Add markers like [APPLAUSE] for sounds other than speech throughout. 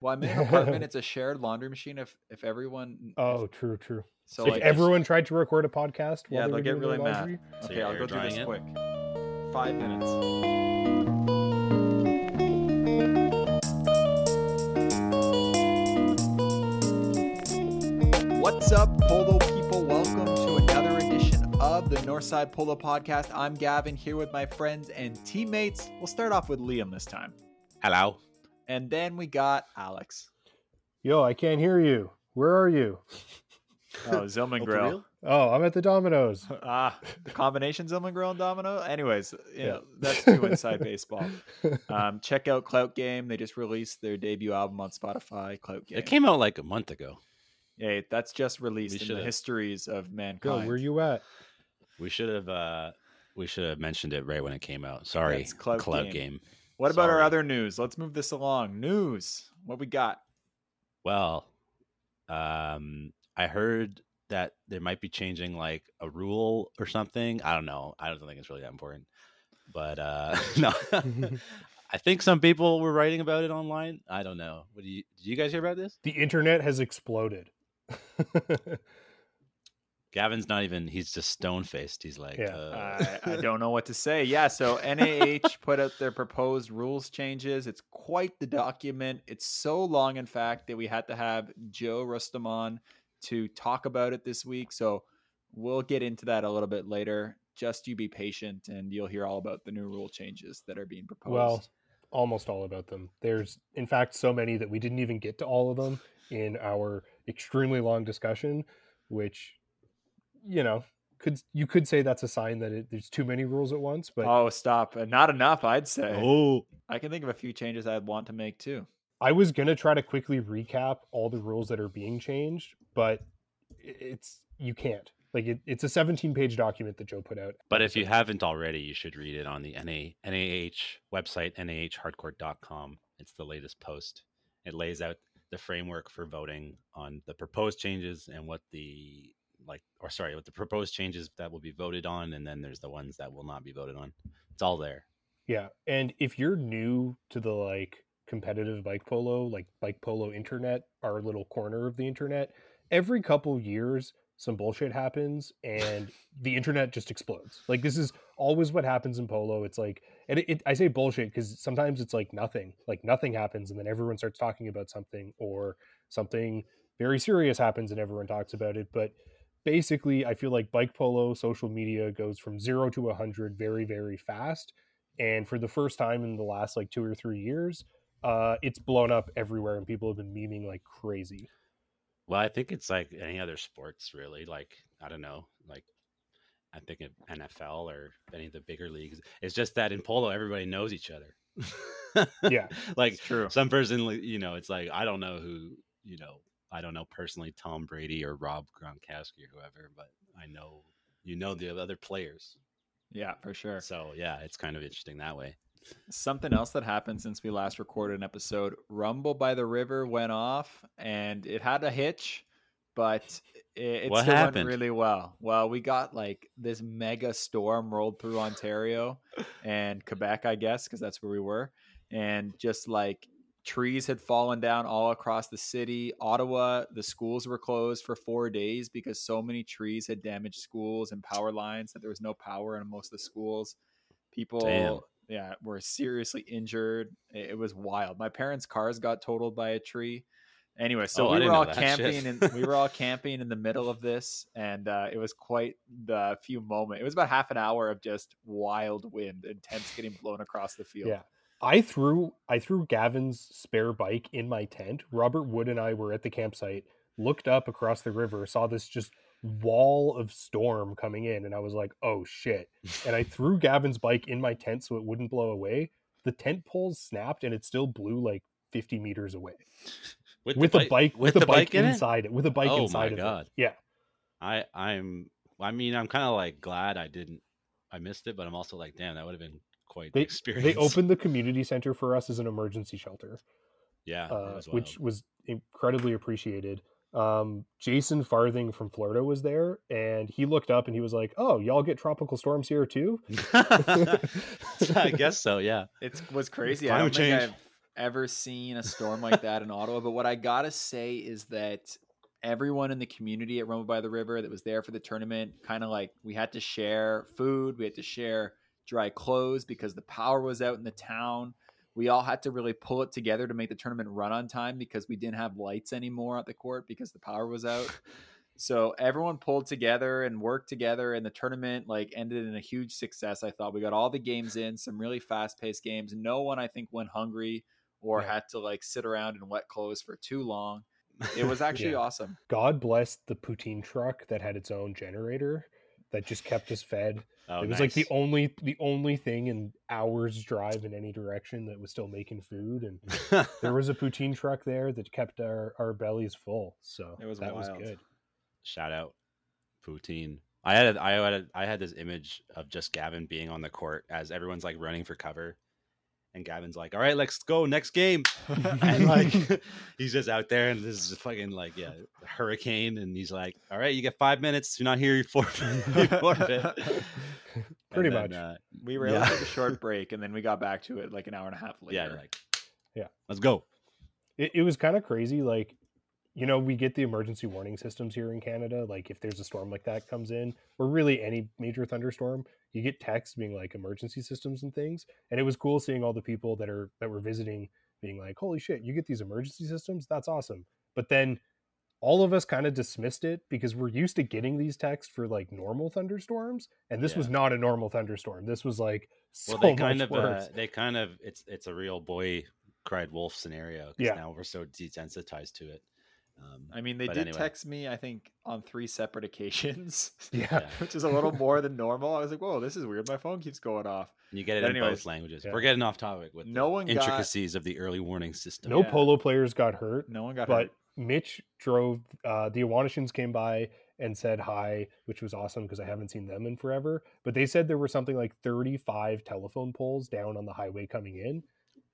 Well, I'm in an apartment. [LAUGHS] It's a shared laundry machine. If if everyone, Oh, true, true. so if like everyone tried to record a podcast, while yeah, they they'll get really mad. So Okay, I'll go do air this it? quick. Five minutes. What's up, Polo people? Welcome to another edition of the Northside Polo Podcast. I'm Gavin here with my friends and teammates. We'll start off with Liam this time. Hello. And then we got Alex. Yo, I can't hear you. Where are you? [LAUGHS] Oh, Zillman Oh, Grill. Oh, I'm at the Domino's. [LAUGHS] Ah, the combination Zillman Grill and Domino. Anyways, you Yeah. know, that's too inside [LAUGHS] baseball. Um, check out Clout Game. They just released their debut album on Spotify. Clout Game. It came out like a month ago. Yeah, that's just released in the histories of Yo, mankind. where are you at? We should have uh we should have mentioned it right when it came out. Sorry. That's Clout Game. game. What about our other news? Let's move this along. News. What we got? Well, um I heard that they might be changing like a rule or something. I don't know. I don't think it's really that important. But uh [LAUGHS] no. [LAUGHS] I think some people were writing about it online. I don't know. What do you did you guys hear about this? The internet has exploded. [LAUGHS] Gavin's not even he's just stone faced. He's like Yeah. uh, I, I don't [LAUGHS] know what to say. Yeah, so NAH put out their proposed rules changes. It's quite the document. It's so long, in fact, that we had to have Joe Rustam on to talk about it this week. So we'll get into that a little bit later. Just you be patient, and you'll hear all about the new rule changes that are being proposed. well, almost all about them. There's, in fact, so many that we didn't even get to all of them in our extremely long discussion, which, you know, could you could say that's a sign that it, there's too many rules at once. But oh, stop! Uh, Not enough, I'd say. Oh, I can think of a few changes I'd want to make too. I was gonna try to quickly recap all the rules that are being changed, but it's you can't. Like it, it's a 17 page document that Joe put out. But if you haven't already, you should read it on the NA, NAH website, nahhardcourt.com. It's the latest post. It lays out the framework for voting on the proposed changes and what the like or sorry, what the proposed changes that will be voted on and then there's the ones that will not be voted on. It's all there. Yeah, and if you're new to the like competitive bike polo, like bike polo internet, our little corner of the internet, every couple years some bullshit happens and [LAUGHS] the internet just explodes. Like this is always what happens in polo. It's like and it, it, I say bullshit because sometimes it's like nothing, like nothing happens, and then everyone starts talking about something, or something very serious happens and everyone talks about it. But basically, I feel like bike polo social media goes from zero to a hundred very, very fast. And for the first time in the last like two or three years, uh, it's blown up everywhere, and people have been memeing like crazy. Well, I think it's like any other sports, really. Like I don't know, like I think of NFL or any of the bigger leagues. It's just that in polo, everybody knows each other. Yeah, [LAUGHS] like true. some person, you know, it's like I don't know who, you know, I don't know personally Tom Brady or Rob Gronkowski or whoever, but I know you know the other players. Yeah, for sure. So yeah, it's kind of interesting that way. Something else that happened since we last recorded an episode Rumble by the River went off and it had a hitch, but it, it What still happened? went really well. Well, we got like this mega storm rolled through Ontario and Quebec, I guess, because that's where we were. And just like trees had fallen down all across the city. Ottawa, the schools were closed for four days because so many trees had damaged schools and power lines that there was no power in most of the schools. People Damn. yeah, were seriously injured. It, it was wild. My parents' cars got totaled by a tree. Anyway, so Oh, we were all camping and we were all camping in the middle of this, and uh, it was quite the few moment. It was about half an hour of just wild wind and tents getting blown across the field. Yeah. I threw I threw Gavin's spare bike in my tent. Robert Wood and I were at the campsite, looked up across the river, saw this just wall of storm coming in, and I was like, "Oh shit!" And I threw Gavin's bike in my tent so it wouldn't blow away. The tent poles snapped, and it still blew like fifty meters away with the bike with the bike, in it? inside it? with a bike inside it. Oh my inside of God. it. Yeah, I I'm I mean I'm kind of like glad I didn't I missed it, but I'm also like damn that would have been quite they experience. they opened the community center for us as an emergency shelter. yeah, uh, was which was incredibly appreciated. Um, Jason Farthing from Florida was there, and he looked up and he was like, "Oh, y'all get tropical storms here too?" [LAUGHS] [LAUGHS] I guess so. Yeah. It was crazy. I don't think. I've ever seen a storm like that in Ottawa. But what I gotta say is that everyone in the community at Rumble by the River that was there for the tournament, kind of like we had to share food, we had to share dry clothes because the power was out in the town. We all had to really pull it together to make the tournament run on time because we didn't have lights anymore at the court because the power was out. [LAUGHS] So everyone pulled together and worked together, and the tournament like ended in a huge success. I thought we got all the games in, some really fast paced games. No one I think went hungry or Yeah. had to like sit around in wet clothes for too long. It was [LAUGHS] actually Yeah. awesome. God bless the poutine truck that had its own generator that just kept us fed. Oh, it was like the only the only thing in hours drive in any direction that was still making food and [LAUGHS] there was a poutine truck there that kept our, our bellies full. So It was that was good. Shout out poutine. I had I had I had this image of just Gavin being on the court as everyone's like running for cover, and Gavin's like, "All right, let's go next game," and like [LAUGHS] [LAUGHS] he's just out there, and this is fucking like yeah, hurricane, and he's like, "All right, you get five minutes. If you're not here, you forfeit." [LAUGHS] you forfeit." Pretty And then, much. uh, we were able Yeah. to take a short break, and then we got back to it like an hour and a half later. yeah, like Yeah. let's go. It, it was kind of crazy. Like, you know, we get the emergency warning systems here in Canada. Like, if there's a storm like that comes in, or really any major thunderstorm, you get texts being like emergency systems and things. And it was cool seeing all the people that are that were visiting being like, "Holy shit, you get these emergency systems? That's awesome!" But then all of us kind of dismissed it because we're used to getting these texts for like normal thunderstorms, and this was not a normal thunderstorm. This was like so Well, they [LAUGHS] kind much of worse. uh, they kind of it's it's a real boy cried wolf scenario because Yeah. now we're so desensitized to it. Um, I mean, they did anyway. text me, I think, on three separate occasions, [LAUGHS] yeah. yeah. which is a little more than normal. I was like, whoa, this is weird. My phone keeps going off. You get it But in anyways, both languages. yeah. We're getting off topic with No the one got- intricacies of the early warning system. No Yeah. polo players got hurt. No one got but hurt. But Mitch drove. Uh, the Awanishans came by and said hi, which was awesome because I haven't seen them in forever. But they said there were something like 35 telephone poles down on the highway coming in,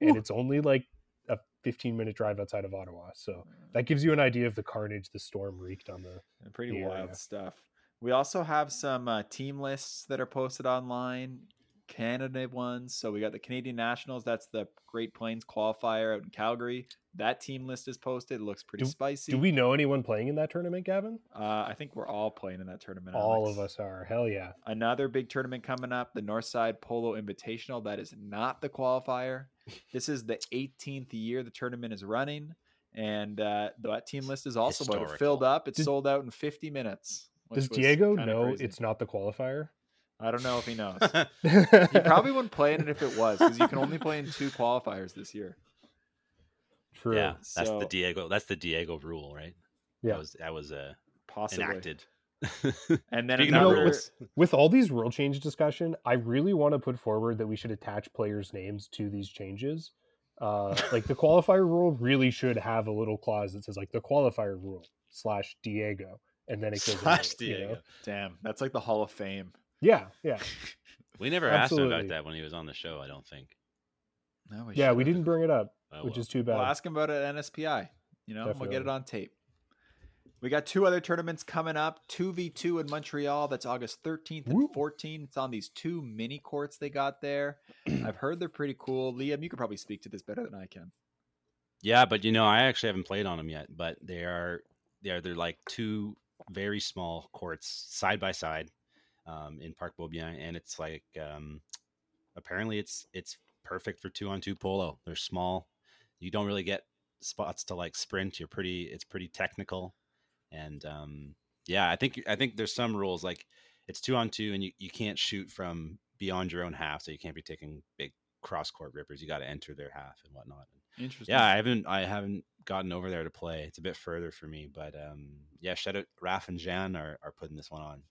and Ooh. it's only like a 15 minute drive outside of Ottawa. So that gives you an idea of the carnage the storm wreaked on the. Pretty the wild area. stuff. We also have some uh, team lists that are posted online, Canada ones. So we got the Canadian Nationals. That's the Great Plains qualifier out in Calgary. That team list is posted. It looks pretty Do- spicy. Do we know anyone playing in that tournament, Gavin? Uh, I think we're all playing in that tournament. All Alex. of us are. Hell yeah. Another big tournament coming up, the Northside Polo Invitational. That is not the qualifier. [LAUGHS] This is the 18th year the tournament is running, and uh, that team list is also about it Historical. filled up. It's Does- sold out in 50 minutes. Does Diego know crazy. it's not the qualifier? I don't know if he knows. he [LAUGHS] he probably wouldn't play in it if it was, because you can only play in two qualifiers this year. True. yeah, that's So- the Diego. That's the Diego rule, right? Yeah. that was that was uh, Possibly. enacted. [LAUGHS] And then Speaking of another, rules. With all these rule change discussion, I really want to put forward that we should attach players' names to these changes. Uh, [LAUGHS] like the qualifier rule really should have a little clause that says like the qualifier rule slash Diego, and then it goes Slash into it, you know? Diego. damn, that's like the Hall of Fame. Yeah, yeah, [LAUGHS] We never asked him about that when he was on the show. I don't think. No, yeah. We should've. didn't bring it up, Oh, which well. is too bad. We'll ask him about it at NSPI. You know, we'll get it on tape. We got two other tournaments coming up 2v2 in Montreal. That's August 13th and Woo. 14th. It's on these two mini courts they got there. [CLEARS THROAT] I've heard they're pretty cool. Liam, you could probably speak to this better than I can. Yeah, but you know, I actually haven't played on them yet. But they are they are they're like two very small courts side by side um, in Parc Beaubien, and it's like um, apparently it's it's perfect for two on two polo. They're small. You don't really get spots to like sprint. You're pretty. It's pretty technical, and um, yeah, I think I think there's some rules like it's two on two, and you, you can't shoot from beyond your own half, so you can't be taking big cross court rippers. You got to enter their half and whatnot. Interesting. Yeah, I haven't I haven't gotten over there to play. It's a bit further for me, but um, yeah, shout out Raf and Jan are, are putting this one on.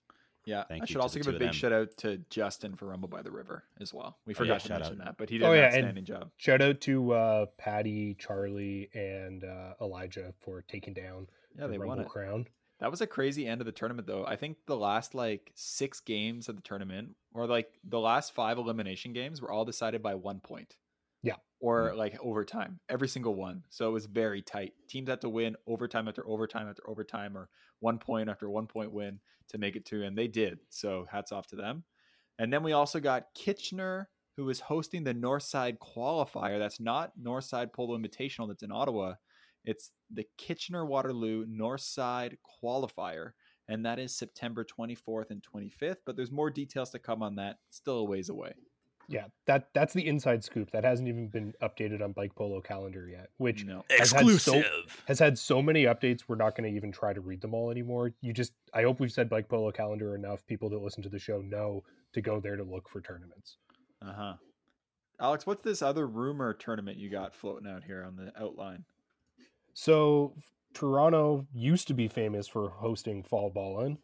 Yeah. Thank I you should also give a big them. shout out to Justin for Rumble by the River as well. We Oh, forgot yeah, to shout mention out. that, but he did Oh, an yeah, and- outstanding job. Shout out to uh, Patty, Charlie, and uh, Elijah for taking down Yeah, the they won Rumble it. crown. That was a crazy end of the tournament, though. I think the last like six games of the tournament, or like the last five elimination games, were all decided by one point. Or like overtime, every single one. So it was very tight. Teams had to win overtime after overtime after overtime, or one point after one point win to make it to, and they did. So hats off to them. And then we also got Kitchener who is hosting the Northside Qualifier. That's not Northside Polo Invitational. That's in Ottawa. It's the Kitchener Waterloo Northside Qualifier, and that is September 24th and 25th. But there's more details to come on that. Still a ways away. Yeah, that that's the inside scoop. That hasn't even been updated on Bike Polo calendar yet, which No. has had so- Exclusive. has had so many updates. We're not going to even try to read them all anymore. You just, I hope we've said Bike Polo calendar enough. People that listen to the show know to go there to look for tournaments. Uh huh. Alex, what's this other rumor tournament you got floating out here on the outline? So Toronto used to be famous for hosting fall ballin,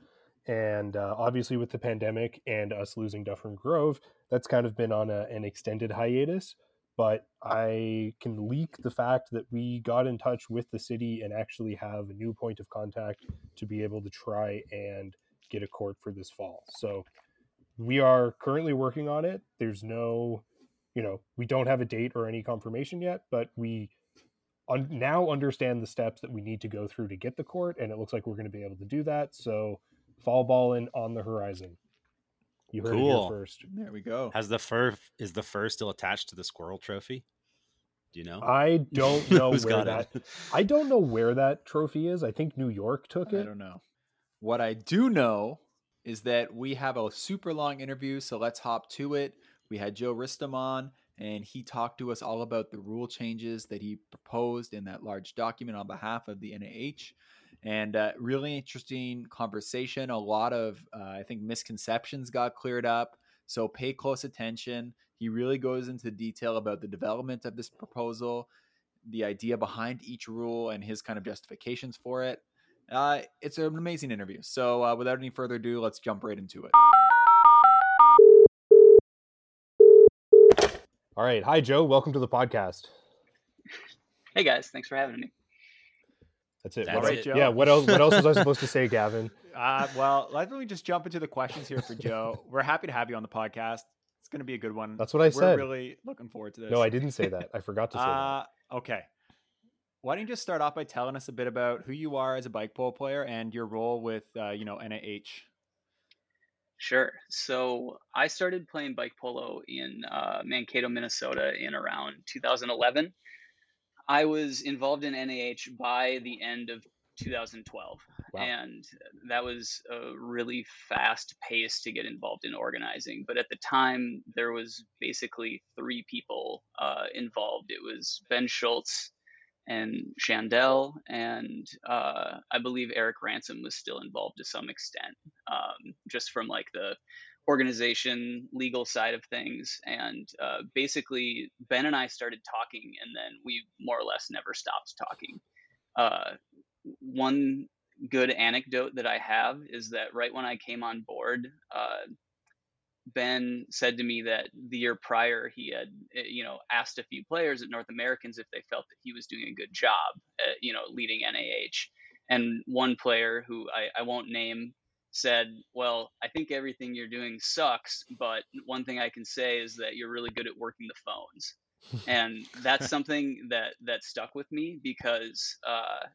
and uh, obviously with the pandemic and us losing Dufferin Grove, that's kind of been on a, an extended hiatus. But I can leak the fact that we got in touch with the city and actually have a new point of contact to be able to try and get a court for this fall. So we are currently working on it. There's no, you know, we don't have a date or any confirmation yet, but we un- now understand the steps that we need to go through to get the court, and it looks like we're going to be able to do that. So, fall balling on the horizon. You heard it Cool. here first. There we go. Has the fur is the fur still attached to the squirrel trophy? Do you know? I [LAUGHS] don't know where got that. it? I don't know where that trophy is. I think New York took it. I don't know. What I do know is that we have a super long interview, so let's hop to it. We had Joe Ristam on, and he talked to us all about the rule changes that he proposed in that large document on behalf of the NAH. And uh, really interesting conversation. A lot of, uh, I think, misconceptions got cleared up. So pay close attention. He really goes into detail about the development of this proposal, the idea behind each rule, and his kind of justifications for it. Uh, it's an amazing interview. So, uh, without any further ado, let's jump right into it. All right. Hi, Joe. Welcome to the podcast. Hey guys, thanks for having me. That's it. That's What All right, else- Joe. Yeah. What else? What else was I supposed to say, Gavin? [LAUGHS] Uh, well, let me just jump into the questions here for Joe. We're happy to have you on the podcast. It's going to be a good one. That's what I We're said. really looking forward to this. No, I didn't say that. I forgot to say that. Uh, okay. Why don't you just start off by telling us a bit about who you are as a bike polo player and your role with, uh, you know, NAH? Sure. So I started playing bike polo in uh, Mankato, Minnesota in around 2011. I was involved in NAH by the end of 2012. Wow. And that was a really fast pace to get involved in organizing. But at the time, there was basically three people uh, involved. It was Ben Schultz and Chandel, and uh, I believe Eric Ransom was still involved to some extent, um, just from like the organization, legal side of things. And uh, basically, Ben and I started talking, and then we more or less never stopped talking. Uh, one good anecdote that I have is that right when I came on board, uh, Ben said to me that the year prior he had, eh, you know, asked a few players at North Americans if they felt that he was doing a good job, at, you know, leading NAH. And one player who I, I won't name said, "Well, I think everything you're doing sucks, but one thing I can say is that you're really good at working the phones." and that's [LAUGHS] something that that stuck with me because uh,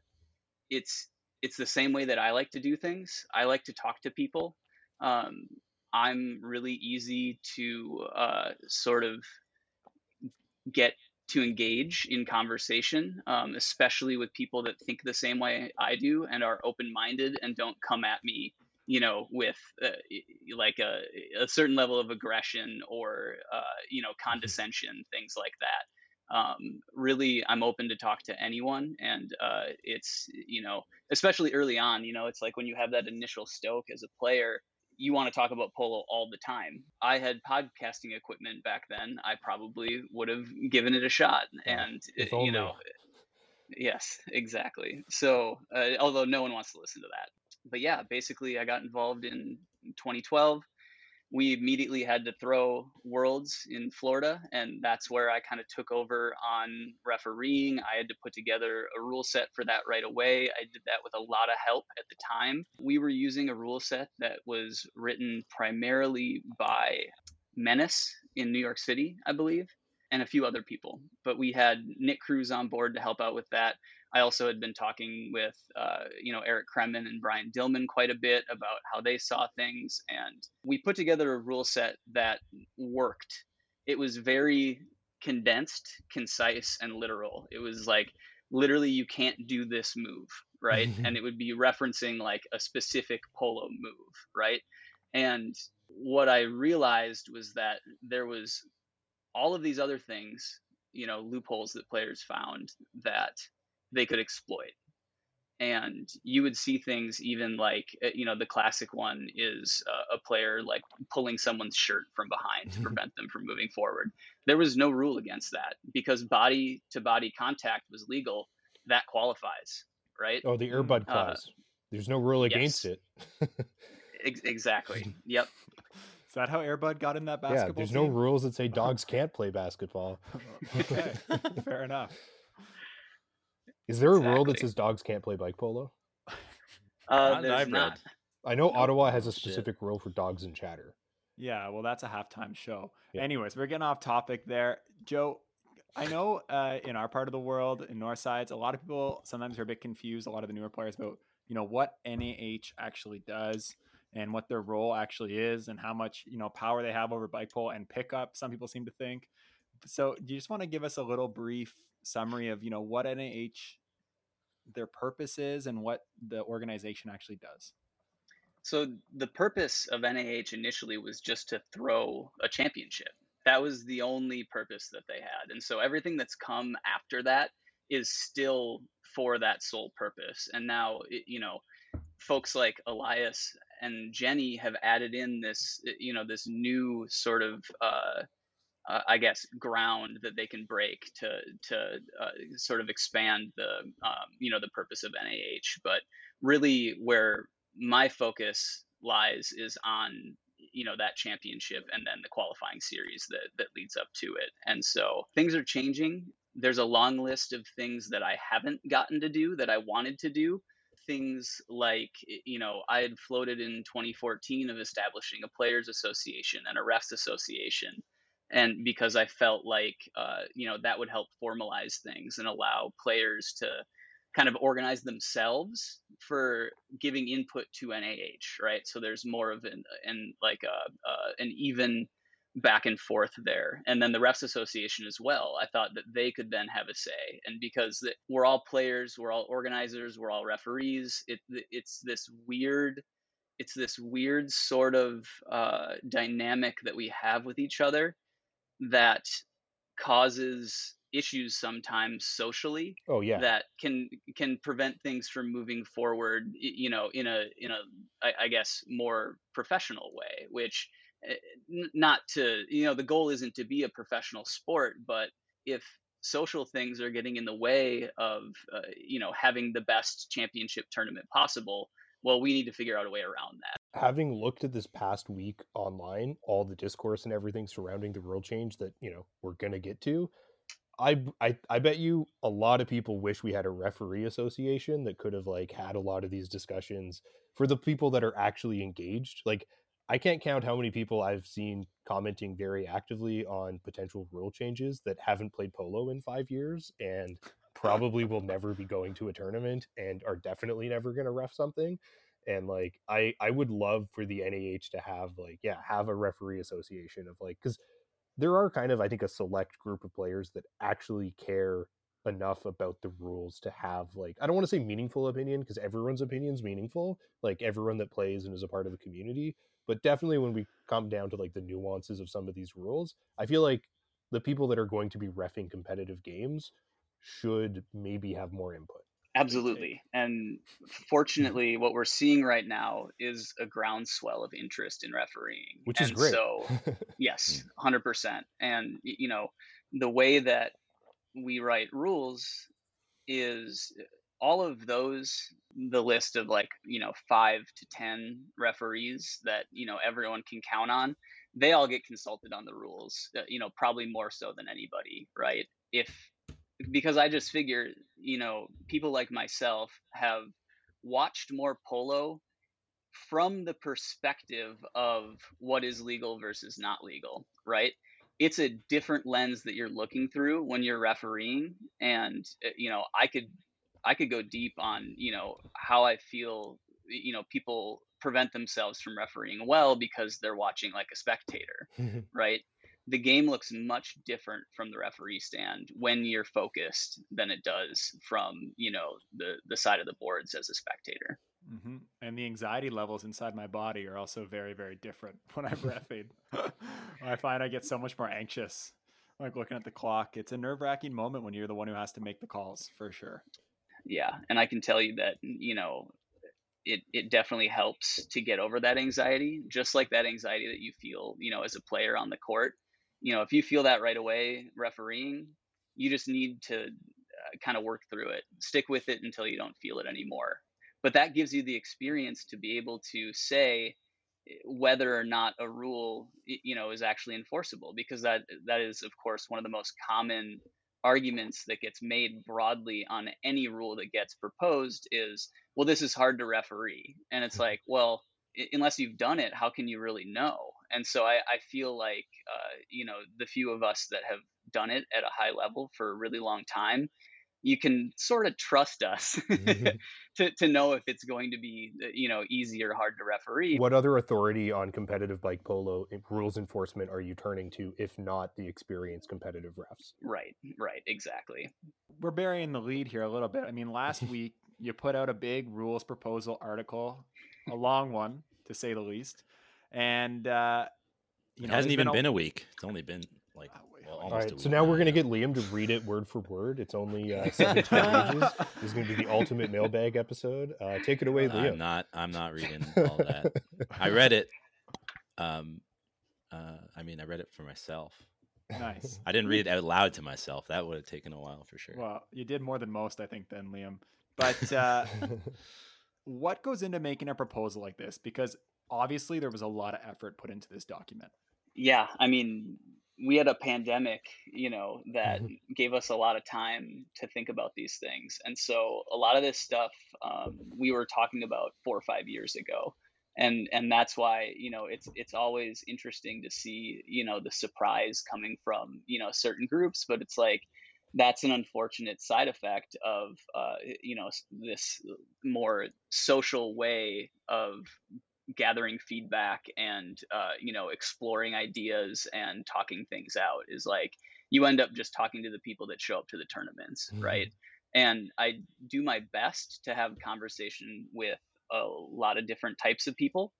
it's it's the same way that I like to do things. I like to talk to people. Um, I'm really easy to uh, sort of get to engage in conversation, um, especially with people that think the same way I do and are open minded and don't come at me, you know, with uh, like a, a certain level of aggression or, uh, you know, condescension, things like that. Um, really, I'm open to talk to anyone. And uh, it's, you know, especially early on, you know, it's like when you have that initial stoke as a player, you want to talk about polo all the time. I had podcasting equipment back then. I probably would have given it a shot. And, uh, you know, yes, exactly. So, uh, although no one wants to listen to that. But yeah, basically, I got involved in 2012. We immediately had to throw Worlds in Florida, and that's where I kind of took over on refereeing. I had to put together a rule set for that right away. I did that with a lot of help at the time. We were using a rule set that was written primarily by Menace in New York City, I believe, and a few other people. But we had Nick Cruz on board to help out with that. I also had been talking with, uh, you know, Eric Kremen and Brian Dillman quite a bit about how they saw things, and we put together a rule set that worked. it was very condensed, concise, and literal. It was like literally you can't do this move, right? [LAUGHS] and it would be referencing like a specific polo move, right? And what I realized was that there was all of these other things, you know, loopholes that players found that they could exploit and you would see things even like eh, you know the classic one is uh, a player like pulling someone's shirt from behind to [LAUGHS] prevent them from moving forward there was no rule against that because body to body contact was legal that qualifies right oh the Air Bud clause uh, there's no rule against yes. it [LAUGHS] Ex- exactly yep is that how Airbud got in that basketball? Yeah, there's team? no rules that say [LAUGHS] dogs can't play basketball. okay, fair enough. Is there a rule that says dogs can't play bike polo? Uh, there's not. I know Ottawa has a specific Shit. rule for dogs and chatter. Yeah, well, that's a halftime show. Yeah. Anyways, we're getting off topic there. Joe, I know uh, in our part of the world, in North Sides, a lot of people sometimes are a bit confused, a lot of the newer players, about you know what NAH actually does and what their role actually is and how much you know power they have over bike polo and pickup. Some people seem to think. So, do you just want to give us a little brief summary of you know what NAH their purpose is and what the organization actually does. So the purpose of NAH initially was just to throw a championship. That was the only purpose that they had. And so everything that's come after that is still for that sole purpose. And now, you know, folks like Elias and Jenny have added in this, you know, this new sort of uh, uh, I guess, ground that they can break to to uh, sort of expand the um, you know the purpose of NAH. But really, where my focus lies is on you know that championship and then the qualifying series that that leads up to it. And so things are changing. There's a long list of things that I haven't gotten to do that I wanted to do things like you know i had floated in 2014 of establishing a players association and a refs association and because I felt like uh, you know that would help formalize things and allow players to kind of organize themselves for giving input to NAH, right? So there's more of an and like a, uh, an even back and forth there, and then the refs association as well. I thought that they could then have a say, and because we're all players, we're all organizers, we're all referees. It, it's this weird it's this weird sort of uh, dynamic that we have with each other that causes issues sometimes socially oh yeah that can can prevent things from moving forward you know in a in a I, I guess more professional way which eh, not to you know the goal isn't to be a professional sport but if social things are getting in the way of uh, you know having the best championship tournament possible well, we need to figure out a way around that. Having looked at this past week online, all the discourse and everything surrounding the rule change that, you know, we're to get to, I, I I bet you a lot of people wish we had a referee association that could have like had a lot of these discussions for the people that are actually engaged. Like I can't count how many people I've seen commenting very actively on potential rule changes that haven't played polo in 5 years and probably will never be going to a tournament and are definitely never going to ref something and like i i would love for the nah to have like yeah have a referee association of like because there are kind of i think a select group of players that actually care enough about the rules to have like i don't want to say meaningful opinion because everyone's opinion is meaningful like everyone that plays and is a part of a community but definitely when we come down to like the nuances of some of these rules i feel like the people that are going to be refing competitive games should maybe have more input. Absolutely. And fortunately, what we're seeing right now is a groundswell of interest in refereeing. Which is great. So, [LAUGHS] yes, 100%. And, you know, the way that we write rules is all of those, the list of like, you know, five to 10 referees that, you know, everyone can count on, they all get consulted on the rules, uh, you know, probably more so than anybody, right? If because I just figure, you know, people like myself have watched more polo from the perspective of what is legal versus not legal, right? It's a different lens that you're looking through when you're refereeing and uh, you know, I could I could go deep on, you know, how I feel, you know, people prevent themselves from refereeing well because they're watching like a spectator, [LAUGHS] right? The game looks much different from the referee stand when you're focused than it does from you know the the side of the boards as a spectator. Mm-hmm. and the anxiety levels inside my body are also very very different [LAUGHS] when i'm refing [LAUGHS] i find i get so much more anxious like looking at the clock. It's a nerve-wracking moment when you're the one who has to make the calls for sure. Yeah and i can tell you that you know it, it definitely helps to get over that anxiety just like that anxiety that you feel you know as a player on the court you know if you feel that right away refereeing you just need to uh, kind of work through it. Stick with it until you don't feel it anymore. But that gives you the experience to be able to say eh, whether or not a rule you know is actually enforceable because that that is of course one of the most common arguments that gets made broadly on any rule that gets proposed is well this is hard to referee. And it's like well unless you've done it how can you really know and so i, I feel like uh, you know the few of us that have done it at a high level for a really long time you can sort of trust us [LAUGHS] mm-hmm. to, to know if it's going to be uh, you know easy or hard to referee. What other authority on competitive bike polo rules enforcement are you turning to if not the experienced competitive refs? Right right exactly. We're burying the lead here a little bit. I mean last [LAUGHS] week you put out a big rules proposal article a long one to say the least and uh you know, it hasn't even been, been a week it's only been like well, All right, so now we're going to get Liam to read it word for word. It's only uh, [LAUGHS] 17 pages. This is going to be the ultimate mailbag episode. Uh, take it away, Liam. I'm not. I'm not reading [LAUGHS] all that. I read it. Um, uh, I mean, I read it for myself. Nice. I didn't read it out loud to myself. That would have taken a while for sure. Well, you did more than most, I think, then Liam. But uh, [LAUGHS] what goes into making a proposal like this? Because obviously there was a lot of effort put into this document. Yeah, I mean, we had a pandemic, you know, that mm-hmm. gave us a lot of time to think about these things. And so a lot of this stuff um, we were talking about four or five years ago. And and that's why, you know, it's it's always interesting to see, you know, the surprise coming from, you know, certain groups, but it's like that's an unfortunate side effect of uh, you know this more social way of gathering feedback and uh, you know exploring ideas and talking things out is like you end up just talking to the people that show up to the tournaments mm-hmm. right? And i do my best to have conversation with a lot of different types of people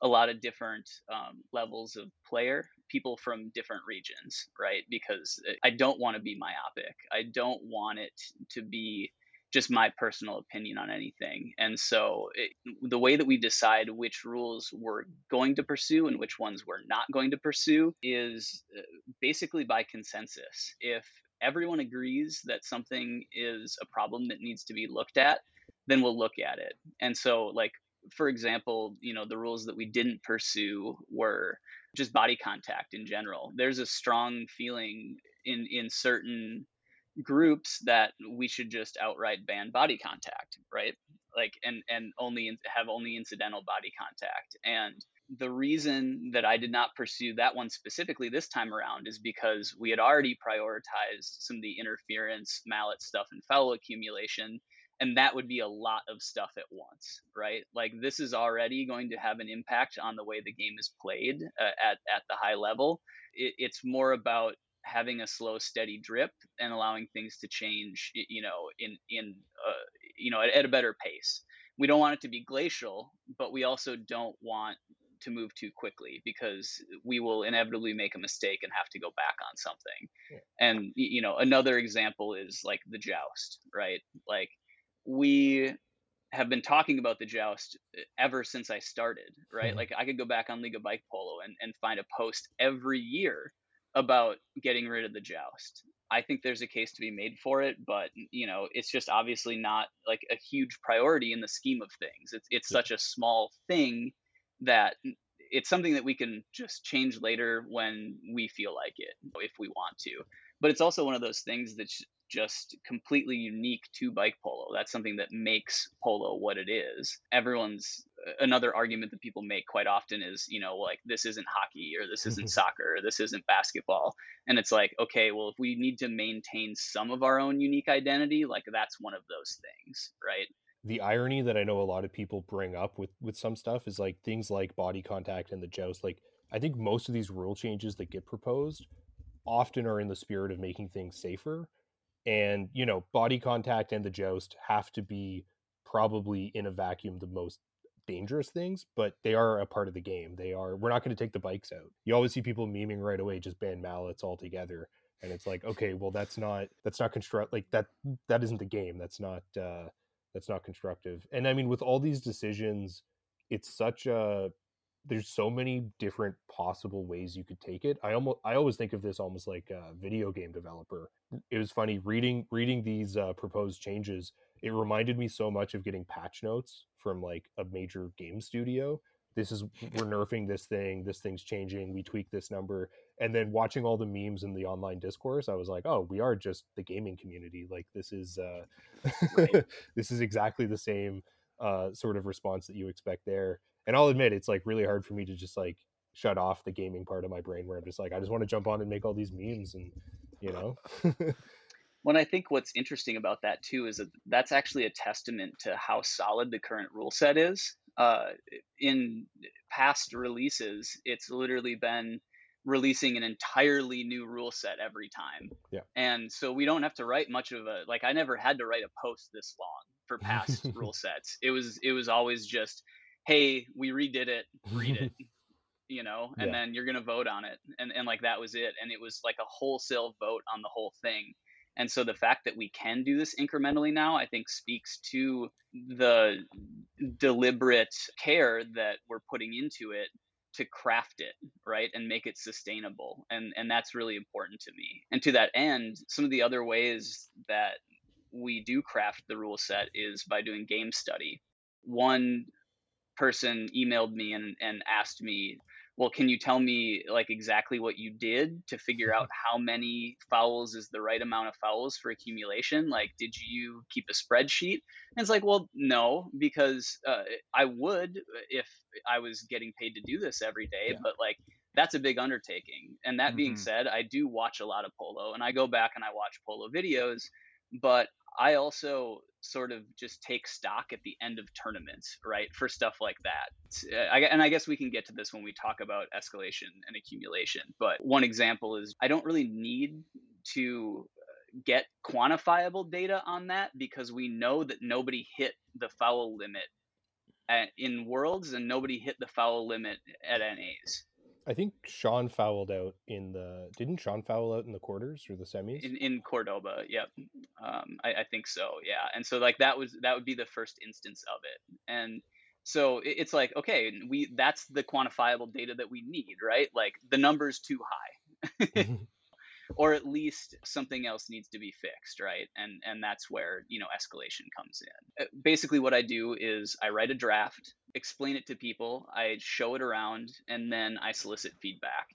a lot of different um, levels of player people from different regions right? Because i don't want to be myopic. I don't want it to be just my personal opinion on anything. And so it, the way that we decide which rules we're going to pursue and which ones we're not going to pursue is uh, basically by consensus. If everyone agrees that something is a problem that needs to be looked at, then we'll look at it. And so like for example, you know, the rules that we didn't pursue were just body contact in general. There's a strong feeling in in certain groups that we should just outright ban body contact, right? Like and and only have only incidental body contact. And the reason that I did not pursue that one specifically this time around is because we had already prioritized some of the interference, mallet stuff, and foul accumulation. And that would be a lot of stuff at once, right? Like this is already going to have an impact on the way the game is played uh, at at the high level. It, it's more about having a slow steady drip and allowing things to change you know in in uh, you know at, at, a better pace we don't want it to be glacial but we also don't want to move too quickly because we will inevitably make a mistake and have to go back on something yeah. and you know another example is like the joust right like we have been talking about the joust ever since I started, right? Mm-hmm. Like I could go back on League of Bike Polo and, and find a post every year about getting rid of the joust. I think there's a case to be made for it, but you know, it's just obviously not like a huge priority in the scheme of things. It's it's yeah. such a small thing that it's something that we can just change later when we feel like it, if we want to. But it's also one of those things that's just completely unique to bike polo. That's something that makes polo what it is. Everyone's uh, another argument that people make quite often is, you know, like this isn't hockey or this isn't [LAUGHS] soccer or this isn't basketball. And it's like, okay, well, if we need to maintain some of our own unique identity, like that's one of those things, right? the irony that I know a lot of people bring up with with some stuff is like things like body contact and the joust. Like I think most of these rule changes that get proposed often are in the spirit of making things safer. And, you know, body contact and the joust have to be probably in a vacuum the most dangerous things, but they are a part of the game. They are we're not going to take the bikes out. You always see people memeing right away just ban mallets altogether. And it's like, okay, well that's not that's not construct like that that isn't the game. That's not uh that's not constructive. And I mean with all these decisions, it's such a there's so many different possible ways you could take it. I almost I always think of this almost like a video game developer. It was funny reading reading these uh, proposed changes. It reminded me so much of getting patch notes from like a major game studio. This is we're [LAUGHS] nerfing this thing. This thing's changing. We tweak this number, and then watching all the memes in the online discourse, I was like, oh, we are just the gaming community. Like this is uh, right. [LAUGHS] this is exactly the same uh, sort of response that you expect there and I'll admit it's like really hard for me to just like shut off the gaming part of my brain where I'm just like I just want to jump on and make all these memes and you know. [LAUGHS] When I think what's interesting about that too is that that's actually a testament to how solid the current rule set is. Uh, in past releases, it's literally been releasing an entirely new rule set every time. Yeah. And so we don't have to write much of a like I never had to write a post this long for [LAUGHS] past rule sets. It was it was always just hey, we redid it, read it, [LAUGHS] you know, and yeah. then you're gonna vote on it, and and like that was it, and it was like a wholesale vote on the whole thing. And so the fact that we can do this incrementally now, I think, speaks to the deliberate care that we're putting into it to craft it right and make it sustainable and and that's really important to me and to that end some of the other ways that we do craft the rule set is by doing game study one person emailed me and, and asked me well can you tell me like exactly what you did to figure out how many fouls is the right amount of fouls for accumulation like did you keep a spreadsheet and it's like well no because uh, i would if i was getting paid to do this every day yeah. but like that's a big undertaking and that mm-hmm. being said i do watch a lot of polo and i go back and i watch polo videos but I also sort of just take stock at the end of tournaments, right, for stuff like that. And I guess we can get to this when we talk about escalation and accumulation. But one example is I don't really need to uh, get quantifiable data on that because we know that nobody hit the foul limit at, in worlds and nobody hit the foul limit at NAs. I think Sean fouled out in the. Didn't Sean foul out in the quarters or the semis? In, in Cordoba, yep. Um, I, I, think so, yeah. And so like that was that would be the first instance of it, and so it, it's like okay, we that's the quantifiable data that we need, right? Like the number's too high. [LAUGHS] [LAUGHS] or at least something else needs to be fixed right and and that's where you know escalation comes in uh, basically what i do is i write a draft explain it to people i show it around and then i solicit feedback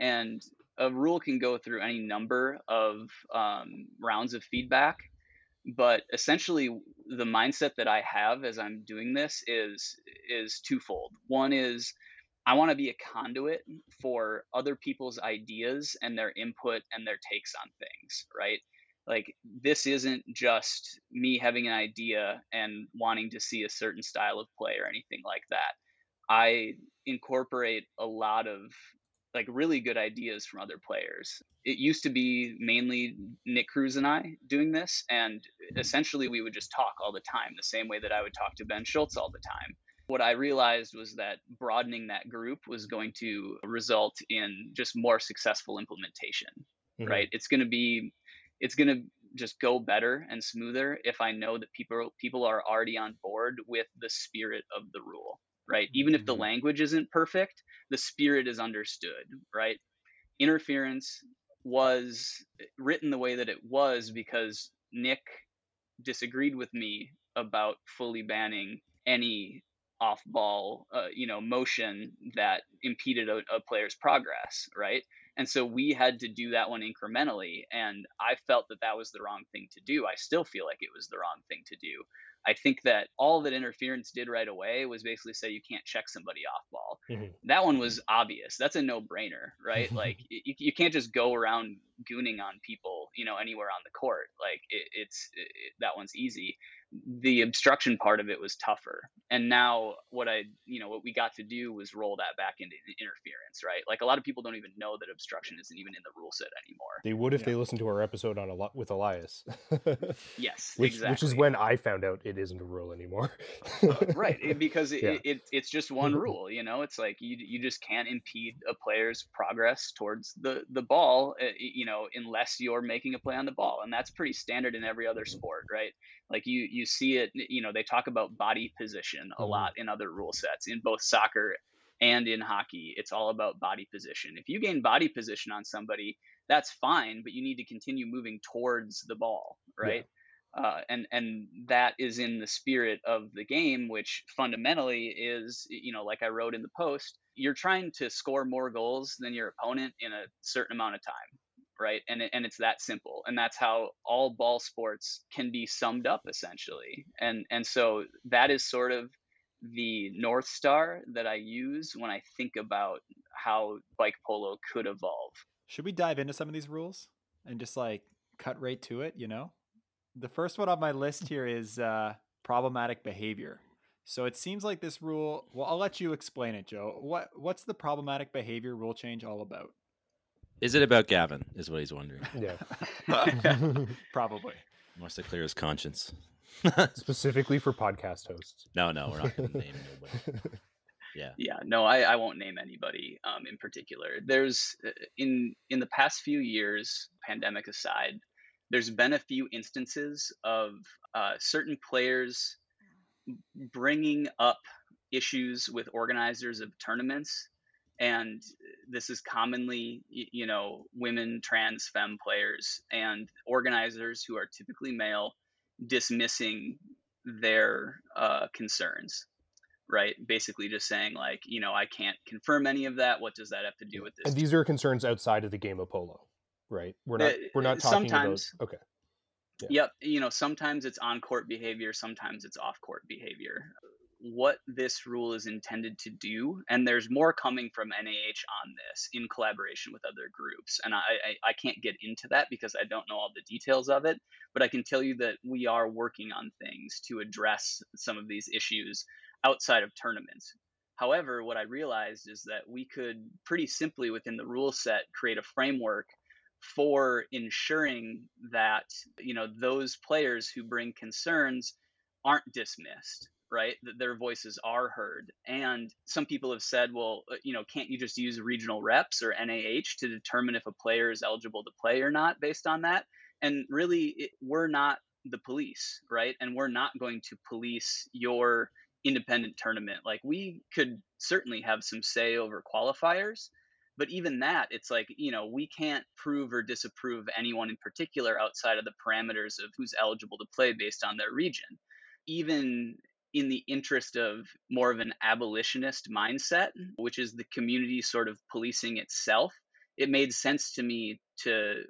and a rule can go through any number of um, rounds of feedback but essentially the mindset that i have as i'm doing this is is twofold one is I want to be a conduit for other people's ideas and their input and their takes on things, right? Like this isn't just me having an idea and wanting to see a certain style of play or anything like that. I incorporate a lot of like really good ideas from other players. It used to be mainly Nick Cruz and I doing this, and essentially we would just talk all the time, the same way that I would talk to Ben Schultz all the time what I realized was that broadening that group was going to result in just more successful implementation, mm-hmm. right? It's going to be, it's going to just go better and smoother if I know that people people are already on board with the spirit of the rule, right? Even if the mm-hmm. language isn't perfect, the spirit is understood, right? Interference was written the way that it was because Nick disagreed with me about fully banning any off ball, uh, you know, motion that impeded a, a, player's progress, right? And so we had to do that one incrementally, and I felt that that was the wrong thing to do. I still feel like it was the wrong thing to do. I think that all that interference did right away was basically say you can't check somebody off ball. Mm-hmm. That one was obvious. That's a no brainer, right? [LAUGHS] like you, you can't just go around gooning on people, you know, anywhere on the court. Like it, it's it, that one's easy. The obstruction part of it was tougher, and now what i you know what we got to do was roll that back into interference right like a lot of people don't even know that obstruction isn't even in the rule set anymore they would if Yeah. they listened to our episode on a lot with Elias. [LAUGHS] yes which exactly which is when I found out it isn't a rule anymore. right [LAUGHS] it- because it, Yeah. it, it, it's just one rule you know it's like you, you just can't impede a player's progress towards the the ball uh, you know unless you're making a play on the ball and that's pretty standard in every other sport right like you you see it you know they talk about body position a Mhm. lot in other rule sets in both soccer and in hockey it's all about body position. If you gain body position on somebody that's fine but you need to continue moving towards the ball right? Uh, and and that is in the spirit of the game, which fundamentally is, you know, like I wrote in the post, you're trying to score more goals than your opponent in a certain amount of time, right? And and it's that simple, and that's how all ball sports can be summed up essentially. And and so that is sort of the north star that I use when I think about how bike polo could evolve. Should we dive into some of these rules and just like cut right to it? You know, the first one on my list here is uh, problematic behavior. So it seems like this rule. Well, I'll let you explain it, Joe. What what's the problematic behavior rule change all about? Is it about Gavin? Is what he's wondering. [LAUGHS] yeah. [LAUGHS] Probably. Wants to clear his conscience. [LAUGHS] Specifically for podcast hosts. no, no, we're not going to name nobody. Yeah. yeah no i, I won't name anybody um, in particular there's uh, in in the past few years pandemic aside there's been a few instances of uh, certain players bringing up issues with organizers of tournaments and this is commonly you know women trans femme players and organizers who are typically male dismissing their uh, concerns right? Basically, just saying like, you know, I can't confirm any of that. What does that have to do with this? And these are concerns outside of the game of polo, right? We're not Uh, we're not talking sometimes. about okay. Yeah. Yep. You know, sometimes it's on court behavior, sometimes it's off court behavior. What this rule is intended to do, and there's more coming from NAH on this in collaboration with other groups. And I, I, I can't get into that because I don't know all the details of it, but I can tell you that we are working on things to address some of these issues outside of tournaments. However, what I realized is that we could pretty simply within the rule set create a framework for ensuring that you know those players who bring concerns aren't dismissed right that their voices are heard. And some people have said well uh, you know can't you just use regional reps or nah to determine if a player is eligible to play or not based on that? And really it, we're not the police right? And we're not going to police your independent tournament. Like we could certainly have some say over qualifiers but even that it's like you know we can't prove or disapprove anyone in particular outside of the parameters of who's eligible to play based on their region. Even in the interest of more of an abolitionist mindset which is the community sort of policing itself it made sense to me to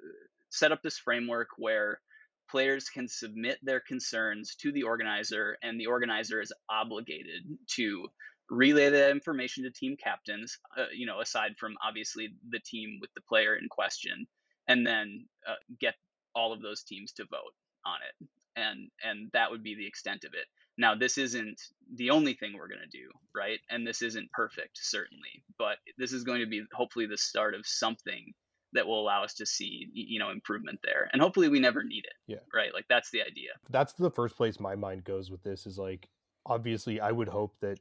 set up this framework where players can submit their concerns to the organizer and the organizer is obligated to relay that information to team captains uh, you know aside from obviously the team with the player in question and then uh, get all of those teams to vote on it. And and that would be the extent of it now this isn't the only thing we're going to do right? And this isn't perfect certainly but this is going to be hopefully the start of something that will allow us to see you know improvement there and hopefully we never need it Yeah. right? Like that's the idea. That's the first place my mind goes with this is like obviously I would hope that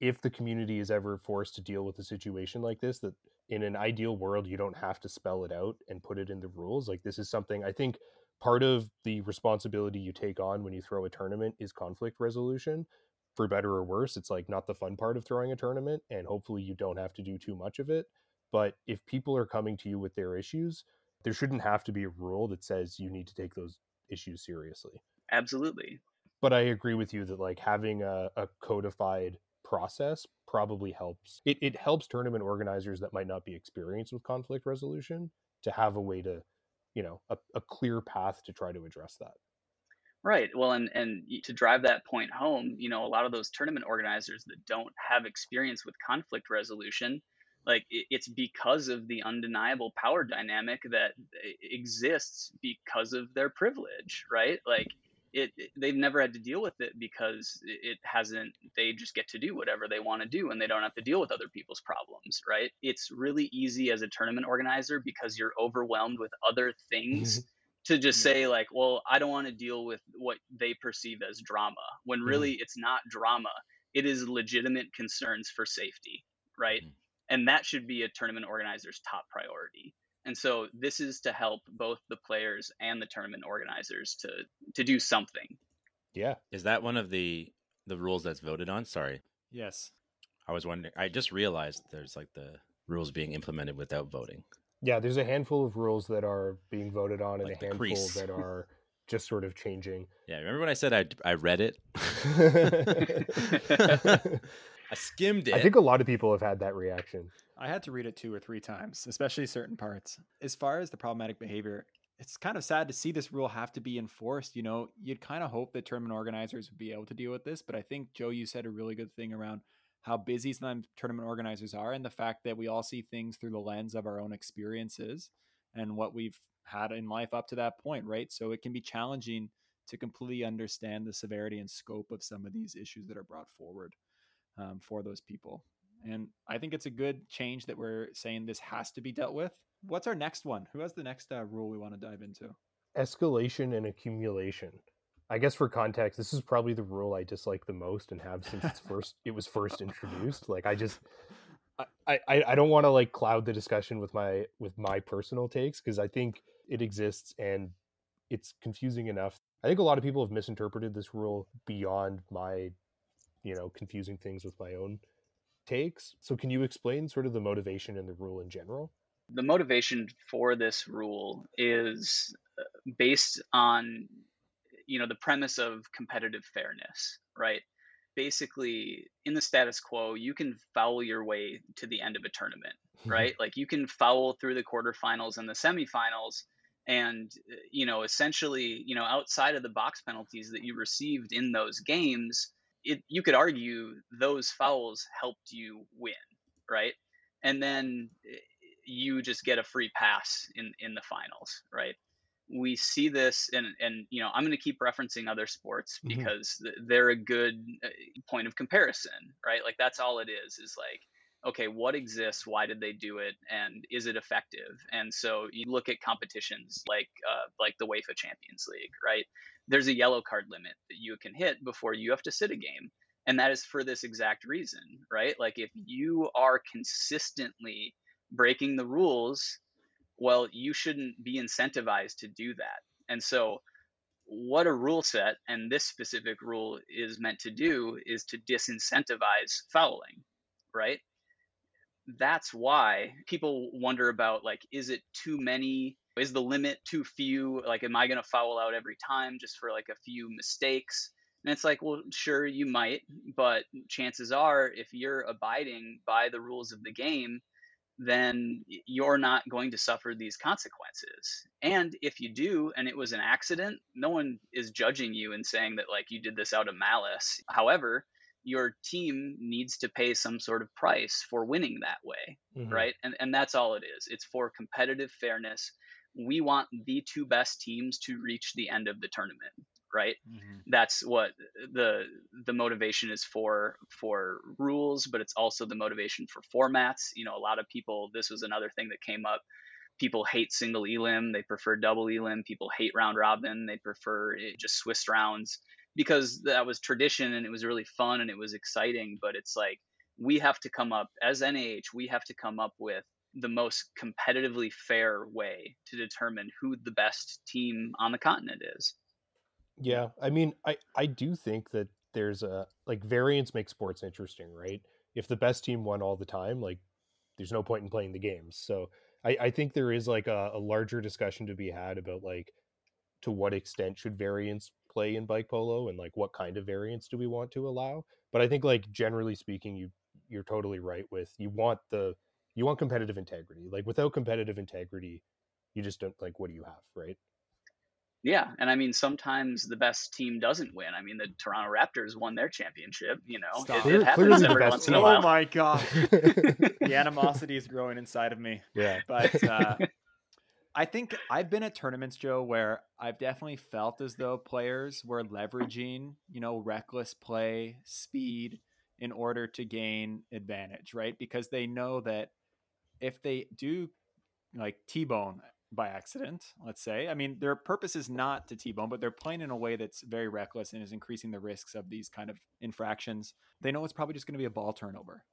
if the community is ever forced to deal with a situation like this that in an ideal world you don't have to spell it out and put it in the rules. Like this is something i think part of the responsibility you take on when you throw a tournament is conflict resolution for better or worse it's like not the fun part of throwing a tournament and hopefully you don't have to do too much of it but if people are coming to you with their issues there shouldn't have to be a rule that says you need to take those issues seriously absolutely but I agree with you that like having a, a codified process probably helps. It, it helps tournament organizers that might not be experienced with conflict resolution to have a way to, you know, a, a clear path to try to address that. Right. Well, and and to drive that point home, you know, a lot of those tournament organizers that don't have experience with conflict resolution, like it's because of the undeniable power dynamic that e- exists because of their privilege, right? Like it, it, they've never had to deal with it because it hasn't they just get to do whatever they want to do and they don't have to deal with other people's problems right it's really easy as a tournament organizer because you're overwhelmed with other things mm-hmm. to just say like well i don't want to deal with what they perceive as drama when mm-hmm. really it's not drama it is legitimate concerns for safety right mm-hmm. and that should be a tournament organizer's top priority and so this is to help both the players and the tournament organizers to to do something. Yeah. Is that one of the the rules that's voted on? Sorry. Yes. I was wondering I just realized there's like the rules being implemented without voting. Yeah, there's a handful of rules that are being voted on and like a handful crease. that are [LAUGHS] just sort of changing. Yeah, remember when I said I I read it? [LAUGHS] [LAUGHS] I skimmed it. I think a lot of people have had that reaction. I had to read it two or three times, especially certain parts. As far as the problematic behavior, it's kind of sad to see this rule have to be enforced. You know, you'd kind of hope that tournament organizers would be able to deal with this, but I think Joe, you said a really good thing around how busy some tournament organizers are, and the fact that we all see things through the lens of our own experiences and what we've had in life up to that point, right? So it can be challenging to completely understand the severity and scope of some of these issues that are brought forward um, for those people. And I think it's a good change that we're saying this has to be dealt with. What's our next one? Who has the next uh, rule we want to dive into? Escalation and accumulation. I guess for context, this is probably the rule I dislike the most and have since it's first it was first introduced. Like I just I, I, I don't want to like cloud the discussion with my with my personal takes because I think it exists and it's confusing enough. I think a lot of people have misinterpreted this rule beyond my you know confusing things with my own takes. So, can you explain sort of the motivation and the rule in general? The motivation for this rule is uh, based on, you know, the premise of competitive fairness, right? Basically, in the status quo, you can foul your way to the end of a tournament, right? like you can foul through the quarterfinals and the semifinals, and uh, you know, essentially, you know, outside of the box penalties that you received in those games, it, you could argue those fouls helped you win, right? And then eh, you just get a free pass in in the finals, right? We see this, and and you know I'm going to keep referencing other sports mm-hmm. because they're a good eh, point of comparison, right? Like that's all it is. Is like okay, what exists? Why did they do it? And is it effective? And so you look at competitions like uh, like the UEFA Champions League, right? There's a yellow card limit that you can hit before you have to sit a game. And that is for this exact reason, right? Like if you are consistently breaking the rules, well, you shouldn't be incentivized to do that. And so what a rule set and this specific rule is meant to do is to disincentivize fouling, right? That's why people wonder about like is it too many? Is the limit too few? Like am i going to foul out every time just for like a few mistakes? And it's like well sure you might but chances are if you're abiding by the rules of the game then you're not going to suffer these consequences. And if you do and it was an accident no one is judging you and saying that like you did this out of malice. However your team needs to pay some sort of price for winning that way, mm-hmm. right? And and that's all it is. It's for competitive fairness. We want the two best teams to reach the end of the tournament, right? Mm-hmm. That's what the the motivation is for for rules, but it's also the motivation for formats. You know, a lot of people this was another thing that came up people hate single elim they prefer double elim people hate round robin they prefer just swiss rounds because that was tradition and it was really fun and it was exciting. But it's like we have to come up as NAH, we have to come up with the most competitively fair way to determine who the best team on the continent is. Yeah, I mean, I I do think that there's a like variance makes sports interesting, right? If the best team won all the time, like there's no point in playing the games. So I, I think there is like a, a larger discussion to be had about like to what extent should variance play in bike polo and like what kind of variants do we want to allow but i think like generally speaking you you're totally right with you want the you want competitive integrity like without competitive integrity you just don't like what do you have right yeah, and I mean sometimes the best team doesn't win. I mean the Toronto Raptors won their championship. You know, it, it, happens every once in a while. Oh my god, [LAUGHS] the animosity is growing inside of me. Yeah, but uh, I think I've been at tournaments, Joe, where I've definitely felt as though players were leveraging, you know, reckless play, speed in order to gain advantage, right? Because they know that if they do like T-bone by accident, let's say, I mean, their purpose is not to T-bone, but they're playing in a way that's very reckless and is increasing the risks of these kind of infractions. They know it's probably just going to be a ball turnover.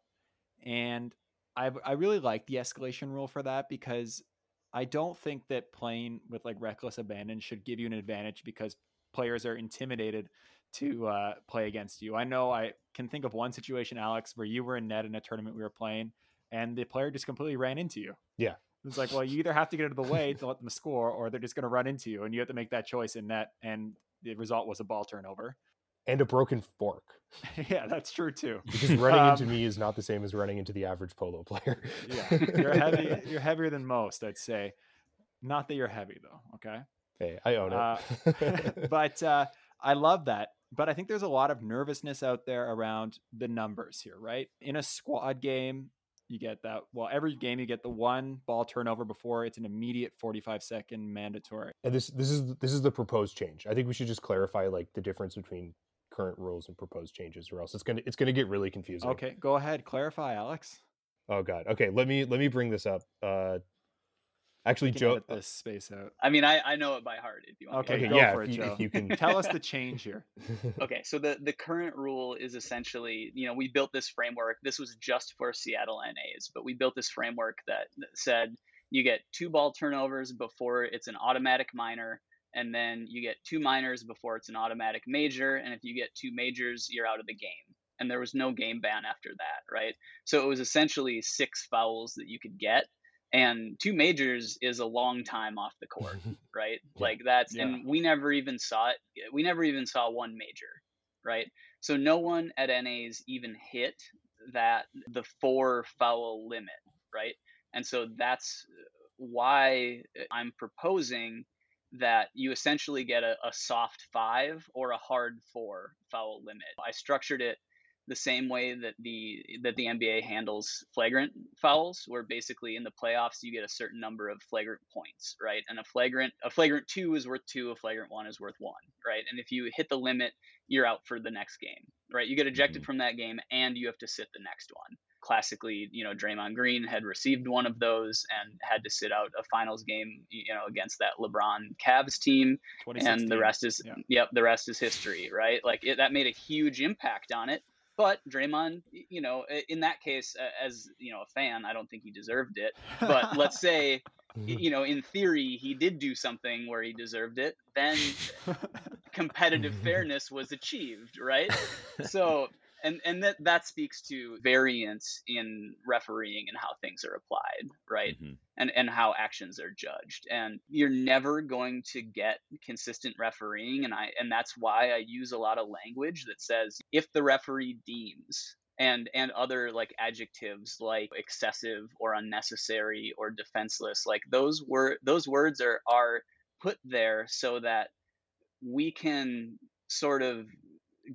And I, I really like the escalation rule for that because I don't think that playing with like reckless abandon should give you an advantage because players are intimidated to uh, play against you. I know I can think of one situation, Alex, where you were in net in a tournament we were playing, and the player just completely ran into you. Yeah. It's like, well, you either have to get out of the way to let them score, or they're just going to run into you, and you have to make that choice in net. And the result was a ball turnover. And a broken fork. [LAUGHS] yeah, that's true too. Because running Um, into me is not the same as running into the average polo player. Yeah, you're heavy. [LAUGHS] You're heavier than most, I'd say. Not that you're heavy though. Okay. hey, I own Uh, it. [LAUGHS] but uh, I love that. But I think there's a lot of nervousness out there around the numbers here, right? In a squad game, you get that. Well, every game you get the one ball turnover before it's an immediate 45 second mandatory. and this this is this is the proposed change. I think we should just clarify like the difference between current rules and proposed changes, or else it's gonna it's gonna get really confusing. Okay, go ahead, clarify, Alex. Oh god. Okay, let me let me bring this up. Uh, actually, We can Joe. edit this space out. I mean, I, I know it by heart. If you want. Okay, me Okay, go yeah. for if, it, you, Joe. if you can [LAUGHS] Tell us the [LAUGHS] change here. Okay, so the the current rule is essentially, you know, we built this framework. This was just for Seattle NAs, but we built this framework that said you get two ball turnovers before it's an automatic minor, and then you get two minors before it's an automatic major, and if you get two majors, you're out of the game. And there was no game ban after that, right? So it was essentially six fouls that you could get, and two majors is a long time off the court [LAUGHS] right? Like that's Yeah. and we never even saw it. We never even saw one major, right? So no one at NA's even hit that the four foul limit, right? And so that's why I'm proposing that you essentially get a, a soft five or a hard four foul limit. I structured it the same way that the that the NBA handles flagrant fouls, where basically in the playoffs you get a certain number of flagrant points, right? And a flagrant a flagrant two is worth two, a flagrant one is worth one, right? And if you hit the limit, you're out for the next game, right? You get ejected mm-hmm. from that game and you have to sit the next one. Classically, you know, Draymond Green had received one of those and had to sit out a finals game, you know, against that LeBron Cavs team. And the rest is Yeah. yep the rest is history right? Like it, that made a huge impact on it. But Draymond you know in that case uh, as you know a fan I don't think he deserved it. But [LAUGHS] let's say you know in theory he did do something where he deserved it then [LAUGHS] competitive fairness was achieved right? So [LAUGHS] and and that that speaks to variance in refereeing and how things are applied right Mhm. and and how actions are judged and you're never going to get consistent refereeing and i and that's why i use a lot of language that says if the referee deems and and other like adjectives like excessive or unnecessary or defenseless like those were those words are are put there so that we can sort of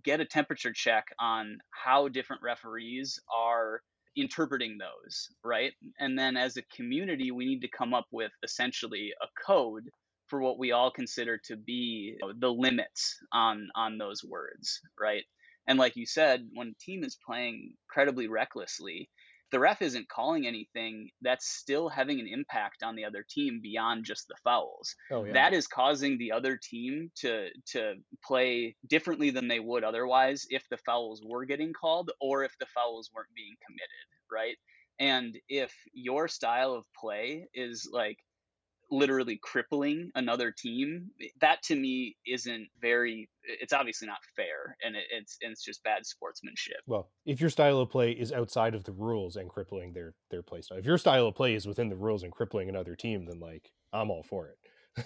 get a temperature check on how different referees are interpreting those, right? And then as a community, we need to come up with essentially a code for what we all consider to be the limits on on those words, right? And like you said, when a team is playing incredibly recklessly, the ref isn't calling anything that's still having an impact on the other team beyond just the fouls oh yeah. that is causing the other team to to play differently than they would otherwise if the fouls were getting called or if the fouls weren't being committed right and if your style of play is like literally crippling another team that to me isn't very it's obviously not fair and it, it's it's just bad sportsmanship well, if your style of play is outside of the rules and crippling their their play style, if your style of play is within the rules and crippling another team, then like I'm all for it.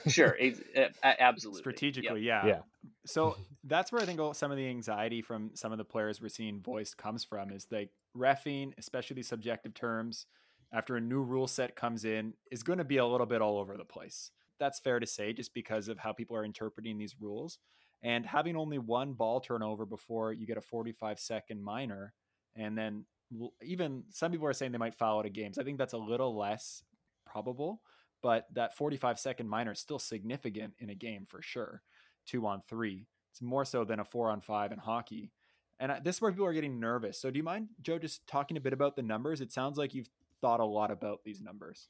sure [LAUGHS] it's, a- absolutely Yep. strategically yeah Yeah. so that's where i think some of the anxiety from some of the players we're seeing voiced comes from is like refing especially these subjective terms after a new rule set comes in is going to be a little bit all over the place that's fair to say just because of how people are interpreting these rules and having only one ball turnover before you get a 45 second minor and then even some people are saying they might foul out of games i think that's a little less probable but that 45 second minor is still significant in a game for sure. Two on three. It's more so than a four on five in hockey. And this is where people are getting nervous. So, do you mind, Joe, just talking a bit about the numbers? It sounds like you've thought a lot about these numbers.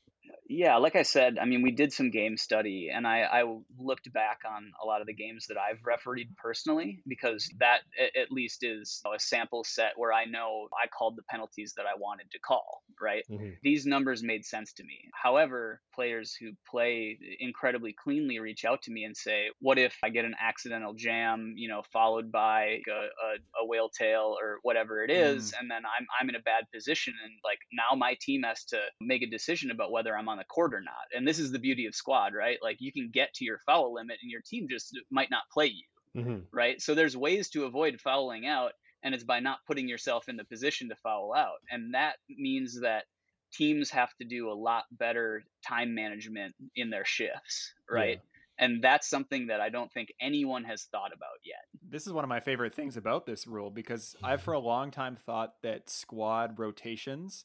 Yeah, like I said, I mean, we did some game study, and I, I looked back on a lot of the games that I've refereed personally because that at least is a sample set where I know I called the penalties that I wanted to call, right? Mm-hmm. These numbers made sense to me. However, players who play incredibly cleanly reach out to me and say, "What if I get an accidental jam, you know, followed by a, a, a whale tail or whatever it is, mm. and then I'm I'm in a bad position, and like now my team has to make a decision about whether I'm on the court or not. And this is the beauty of squad, right? Like you can get to your foul limit and your team just might not play you, mm-hmm. right? So there's ways to avoid fouling out, and it's by not putting yourself in the position to foul out. And that means that teams have to do a lot better time management in their shifts, right? Yeah and that's something that I don't think anyone has thought about yet. This is one of my favorite things about this rule because I've for a long time thought that squad rotations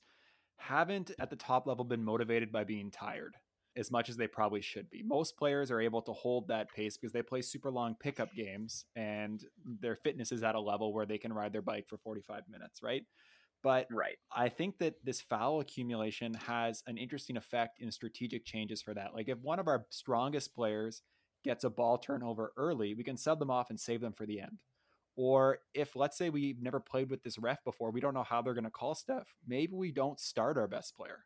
haven't at the top level been motivated by being tired as much as they probably should be. Most players are able to hold that pace because they play super long pickup games and their fitness is at a level where they can ride their bike for 45 minutes, right? But right. I think that this foul accumulation has an interesting effect in strategic changes for that. Like if one of our strongest players gets a ball turnover early, we can sub them off and save them for the end. Or if, let's say, we've never played with this ref before, we don't know how they're going to call stuff. Maybe we don't start our best player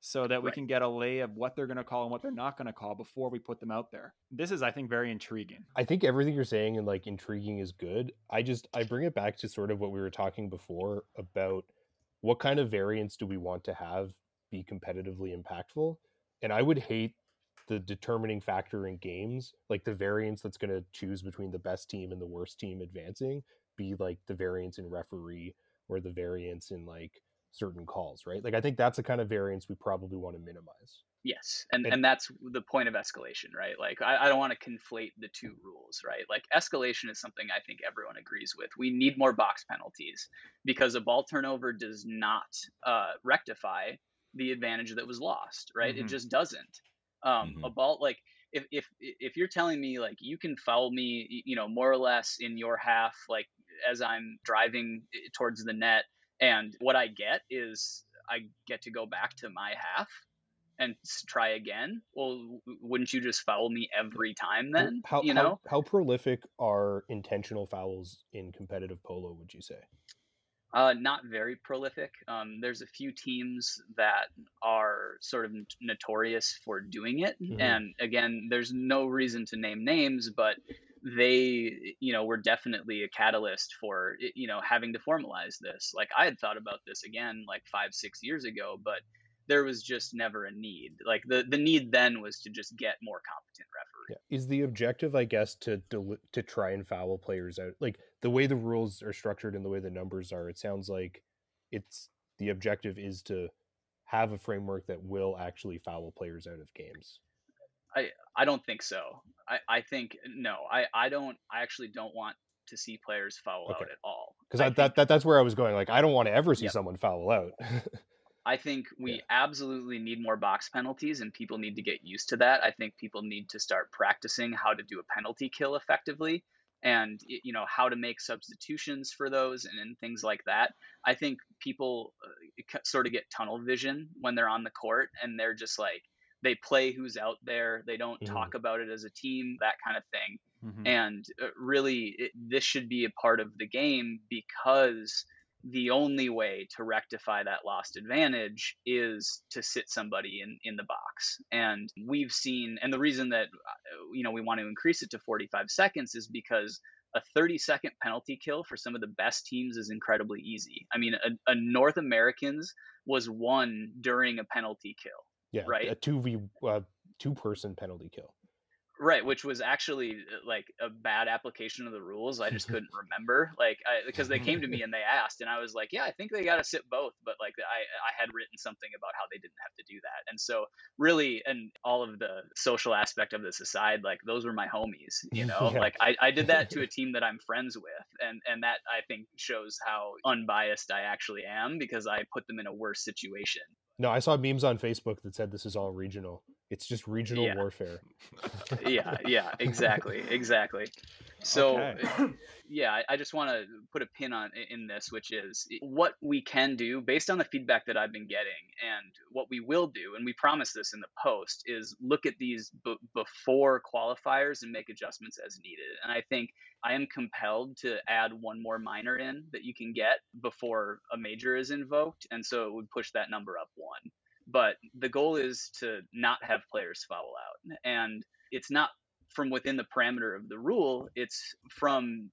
so that we right. can get a lay of what they're going to call and what they're not going to call before we put them out there. This is, I think, very intriguing. I think everything you're saying and like intriguing is good. I just, I bring it back to sort of what we were talking before about what kind of variance do we want to have be competitively impactful. And I would hate the determining factor in games, like the variance that's going to choose between the best team and the worst team advancing, be like the variance in referee or the variance in like certain calls, right? Like I think that's the kind of variance we probably want to minimize. Yes, and, and, and that's the point of escalation, right? Like I, I don't want to conflate the two rules, right? Like escalation is something I think everyone agrees with. We need more box penalties because a ball turnover does not uh, rectify the advantage that was lost, right? Mm-hmm. It just doesn't. Um, mm-hmm. A ball like if if if you're telling me like you can foul me, you know, more or less in your half, like as I'm driving eh, towards the net, and what I get is I get to go back to my half and try again. Well, wouldn't you just foul me every time then? How, you know, how, how prolific are intentional fouls in competitive polo? Would you say? Uh, not very prolific. Um, there's a few teams that are sort of notorious for doing it, mm-hmm. and again, there's no reason to name names, but they, you know, were definitely a catalyst for you know having to formalize this. Like I had thought about this again like five, six years ago, but there was just never a need. Like the the need then was to just get more competent referees. Yeah. Is the objective, I guess, to to try and foul players out? Like the way the rules are structured and the way the numbers are, it sounds like it's the objective is to have a framework that will actually foul players out of games. I I don't think so. I I think no. I I don't. I actually don't want to see players foul okay. out at all. Because that, that that's where I was going. Like I don't want to ever see yep. someone foul out. [LAUGHS] I think we yeah. absolutely need more box penalties and people need to get used to that. I think people need to start practicing how to do a penalty kill effectively and you know how to make substitutions for those and, and things like that. I think people uh, sort of get tunnel vision when they're on the court and they're just like they play who's out there. They don't mm-hmm. talk about it as a team, that kind of thing. Mm-hmm. And uh, really, it, this should be a part of the game because the only way to rectify that lost advantage is to sit somebody in, in the box. And we've seen, and the reason that, uh, you know, we want to increase it to 45 seconds is because a 30 second penalty kill for some of the best teams is incredibly easy. I mean, a, a North Americans was won during a penalty kill. Yeah. Right. A 2v, uh, two person penalty kill. Right, which was actually uh, like a bad application of the rules. I just couldn't [LAUGHS] remember, like, I, because they came to me [LAUGHS] and they asked, and I was like, "Yeah, I think they got to sit both," but like, I I had written something about how they didn't have to do that, and so really, and all of the social aspect of this aside, like, those were my homies, you [LAUGHS] know, yeah. like I I did that to a team that I'm friends with, and and that I think shows how unbiased I actually am because I put them in a worse situation. No, I saw memes on Facebook that said this is all regional It's just regional Yeah. warfare. [LAUGHS] yeah, yeah, exactly, exactly. So, Okay. Uh, yeah, I- I just want to put a pin on in this, which is what we can do based on the feedback that I've been getting, and what we will do, and we promise this in the post, is look at these b- before qualifiers and make adjustments as needed. And I think I am compelled to add one more minor in that you can get before a major is invoked, and so it would push that number up one. But the goal is to not have players foul out, and it's not from within the parameter of the rule it's from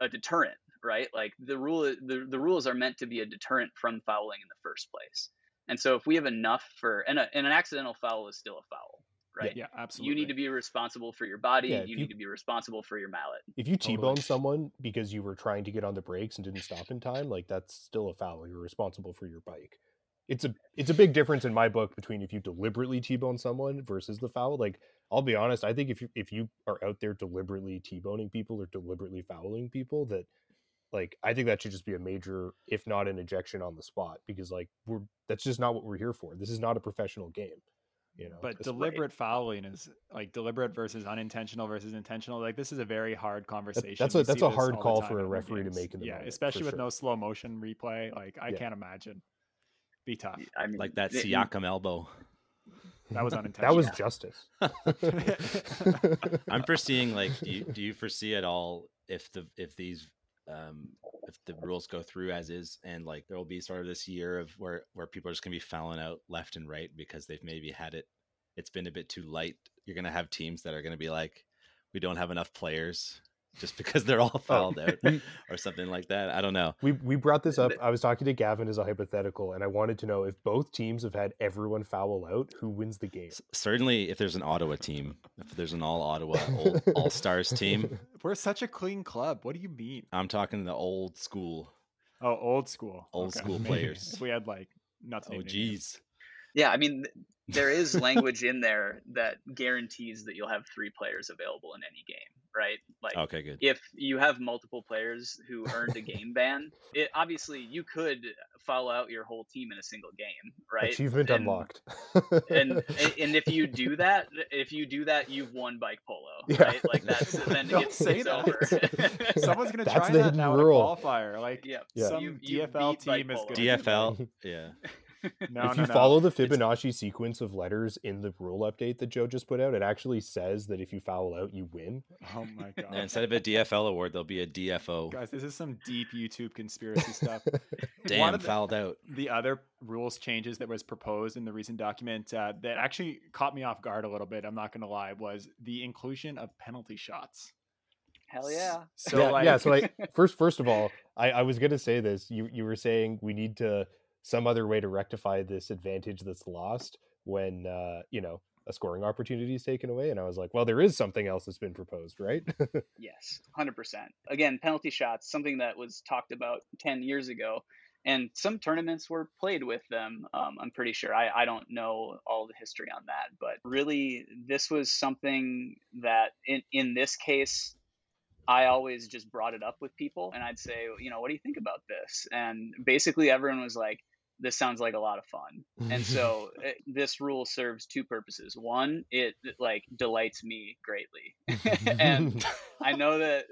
a deterrent right like the rule the, the rules are meant to be a deterrent from fouling in the first place and so if we have enough for and, a, and an accidental foul is still a foul right Yeah, absolutely. you need to be responsible for your body Yeah, if you you- need to be responsible for your mallet If you Totally. T-bone someone because you were trying to get on the brakes and didn't stop in time, like that's still a foul. You're responsible for your bike. It's a it's a big difference in my book between if you deliberately T-bone someone versus the foul. Like I'll be honest, I think if you if you are out there deliberately T-boning people or deliberately fouling people, that like I think that should just be a major, if not an ejection on the spot, because like we're that's just not what we're here for. This is not a professional game. You know, But deliberate fouling is like deliberate versus unintentional versus intentional. Like this is a very hard conversation. that's a- that's a hard call for a referee to make in the yeah, moment, especially with sure. no slow motion replay. Like I Yeah. can't imagine. Be tough. i mean Like that it- Siakam elbow. That was [LAUGHS] unintentional. that was justice. [LAUGHS] I'm foreseeing like do you, do you foresee at all if the if these um if the rules go through as is and like there will be sort of this year of where where people are just gonna be fouling out left and right because they've maybe had it it's been a bit too light you're gonna have teams that are gonna be like we don't have enough players just because they're all oh. fouled out or something like that i don't know we we brought this up. I was talking to Gavin as a hypothetical, and I wanted to know if both teams have had everyone foul out, who wins the game. S- certainly if there's an ottawa team if there's an all ottawa all, [LAUGHS] all stars team We're such a clean club. What do you mean? i'm talking the old school Oh, old school. Old school [LAUGHS] players. If we had like not oh, to oh name geez Yeah, I mean, there is [LAUGHS] language in there that guarantees that you'll have three players available in any game, right? Like, okay good if you have multiple players who earned a game ban, it obviously you could follow out your whole team in a single game, right? Achievement And- unlocked. [LAUGHS] And and if you do that, if you do that, you've won bike polo, Yeah. right? Like that's then Don't it's, say it's that. over. [LAUGHS] Someone's gonna That's try the that hidden now rule. in a qualifier. Like yeah, Yeah. some You- you DFL team is polo. gonna do that. DFL, yeah. [LAUGHS] [LAUGHS] No, if no, you no. follow the It's- Fibonacci sequence of letters in the rule update that Joe just put out, it actually says that if you foul out, you win. Oh my [LAUGHS] god. And instead of a DFL award, there'll be a DFO. Guys, this is some deep YouTube conspiracy stuff. [LAUGHS] Damn, of the- fouled out. the other rules changes that was proposed in the recent document uh, that actually caught me off guard a little bit. I'm not going to lie, was the inclusion of penalty shots. Hell yeah. So yeah, like, yeah. So like first, first of all, I, I was gonna say this. You you were saying we need to some other way to rectify this advantage that's lost when uh, you know a scoring opportunity is taken away, and I was like, well, there is something else that's been proposed, right? Yes, 100%. Again, penalty shots, something that was talked about 10 years ago. And some tournaments were played with them, um, I'm pretty sure. I, I don't know all the history on that. But really, this was something that, in, in this case, I always just brought it up with people and I'd say, you know, what do you think about this? And basically, everyone was like, this sounds like a lot of fun. And [LAUGHS] so eh, this rule serves two purposes. One, it like delights me greatly. [LAUGHS] and [LAUGHS] I know that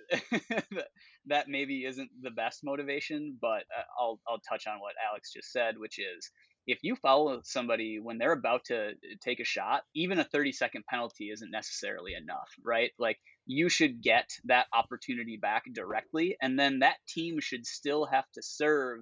that maybe isn't the best motivation, but uh, I'll I'll touch on what Alex just said, which is if you follow somebody when they're about to take a shot, even a 30 second penalty isn't necessarily enough, right? Like you should get that opportunity back directly, and then that team should still have to serve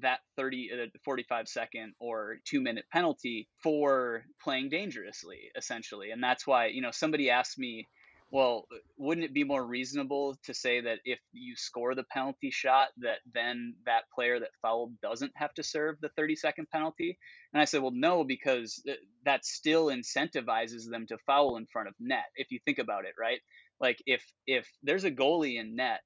that 30 uh, 45 second or 2 minute penalty for playing dangerously essentially. And that's why you know somebody asked me well wouldn't it be more reasonable to say that if you score the penalty shot that then that player that fouled doesn't have to serve the 30 second penalty? And i said well no because th- that still incentivizes them to foul in front of net if you think about it right? Like if if there's a goalie in net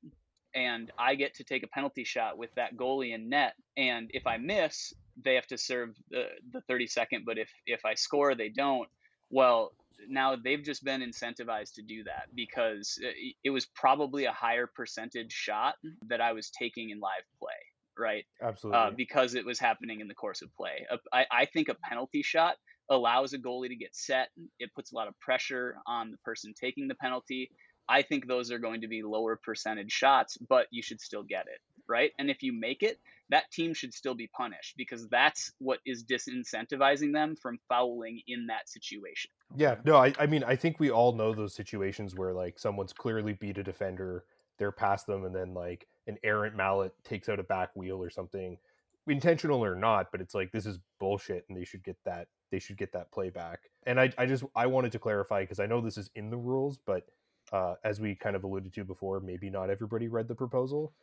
and I get to take a penalty shot with that goalie in net. And if I miss, they have to serve the, the 30 second. But if, if I score, they don't. Well, now they've just been incentivized to do that because it- it was probably a higher percentage shot that I was taking in live play, right? Absolutely. Uh, because it was happening in the course of play. I, I think a penalty shot allows a goalie to get set. It puts a lot of pressure on the person taking the penalty. I think those are going to be lower percentage shots, but you should still get it, right? And if you make it, that team should still be punished because that's what is disincentivizing them from fouling in that situation. Yeah, no, I, I mean, I think we all know those situations where like someone's clearly beat a defender, they're past them, and then like an errant mallet takes out a back wheel or something, intentional or not, but it's like this is bullshit, and they should get that they should get that play back. And I, I just I wanted to clarify because I know this is in the rules, but uh, as we kind of alluded to before, maybe not everybody read the proposal.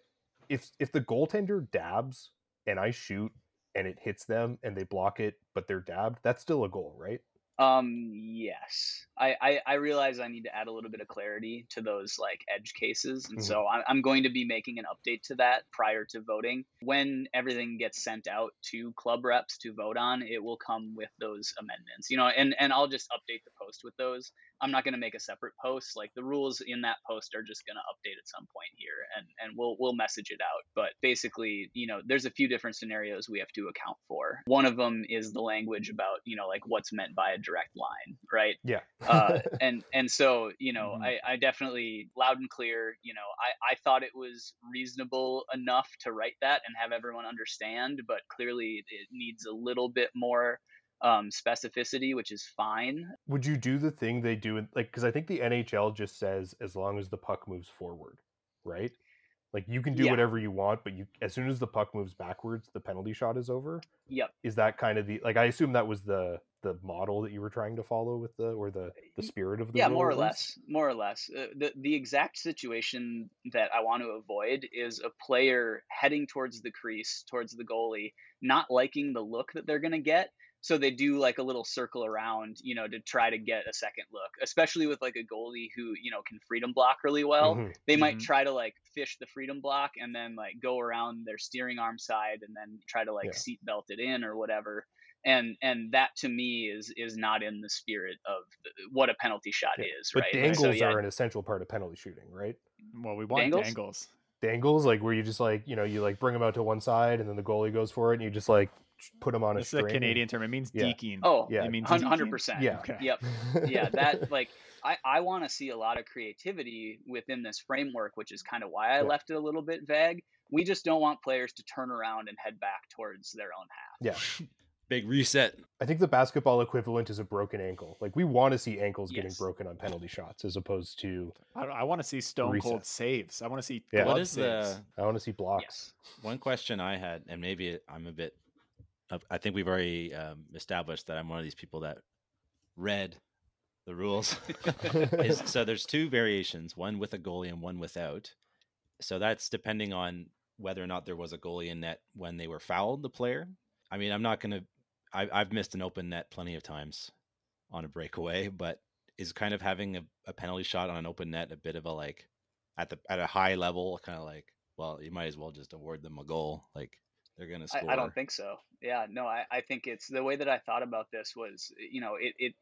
If if the goaltender dabs and I shoot and it hits them and they block it, but they're dabbed, that's still a goal, right? Um, yes, I, I, I realize I need to add a little bit of clarity to those like edge cases, and Mhm. so I'm, I'm going to be making an update to that prior to voting. When everything gets sent out to club reps to vote on, it will come with those amendments, you know, and and I'll just update the post with those. I'm not going to make a separate post. Like the rules in that post are just going to update at some point here, and and we'll we'll message it out. But basically, you know, there's a few different scenarios we have to account for. One of them is the language about you know like what's meant by a direct line, right? Yeah. uh, [LAUGHS] and and so you know Mhm. I, I definitely loud and clear you know I, I thought it was reasonable enough to write that and have everyone understand but clearly it needs a little bit more um, specificity which is fine Would you do the thing they do in like because I think the NHL just says as long as the puck moves forward, right? Like you can do Yeah. whatever you want, but you as soon as the puck moves backwards, the penalty shot is over. yep Is that kind of the like I assume that was the the model that you were trying to follow with the or the the spirit of the yeah more or less more or less uh, the the exact situation that i want to avoid is a player heading towards the crease towards the goalie not liking the look that they're going to get so they do like a little circle around you know to try to get a second look especially with like a goalie who you know can freedom block really well Mhm. they might Mhm. try to like fish the freedom block and then like go around their steering arm side and then try to like Yeah. seat belt it in or whatever and and that to me is is not in the spirit of the, what a penalty shot Yeah. is But right dangles so yeah are an essential part of penalty shooting, right? Well, we want Dangles? dangles. Dangles, like where you just like you know you like bring them out to one side and then the goalie goes for it and you just like put them on a This is a string. and- Canadian term. It means Yeah. deking. oh Yeah. it means 100% Yeah. Okay. yep [LAUGHS] yeah that like i i want to see a lot of creativity within this framework which is kind of why i Yeah. left it a little bit vague we just don't want players to turn around and head back towards their own half Yeah. [LAUGHS] Big reset. I think the basketball equivalent is a broken ankle. Like we want to see ankles getting broken on penalty shots as opposed to I, I want to see stone Reset. cold saves. I want to see Yeah. What is saves. the I want to see blocks. yes one question I had, and maybe I'm a bit. I think we've already um, established that I'm one of these people that read the rules. [LAUGHS] is, so there's two variations, one with a goalie and one without. So that's depending on whether or not there was a goalie in net when they were fouled, the player. I mean, I'm not going to. I've missed an open net plenty of times on a breakaway, but is kind of having a, a penalty shot on an open net a bit of a like at the at a high level, kind of like, well, you might as well just award them a goal. Like they're going to score. I, I don't think so. Yeah, no, I, I think it's the way that I thought about this was, you know, it, it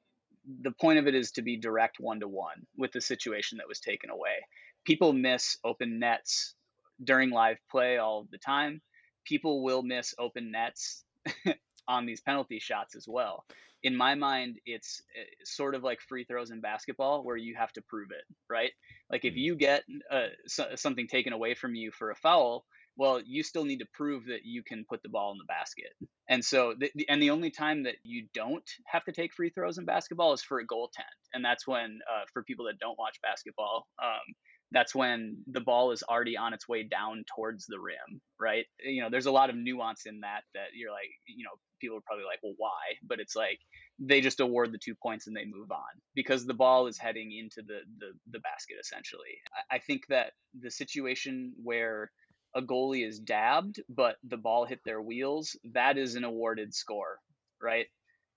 the point of it is to be direct one to one with the situation that was taken away. People miss open nets during live play all the time. People will miss open nets [LAUGHS] on these penalty shots as well. In my mind, it's uh, sort of like free throws in basketball where you have to prove it, right? Like if Mhm. you get uh, so, something taken away from you for a foul, well, you still need to prove that you can put the ball in the basket. And so, the, and the only time that you don't have to take free throws in basketball is for a goaltend. And that's when, uh, for people that don't watch basketball, um, that's when the ball is already on its way down towards the rim, right? You know, there's a lot of nuance in that that you're like, you know, people are probably like, well, why? But it's like they just award the two points and they move on because the ball is heading into the the, the basket essentially. I, I think that the situation where a goalie is dabbed, but the ball hit their wheels, that is an awarded score, right?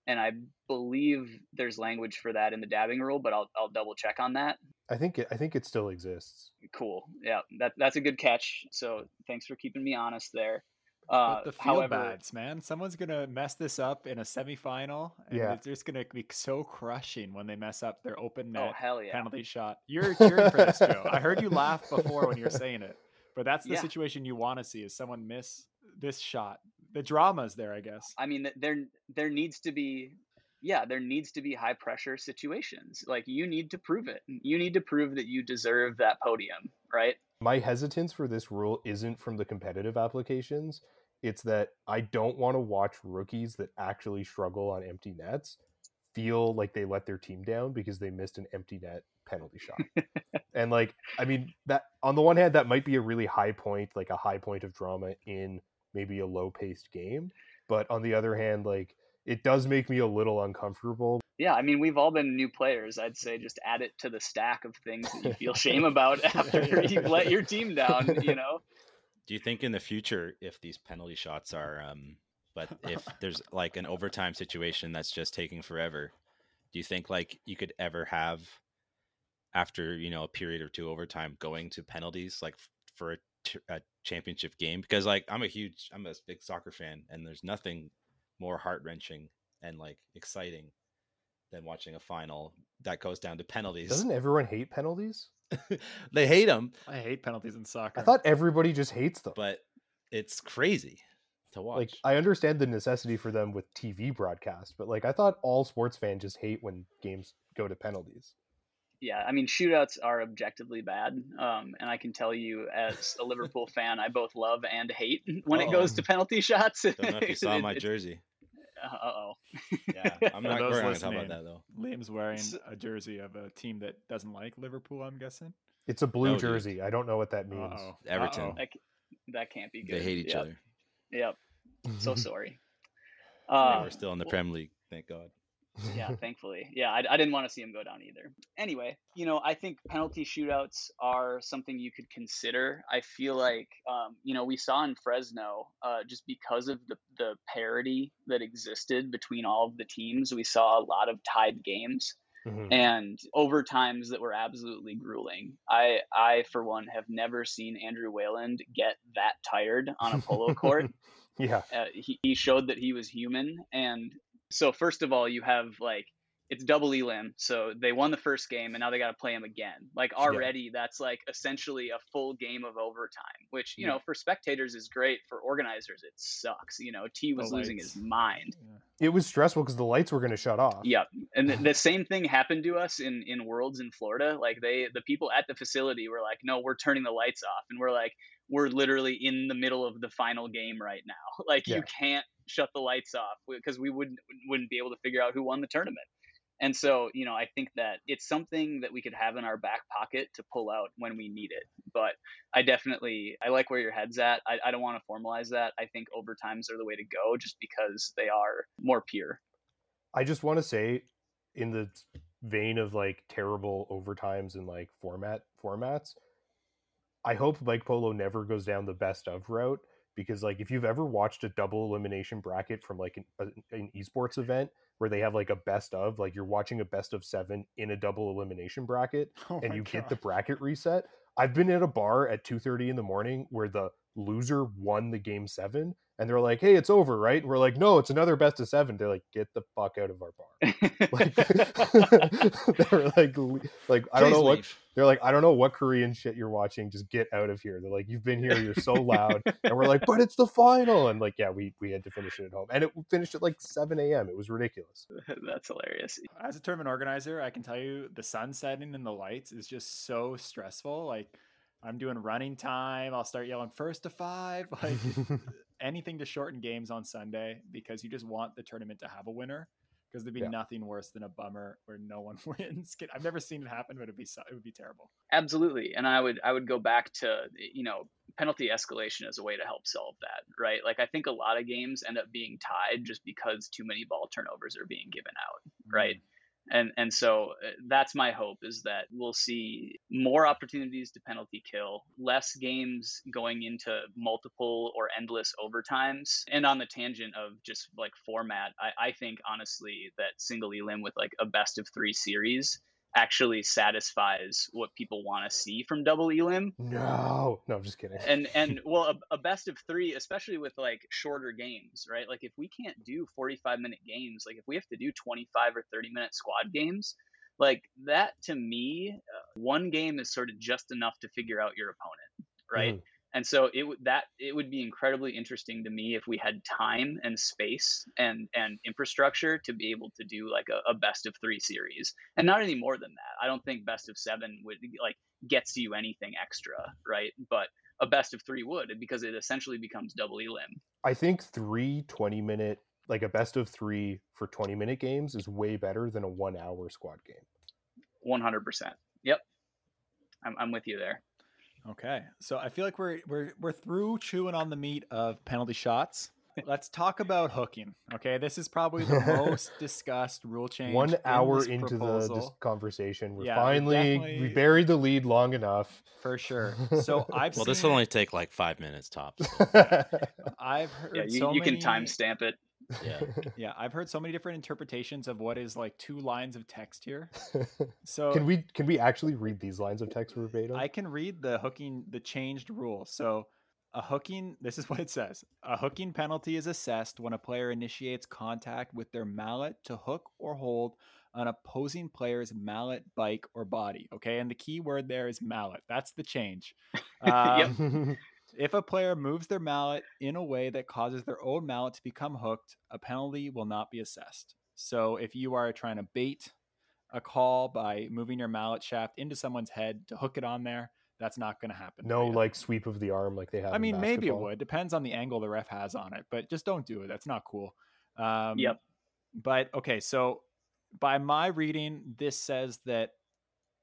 And I believe there's language for that in the dabbing rule, but I'll I'll double check on that. I think it, I think it still exists. Cool. Yeah, that that's a good catch. So thanks for keeping me honest there. Uh, But the field however, bads, man. Someone's gonna mess this up in a semifinal, and Yeah. it's just gonna be so crushing when they mess up their open oh net hell yeah, penalty shot. You're cheering for this, Joe. I heard you laugh before when you were saying it, but that's the Yeah. situation you want to see: is someone miss this shot. The drama's there, I guess. I mean, there there needs to be yeah, there needs to be high pressure situations. Like you need to prove it. You need to prove that you deserve that podium, right? My hesitance for this rule isn't from the competitive applications. It's that I don't want to watch rookies that actually struggle on empty nets feel like they let their team down because they missed an empty net penalty shot. [LAUGHS] and like, I mean, that on the one hand, that might be a really high point, like a high point of drama in maybe a low paced game. But on the other hand, like, it does make me a little uncomfortable. Yeah, I mean, we've all been new players. I'd say just add it to the stack of things that you feel shame [LAUGHS] about after [LAUGHS] you've let your team down, you know? Do you think in the future, if these penalty shots are, um, but [LAUGHS] if there's like an overtime situation that's just taking forever, do you think like you could ever have after you know a period or two overtime going to penalties like for a, a championship game? Because like I'm a huge, I'm a big soccer fan, and there's nothing more heart wrenching and like exciting than watching a final that goes down to penalties. Doesn't everyone hate penalties? [LAUGHS] they hate them. I hate penalties in soccer. I thought everybody just hates them. But it's crazy to watch. Like I understand the necessity for them with TV broadcast, but like I thought all sports fans just hate when games go to penalties. Yeah, I mean shootouts are objectively bad, um, and I can tell you as a Liverpool fan, I both love and hate [LAUGHS] when Uh-oh. it goes to penalty shots. [LAUGHS] Don't know if you saw my jersey. Uh oh. yeah, [LAUGHS] I'm not going to talk about that though. Liam's wearing a jersey of a team that doesn't like Liverpool. I'm guessing. It's a blue no, jersey. Dude. I don't know what that means. Uh-oh. Everton. Uh-oh. That, that, can't be good. They hate each yep. other. Yep. So [LAUGHS] sorry. Uh, we're still in the Prem League. Thank God yeah, [LAUGHS] thankfully. Yeah, I, I didn't want to see him go down either. Anyway, you know, I think penalty shootouts are something you could consider. I feel like, um, you know, we saw in Fresno, uh, just because of the, the parity that existed between all of the teams, we saw a lot of tied games. Mm-hmm. and overtimes that were absolutely grueling. I, I for one, have never seen Andrew Wayland get that tired on a polo court. [LAUGHS] yeah, uh, he, he showed that he was human, and so first of all, you have like it's double elim, so they won the first game and now they got to play them again. Like already, yeah. that's like essentially a full game of overtime, which you yeah. know for spectators is great. For organizers, it sucks. You know, T was losing his mind. Yeah. It was stressful because the lights were going to shut off. Yep, and the, the, [LAUGHS] same thing happened to us in in Worlds in Florida. Like they, the people at the facility were like, "No, we're turning the lights off," and we're like, "We're literally in the middle of the final game right now. [LAUGHS] Like you can't shut the lights off because we wouldn't wouldn't be able to figure out who won the tournament. And so, you know, I think that it's something that we could have in our back pocket to pull out when we need it. But I definitely I like where your head's at. I, I don't want to formalize that. I think overtimes are the way to go just because they are more pure. I just want to say in the vein of like terrible overtimes and like format formats, I hope Bike Polo never goes down the best of route because like if you've ever watched a double elimination bracket from like an, an, esports event where they have like a best of like you're watching a best of seven in a double elimination bracket oh and you God. the bracket reset i've been at a bar at 2.30 in the morning where the loser won the game seven and they're like, "Hey, it's over, right?" And we're like, "No, it's another best of seven. They're like, "Get the fuck out of our bar!" like, [LAUGHS] [LAUGHS] they're like, like I don't know what they're like. I don't know what Korean shit you're watching. Just get out of here. They're like, "You've been here. You're so loud." and we're like, [LAUGHS] "But it's the final." And like, yeah, we we had to finish it at home, and it finished at like 7 a.m. It was ridiculous. That's hilarious. As a tournament organizer, I can tell you the sun setting and the lights is just so stressful. Like. I'm doing running time. I'll start yelling first to five. [LAUGHS] Like [LAUGHS] anything to shorten games on Sunday because you just want the tournament to have a winner. Because there'd be yeah. nothing worse than a bummer where no one [LAUGHS] wins. I've never seen it happen, but it'd be it would be terrible. Absolutely, and I would I would go back to you know penalty escalation as a way to help solve that, right? Like I think a lot of games end up being tied just because too many ball turnovers are being given out, mm-hmm. right? And and so uh, that's my hope is that we'll see more opportunities to penalty kill less games going into multiple or endless overtimes. And on the tangent of just like format i, I think honestly that single elim with like a best of three series actually satisfies what people want to see from double elim. No. No i'm just kidding. And and [LAUGHS] well a, a, best of three especially with like shorter games right? Like if we can't do 45 minute games like if we have to do 25 or 30 minute squad games like that to me uh, one game is sort of just enough to figure out your opponent right? Mm. And so it would that it would be incredibly interesting to me if we had time and space and and infrastructure to be able to do like a, a best of three series. And not any more than that. I don't think best of seven would like gets you anything extra right? But a best of three would because it essentially becomes double elim I think three 20 minute, like a best of three for 20 minute games is way better than a one hour squad game. 100% yep. I'm, I'm with you there Okay, so I feel like we're we're we're through chewing on the meat of penalty shots. [LAUGHS] Let's talk about hooking. Okay, this is probably the most [LAUGHS] discussed rule change. One in hour this into the proposal, this conversation, we're Yeah, finally we buried the lead long enough. for sure. [LAUGHS] So I've Well, seen this will it- only take like five minutes tops. I've heard yeah you, so you can timestamp it Yeah. [LAUGHS] Yeah, I've heard so many different interpretations of what is like two lines of text here. [LAUGHS] So can we can we actually read these lines of text verbatim? I can read the hooking, the changed rule. So, a hooking, this is what it says a hooking penalty is assessed when a player initiates contact with their mallet to hook or hold an opposing player's mallet, bike, or body. Okay. And the key word there is mallet. That's the change. [LAUGHS] Yep. Um, If a player moves their mallet in a way that causes their own mallet to become hooked, a penalty will not be assessed. So if you are trying to bait a call by moving your mallet shaft into someone's head to hook it on there, that's not going to happen. no for you. like sweep of the arm like they have. I in mean, maybe it would. Depends on the angle the ref has on it, but just don't do it. That's not cool. Um, Yep. But okay, so by my reading, this says that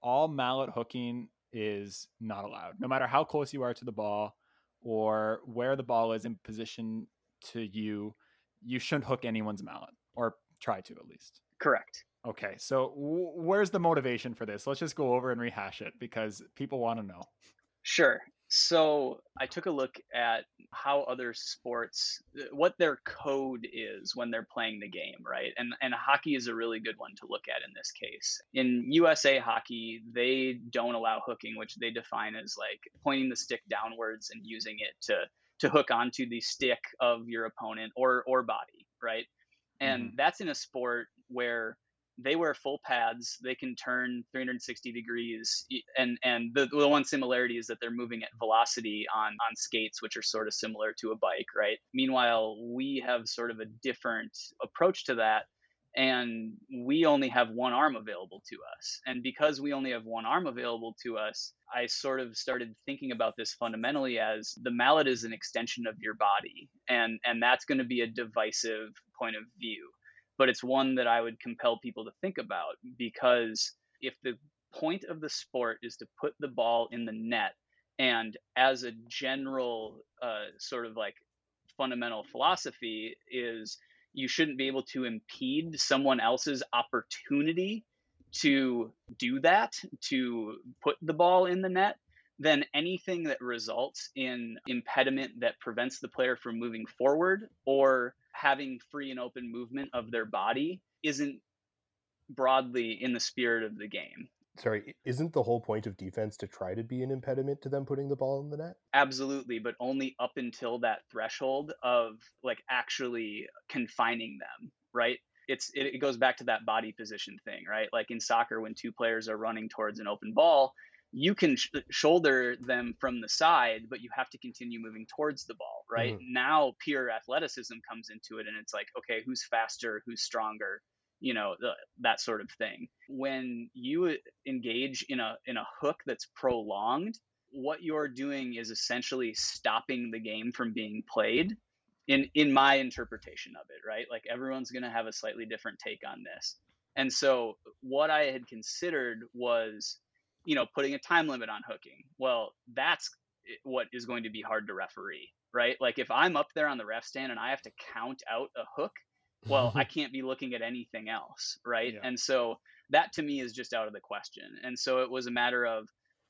all mallet hooking is not allowed, no matter how close you are to the ball or where the ball is in position to you. You shouldn't hook anyone's mallet, or try to at least. correct Okay, so w- where's the motivation for this? Let's just go over and rehash it because people want to know. Sure. So I took a look at how other sports, uh, what their code is when they're playing the game, right? And and hockey is a really good one to look at in this case. In USA hockey, they don't allow hooking, which they define as like pointing the stick downwards and using it to to hook onto the stick of your opponent or or body, right? And that's in a sport where they wear full pads they can turn 360 degrees and and the, the one similarity is that they're moving at velocity on on skates which are sort of similar to a bike right? Meanwhile we have sort of a different approach to that and we only have one arm available to us. And because we only have one arm available to us i sort of started thinking about this fundamentally as the mallet is an extension of your body and and that's going to be a divisive point of view but it's one that I would compel people to think about because if the point of the sport is to put the ball in the net, and as a general uh, sort of like fundamental philosophy is you shouldn't be able to impede someone else's opportunity to do that, to put the ball in the net, then anything that results in impediment that prevents the player from moving forward or having free and open movement of their body isn't broadly in the spirit of the game. Sorry, isn't the whole point of defense to try to be an impediment to them putting the ball in the net? Absolutely, but only up until that threshold of like actually confining them, right? It's it, it goes back to that body position thing, right? Like in soccer when two players are running towards an open ball, you can sh- shoulder them from the side, but you have to continue moving towards the ball, right? Mm-hmm. Now pure athleticism comes into it and it's like, okay, who's faster, who's stronger, you know, the, that sort of thing. When you uh, engage in a in a hook that's prolonged, what you're doing is essentially stopping the game from being played in in my interpretation of it right like everyone's going to have a slightly different take on this and so what i had considered was you know putting a time limit on hooking well that's eh, what is going to be hard to referee right like if i'm up there on the ref stand and i have to count out a hook well i [LAUGHS] can't be looking at anything else right Yeah. and so that to me is just out of the question and so it was a matter of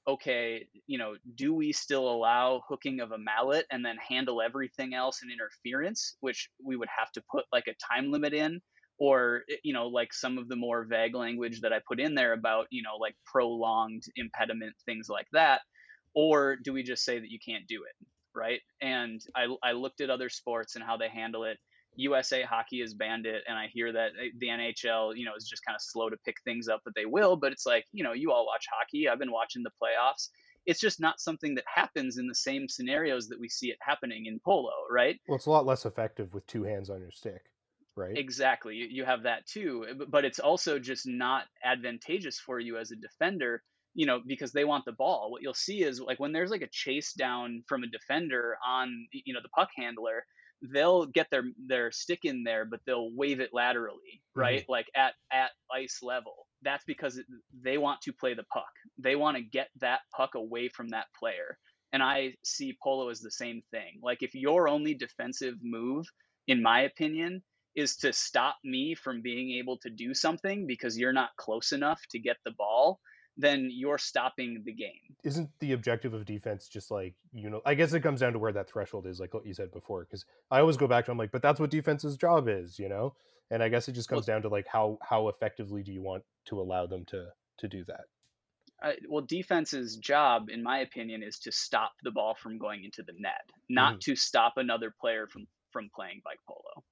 okay, you know, do we still allow hooking of a mallet and then handle everything else in interference, which we would have to put like a time limit in? Or, eh, you know, like some of the more vague language that I put in there about, you know, like prolonged impediment, things like that? Or do we just say that you can't do it? Right. And I, I looked at other sports and how they handle it. USA hockey has banned it, and I hear that eh, the NHL, you know, is just kind of slow to pick things up, but they will. But it's like, you know, you all watch hockey. I've been watching the playoffs. it's just not something that happens in the same scenarios that we see it happening in polo, right? Well, it's a lot less effective with two hands on your stick, right? Exactly. You, you have that too, but it's also just not advantageous for you as a defender you know, because they want the ball. What you'll see is like when there's like a chase down from a defender on, you know, the puck handler, they'll get their their stick in there, but they'll wave it laterally, right? Mm-hmm. Like at at ice level. That's because they want to play the puck. They want to get that puck away from that player. And I see polo as the same thing. Like if your only defensive move, in my opinion, is to stop me from being able to do something because you're not close enough to get the ball, then you're stopping the game. Isn't the objective of defense just like, you know, I guess it comes down to where that threshold is, like what you said before. Because I always go back to, I'm like, but that's what defense's job is, you know? And I guess it just comes well, down to like how how effectively do you want to allow them to to do that? Uh, well, defense's job, in my opinion, is to stop the ball from going into the net, not mm-hmm. to stop another player from from playing bike polo,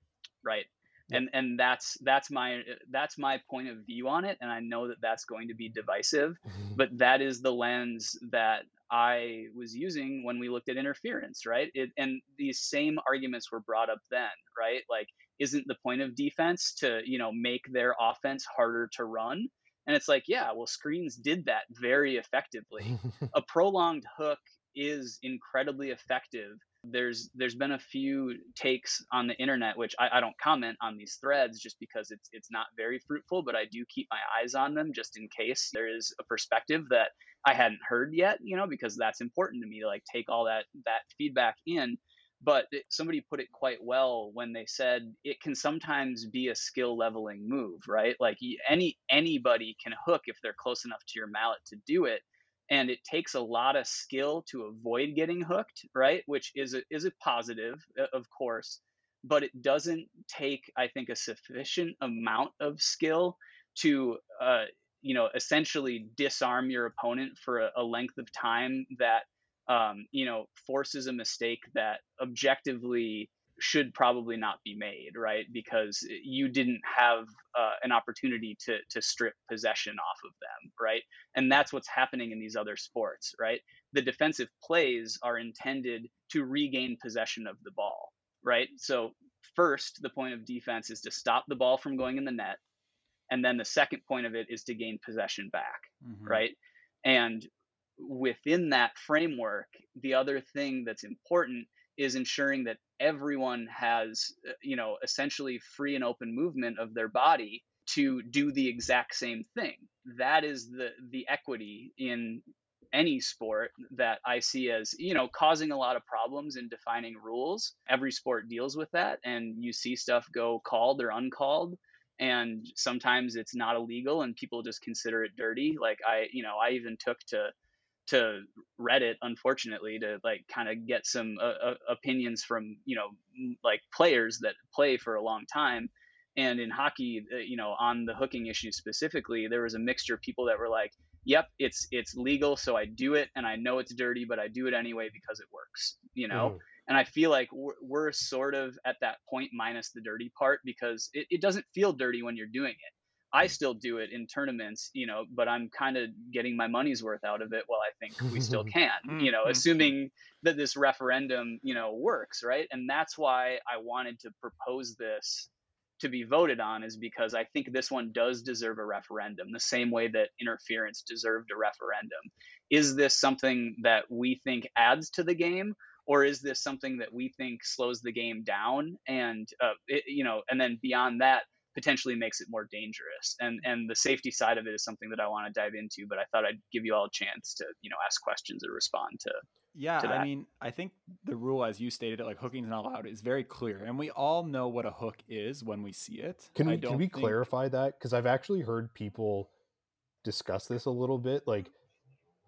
right? And and that's that's my that's my point of view on it and i know that that's going to be divisive [LAUGHS] but that is the lens that i was using when we looked at interference right? It, and these same arguments were brought up then right? Like isn't the point of defense to you know make their offense harder to run? And it's like yeah well screens did that very effectively. [LAUGHS] A prolonged hook is incredibly effective there's there's been a few takes on the internet which I, I, don't comment on these threads just because it's it's not very fruitful but i do keep my eyes on them just in case there is a perspective that i hadn't heard yet you know because that's important to me to like take all that that feedback in. But somebody put it quite well when they said it can sometimes be a skill leveling move right? Like any anybody can hook if they're close enough to your mallet to do it and it takes a lot of skill to avoid getting hooked right which is a, is a positive of course but it doesn't take i think a sufficient amount of skill to uh, you know essentially disarm your opponent for a, a length of time that um, you know forces a mistake that objectively should probably not be made, right? Because you didn't have uh, an opportunity to to strip possession off of them, right? And that's what's happening in these other sports, right? The defensive plays are intended to regain possession of the ball, right? So first, the point of defense is to stop the ball from going in the net, and then the second point of it is to gain possession back, mm-hmm. right? And within that framework, the other thing that's important is ensuring that everyone has uh, you know essentially free and open movement of their body to do the exact same thing. That is the the equity in any sport that i see as you know causing a lot of problems in defining rules. Every sport deals with that and you see stuff go called or uncalled and sometimes it's not illegal and people just consider it dirty. Like i you know i even took to to Reddit, unfortunately, to like kind of get some uh, uh, opinions from you know like players that play for a long time. And in hockey, uh, you know, on the hooking issue specifically, there was a mixture of people that were like, "Yep, it's it's legal, so I do it, and I know it's dirty, but I do it anyway because it works." You know. Mm. And I feel like we're, we're, sort of at that point minus the dirty part because it, it doesn't feel dirty when you're doing it I still do it in tournaments, you know, but I'm kind of getting my money's worth out of it while I think we still [LAUGHS] can, you know, mm-hmm. assuming that this referendum, you know, works, right? And that's why I wanted to propose this to be voted on is because I think this one does deserve a referendum, the same way that interference deserved a referendum. Is this something that we think adds to the game? Or is this something that we think slows the game down? And, uh, it, you know, and then beyond that, potentially makes it more dangerous. And and the safety side of it is something that I want to dive into, but I thought I'd give you all a chance to, you know, ask questions or respond to yeah, I mean, I think the rule, as you stated it, like hooking is not allowed, is very clear, and we all know what a hook is when we see it. Can we can we think... clarify that? Because I've actually heard people discuss this a little bit. Like,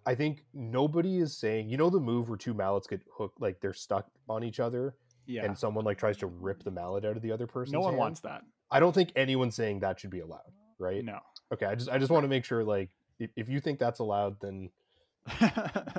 I think nobody is saying, you know, the move where two mallets get hooked, like they're stuck on each other, yeah, and someone like tries to rip the mallet out of the other person. No one hand. wants that. I don't think anyone's saying that should be allowed, right? No. Okay, I just I just want to make sure like if, if you think that's allowed, then [LAUGHS]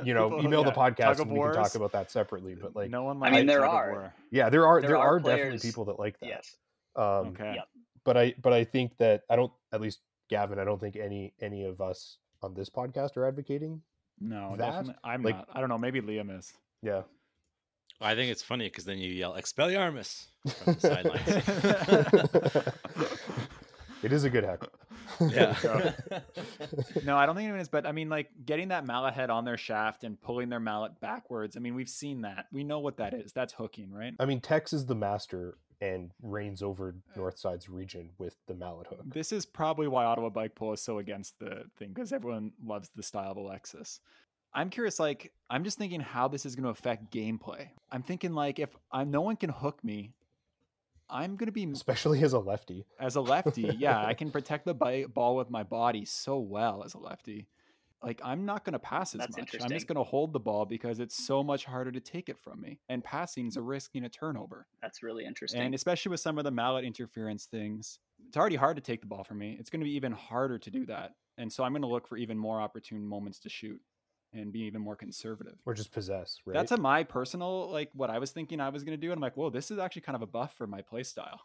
you know, People, email yeah, the podcast and we can talk about that separately. But like, no one. I mean, there are. Yeah, there are there, there are, are definitely people that like that. Yes. Um, okay. Yep. But I but I think that I don't at least Gavin. I don't think any any of us on this podcast are advocating No, That, definitely. I'm like- not. I don't know. Maybe Liam is. Yeah. I think it's funny because then you yell Expelliarmus from the sidelines. [LAUGHS] it is a good heckle. [LAUGHS] yeah. No, I don't think anyone is. But I mean, like getting that mallet head on their shaft and pulling their mallet backwards. I mean, we've seen that. We know what that is. That's hooking, right? I mean, Tex is the master and reigns over uh, Northside's region with the mallet hook. This is probably why Ottawa Bike Polo is so against the thing because everyone loves the style of Alexis. I'm curious, like, I'm just thinking how this is going to affect gameplay. I'm thinking, like, if I'm no one can hook me, I'm going to be Especially as a lefty. as a lefty. yeah, I [LAUGHS] can protect the bi- ball with my body so well as a lefty. Like, I'm not going to pass as That's much. I'm just going to hold the ball because it's so much harder to take it from me. And passing is a risking a turnover. That's really interesting. And especially with some of the mallet interference things, it's already hard to take the ball from me. It's going to be even harder to do that. And so I'm going to look for even more opportune moments to shoot and be even more conservative. Or just possess, right? That's a my personal like what I was thinking I was going to do and I'm like, "Whoa, this is actually kind of a buff for my play style."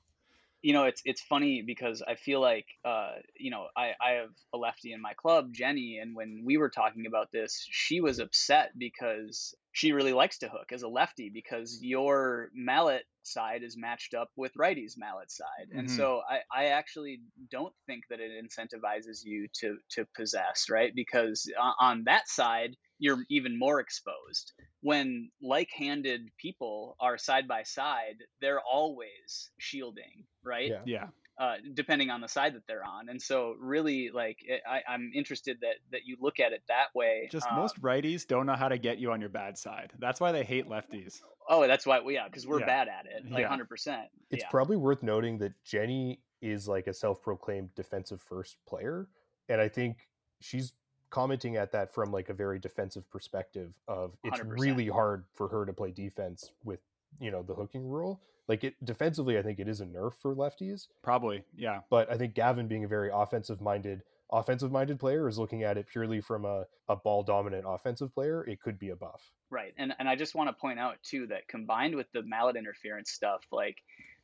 You know, it's it's funny because I feel like uh, you know, I, I have a lefty in my club, Jenny, and when we were talking about this, she was upset because she really likes to hook as a lefty because your mallet side is matched up with righty's mallet side. And Mhm. so I, I actually don't think that it incentivizes you to to possess, right? Because on that side, you're even more exposed. When like-handed people are side by side, they're always shielding, right? Yeah. Yeah. uh, depending on the side that they're on. And so, really, like it, I, I'm interested that that you look at it that way. Just Uh, most righties don't know how to get you on your bad side. That's why they hate lefties. Oh, that's why. Well, yeah, because we're Yeah. bad at it, like Yeah. 100. percent It's Yeah, probably worth noting that Jenny is like a self-proclaimed defensive first player, and I think she's commenting at that from like a very defensive perspective of it's 100%. really hard for her to play defense with you know the hooking rule. Like it defensively, I think it is a nerf for lefties, Probably. Yeah. but I think Gavin being a very offensive minded offensive minded player is looking at it purely from a, a ball dominant offensive player, it could be a buff. right. And and I just want to point out too that combined with the mallet interference stuff, like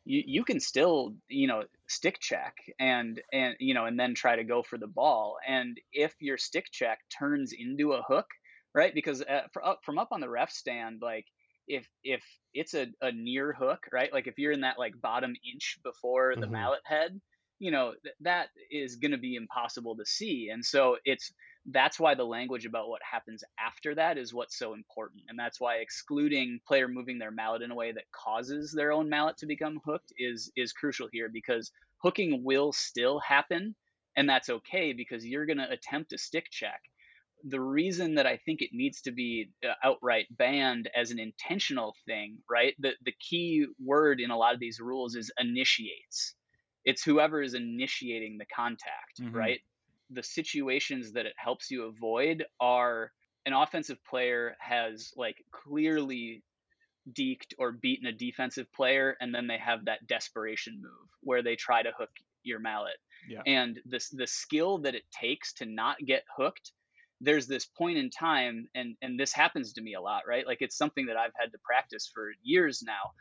you you can still you know stick check and and you know and then try to go for the ball. And if your stick check turns into a hook, right? Because uh, up, from up on the ref stand, like if if it's a, a near hook, right? Like if you're in that like bottom inch before the Mhm. mallet head, you know th- that is going to be impossible to see, and so it's that's why the language about what happens after that is what's so important, and that's why excluding player moving their mallet in a way that causes their own mallet to become hooked is is crucial here because hooking will still happen, and that's okay because you're going to attempt a stick check the reason that I think it needs to be uh, outright banned as an intentional thing, right? The the key word in a lot of these rules is initiates. It's whoever is initiating the contact, Mhm. right? The situations that it helps you avoid are an offensive player has like clearly deked or beaten a defensive player and then they have that desperation move where they try to hook your mallet. Yeah. And this the skill that it takes to not get hooked there's this point in time and and this happens to me a lot right like it's something that i've had to practice for years now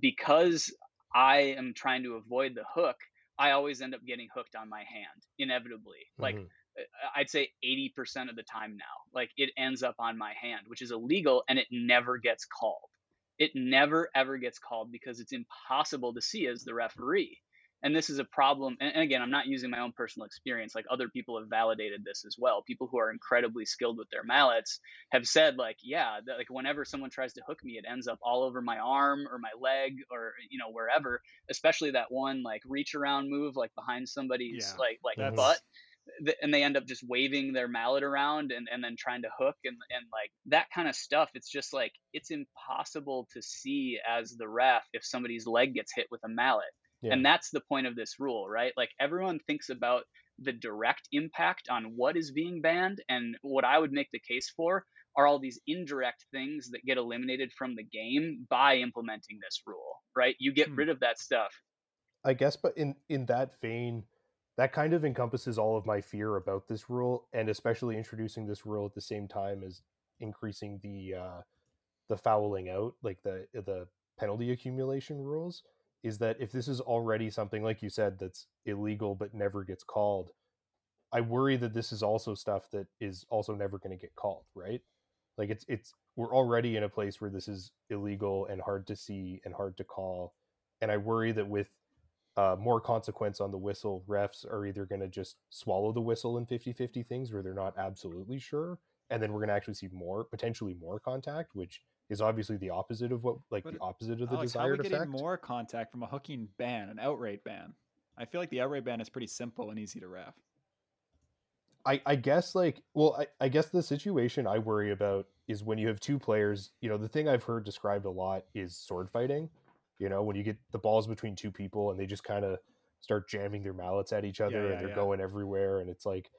because i am trying to avoid the hook i always end up getting hooked on my hand inevitably like Mhm. uh, i'd say 80% of the time now like it ends up on my hand which is illegal and it never gets called it never ever gets called because it's impossible to see as the referee and this is a problem and again i'm not using my own personal experience like other people have validated this as well. People who are incredibly skilled with their mallets have said like yeah that, like whenever someone tries to hook me it ends up all over my arm or my leg or you know wherever especially that one like reach around move like behind somebody's Yeah, like like that's- butt and they end up just waving their mallet around and, and then trying to hook and, and like that kind of stuff it's just like it's impossible to see as the ref if somebody's leg gets hit with a mallet Yeah. and that's the point of this rule, right? Like everyone thinks about the direct impact on what is being banned. And what I would make the case for are all these indirect things that get eliminated from the game by implementing this rule, right? You get Hmm. rid of that stuff. I guess, but in in that vein, that kind of encompasses all of my fear about this rule, and especially introducing this rule at the same time as increasing the uh, the fouling out, like the the penalty accumulation rules. Is that if this is already something like you said that's illegal but never gets called, I worry that this is also stuff that is also never going to get called, right? Like it's it's we're already in a place where this is illegal and hard to see and hard to call, and I worry that with uh, more consequence on the whistle, refs are either going to just swallow the whistle in 50-50 things where they're not absolutely sure, and then we're going to actually see more potentially more contact, which is obviously the opposite of what like But, the opposite of the Alex, how are we getting effect. more contact from a hooking ban, an outright ban? I feel like the outright ban is pretty simple and easy to ref. I, I guess like well I, I guess the situation I worry about is when you have two players, you know, the thing I've heard described a lot is sword fighting. You know, when you get the balls between two people and they just kind of start jamming their mallets at each other yeah, and they're yeah. going everywhere and it's like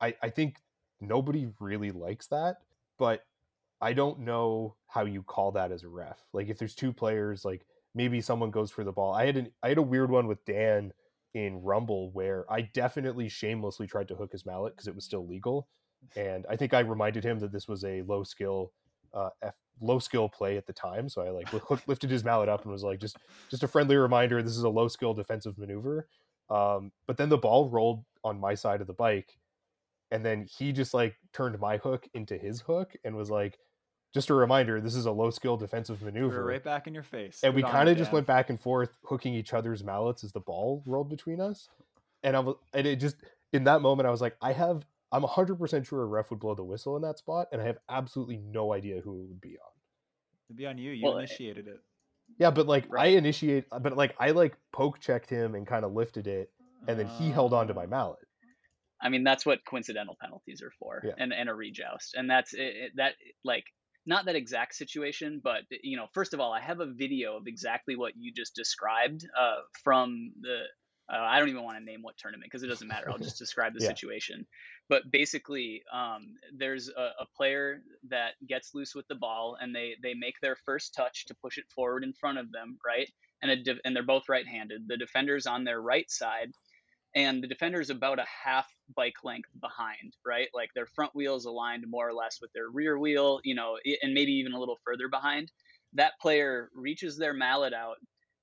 I, I think nobody really likes that, but I don't know how you call that as a ref. Like if there's two players, like maybe someone goes for the ball. I had an I had a weird one with Dan in Rumble where I definitely shamelessly tried to hook his mallet because it was still legal, and I think I reminded him that this was a low skill, uh, F, low skill play at the time. So I like lifted his mallet up and was like, just just a friendly reminder, this is a low skill defensive maneuver. Um, but then the ball rolled on my side of the bike, and then he just like turned my hook into his hook and was like, just a reminder, this is a low skill defensive We maneuver right back in your face. and we Good on kind of just went back and forth hooking each other's mallets as the ball rolled between us and i was and it just in that moment i was like i have i'm 100% sure a ref would blow the whistle in that spot and i have absolutely no idea who it would be on It'd be on you. You Well, eh, initiated it. yeah but like i initiate but like i like poke checked him and kind of lifted it and then he held on to my mallet I mean, that's what coincidental penalties are for, Yeah. and and a rejoust, and that's it, it, that like not that exact situation, but you know, first of all, I have a video of exactly what you just described uh, from the. Uh, I don't even want to name what tournament because it doesn't matter. I'll just [LAUGHS] describe the Yeah. situation. But basically, um, there's a, a player that gets loose with the ball, and they they make their first touch to push it forward in front of them, right? And a de- and they're both right-handed. The defender's on their right side, and the defender is about a half bike length behind, right? Like their front wheel is aligned more or less with their rear wheel, you know, and maybe even a little further behind. That player reaches their mallet out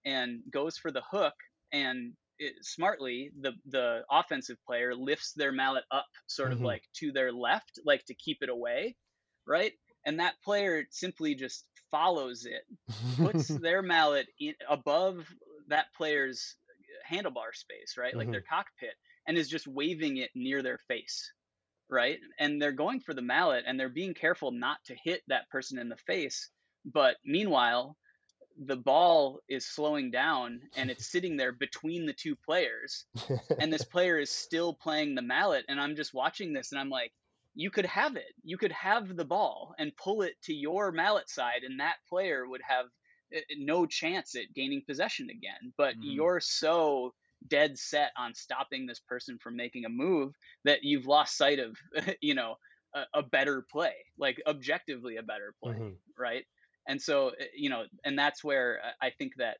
and goes for the hook, and it, smartly, the the offensive player lifts their mallet up, sort of Mhm. like to their left, like to keep it away, right? And that player simply just follows it puts [LAUGHS] their mallet in, above that player's handlebar space, right? Like their mm-hmm. cockpit, and is just waving it near their face, right? And they're going for the mallet and they're being careful not to hit that person in the face. But meanwhile, the ball is slowing down and it's [LAUGHS] sitting there between the two players [LAUGHS] and this player is still playing the mallet and i'm just watching this and i'm like you could have it you could have the ball and pull it to your mallet side and that player would have no chance at gaining possession again but Mhm. you're so dead set on stopping this person from making a move that you've lost sight of [LAUGHS] you know a, a better play like objectively a better play Mhm. right and so uh, you know and that's where uh, i think that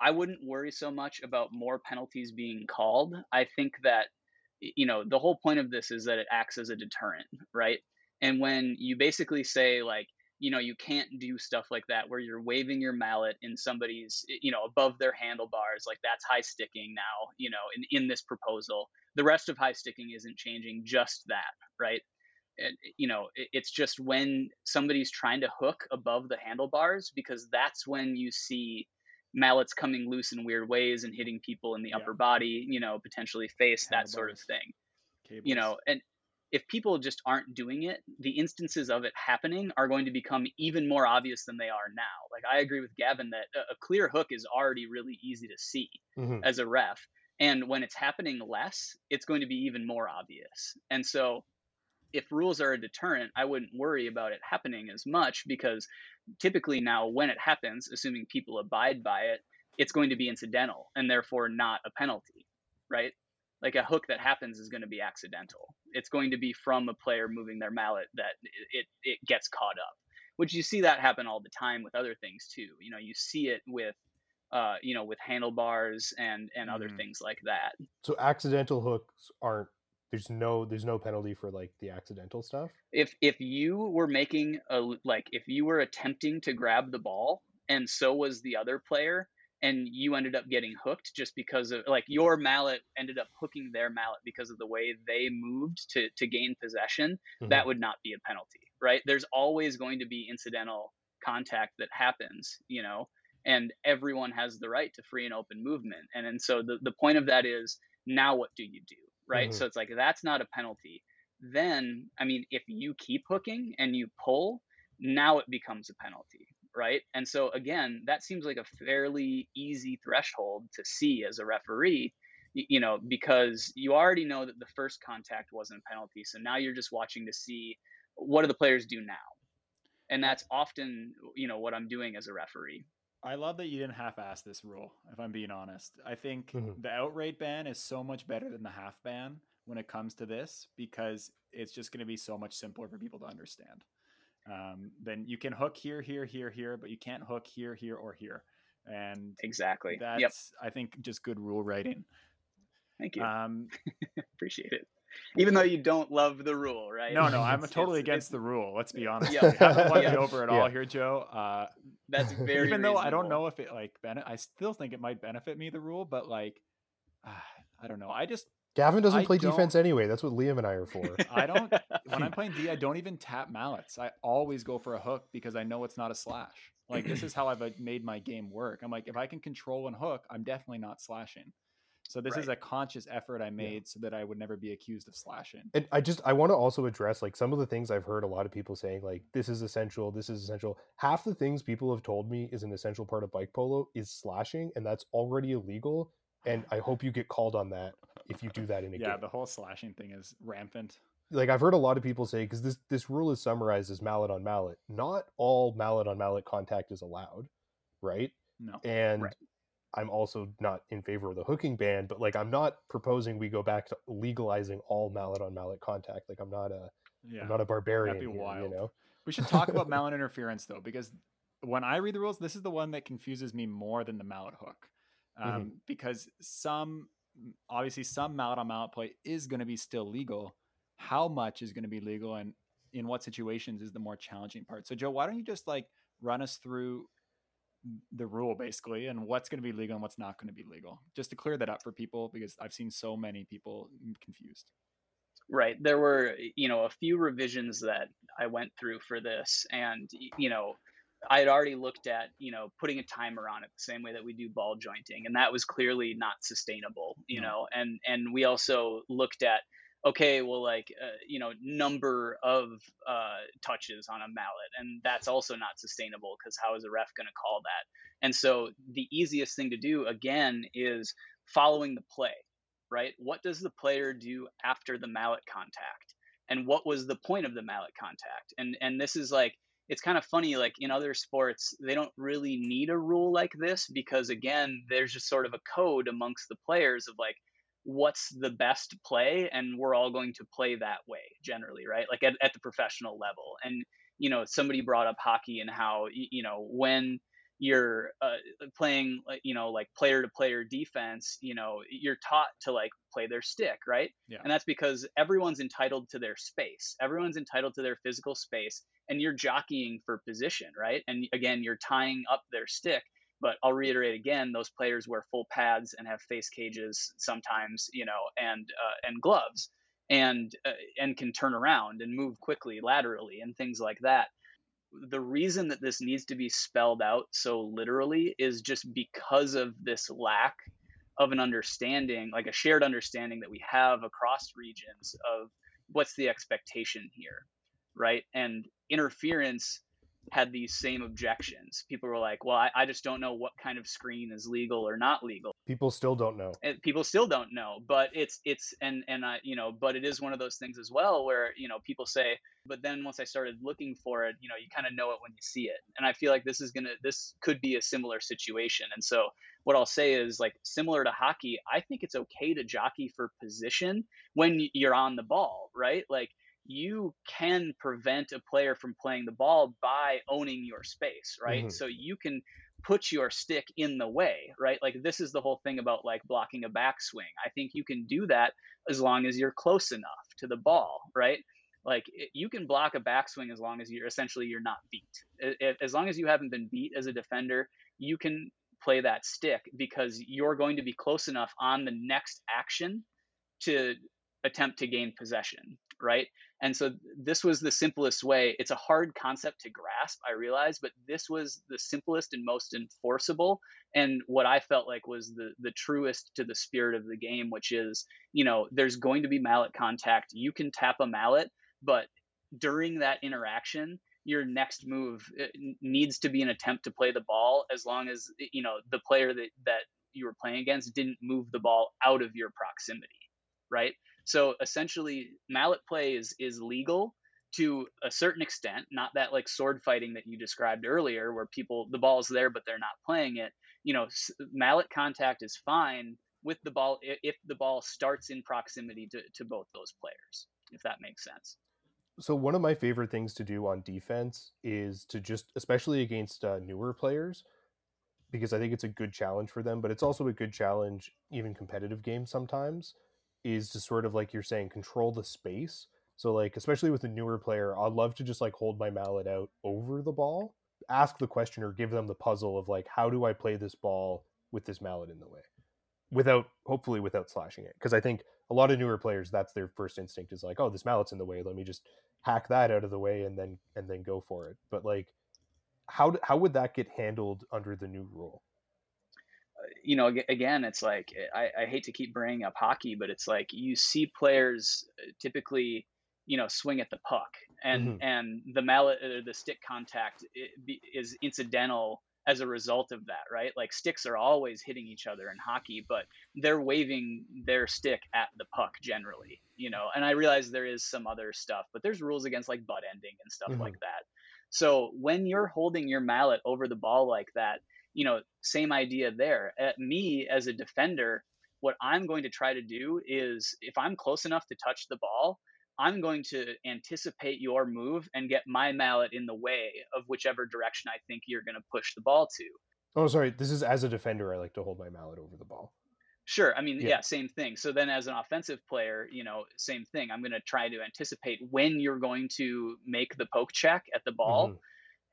i wouldn't worry so much about more penalties being called i think that you know the whole point of this is that it acts as a deterrent right and when you basically say like you know you can't do stuff like that where you're waving your mallet in somebody's you know above their handlebars like that's high sticking now you know in, in this proposal. The rest of high sticking isn't changing just that right? And you know it- it's just when somebody's trying to hook above the handlebars because that's when you see mallets coming loose in weird ways and hitting people in the Yeah. upper body you know potentially face that sort of thing. You know and if people just aren't doing it the instances of it happening are going to become even more obvious than they are now. Like i agree with gavin that a, clear hook is already really easy to see Mhm. as a ref and when it's happening less it's going to be even more obvious. And so if rules are a deterrent i wouldn't worry about it happening as much because typically now when it happens assuming people abide by it it's going to be incidental and therefore not a penalty right? Like a hook that happens is going to be accidental it's going to be from a player moving their mallet that it, it, gets caught up which you see that happen all the time with other things too. You know you see it with uh, you know with handlebars and and other Mhm. things like that. So accidental hooks aren't there's no there's no penalty for like the accidental stuff? If if you were making a like if you were attempting to grab the ball and so was the other player and you ended up getting hooked just because of like your mallet ended up hooking their mallet because of the way they moved to to gain possession Mhm. that would not be a penalty right there's always going to be incidental contact that happens you know and everyone has the right to free and open movement and and so the, the point of that is now what do you do right Mhm. so it's like that's not a penalty then i mean if you keep hooking and you pull now it becomes a penalty right and so again that seems like a fairly easy threshold to see as a referee you know because you already know that the first contact wasn't a penalty so now you're just watching to see what do the players do now and that's often you know what i'm doing as a referee I love that you didn't half-ass this rule. If I'm being honest, I think Mhm. the outright ban is so much better than the half ban when it comes to this because it's just going to be so much simpler for people to understand. Um, then you can hook here, here, here, here, but you can't hook here, here, or here, and exactly that's yep I think just good rule writing. thank you Um, [LAUGHS] appreciate it even though you don't love the rule right no, no, I'm [LAUGHS] It's- totally it's- against the rule. Let's be honest. Yeah. [LAUGHS] You haven't won Yeah. me over at Yeah. all here, Joe. Uh, that's very even though I don't know if it like bene- I still think it might benefit me the rule, but like ah, I don't know. I just Gavin doesn't I play defense anyway. That's what Liam and I are for. [LAUGHS] I don't when I'm [LAUGHS] playing D, I don't even tap mallets. I always go for a hook because I know it's not a slash. Like this is how I've uh, made my game work. I'm like if I can control and hook, I'm definitely not slashing. So this is a conscious effort I made so that I would never be accused of slashing. and I just I want to also address like some of the things I've heard a lot of people saying like this is essential, this is essential. Half the things people have told me is an essential part of bike polo is slashing, and that's already illegal. And I hope you get called on that if you do that in a Yeah, game. Yeah, the whole slashing thing is rampant. Like I've heard a lot of people say because this this rule is summarized as mallet on mallet. Not all mallet on mallet contact is allowed, right? No. and Right. I'm also not in favor of the hooking ban, but like I'm not proposing we go back to legalizing all mallet on mallet contact. Like I'm not a Yeah. am not a barbarian. be here, wild. You know, We should talk about [LAUGHS] mallet interference though, because when I read the rules, this is the one that confuses me more than the mallet hook, um, Mhm. because some obviously some mallet on mallet play is going to be still legal. How much is going to be legal, and in what situations is the more challenging part? So, Joe, why don't you just like run us through the rule basically, and what's going to be legal and what's not going to be legal, just to clear that up for people, because I've seen so many people confused. right there were you know a few revisions that i went through for this and you know i had already looked at you know putting a timer on it the same way that we do ball jointing and that was clearly not sustainable you No. know and and we also looked at okay well like uh, you know number of uh, touches on a mallet and that's also not sustainable because how is a ref going to call that and so the easiest thing to do again is following the play right? What does the player do after the mallet contact? And what was the point of the mallet contact? And and this is like it's kind of funny like in other sports they don't really need a rule like this because again there's just sort of a code amongst the players of like what's the best play and we're all going to play that way generally right? Like at, at the professional level. And you know somebody brought up hockey and how you know when you're uh, playing you know like player to player defense you know you're taught to like play their stick right? Yeah. and that's because everyone's entitled to their space. Everyone's entitled to their physical space and you're jockeying for position right? And again you're tying up their stick. But i'll reiterate again those players wear full pads and have face cages sometimes you know and uh, and gloves and uh, and can turn around and move quickly laterally and things like that the reason that this needs to be spelled out so literally is just because of this lack of an understanding, like a shared understanding that we have across regions of what's the expectation here, right? And interference had these same objections. People were like, well, I, I just don't know what kind of screen is legal or not legal people still don't know. and people still don't know but it's it's and and i you know but it is one of those things as well where you know people say but then once i started looking for it you know you kind of know it when you see it and i feel like this is gonna this could be a similar situation and so what i'll say is like similar to hockey i think it's okay to jockey for position when you're on the ball right like you can prevent a player from playing the ball by owning your space right Mhm. so you can put your stick in the way, right? Like this is the whole thing about like blocking a backswing. I think you can do that as long as you're close enough to the ball, right? Like it- you can block a backswing as long as you're essentially you're not beat. As long as you haven't been beat as a defender, you can play that stick because you're going to be close enough on the next action to attempt to gain possession, right? And so this was the simplest way. It's a hard concept to grasp, I realize, but this was the simplest and most enforceable and what I felt like was the the truest to the spirit of the game, which is, you know, there's going to be mallet contact. You can tap a mallet, but during that interaction, your next move uh, needs to be an attempt to play the ball as long as you know the player that that you were playing against didn't move the ball out of your proximity right so essentially mallet play is is legal to a certain extent not that like sword fighting that you described earlier where people the ball's there but they're not playing it. You know mallet contact is fine with the ball if the ball starts in proximity to, to both those players if that makes sense. So one of my favorite things to do on defense is to just especially against uh, newer players because i think it's a good challenge for them but it's also a good challenge even competitive games sometimes is to sort of like you're saying control the space. So like especially with a newer player i'd love to just like hold my mallet out over the ball ask the question or give them the puzzle of like how do i play this ball with this mallet in the way? Without hopefully without slashing it because i think a lot of newer players that's their first instinct is like oh this mallet's in the way let me just hack that out of the way and then and then go for it. But like how how would that get handled under the new rule you know again it's like I, I hate to keep bringing up hockey but it's like you see players uh, typically you know swing at the puck and mm-hmm. and the mallet or the stick contact is incidental as a result of that, right? Like sticks are always hitting each other in hockey, but they're waving their stick at the puck generally, you know. And I realize there is some other stuff, but there's rules against like butt ending and stuff mm-hmm. like that. So when you're holding your mallet over the ball like that, you know, same idea there. At me as a defender, what I'm going to try to do is if I'm close enough to touch the ball, I'm going to anticipate your move and get my mallet in the way of whichever direction I think you're going to push the ball to. Oh, sorry. This is as a defender, I like to hold my mallet over the ball. Sure. I mean, yeah. yeah, same thing. So then as an offensive player, you know, same thing. I'm going to try to anticipate when you're going to make the poke check at the ball. Mm-hmm.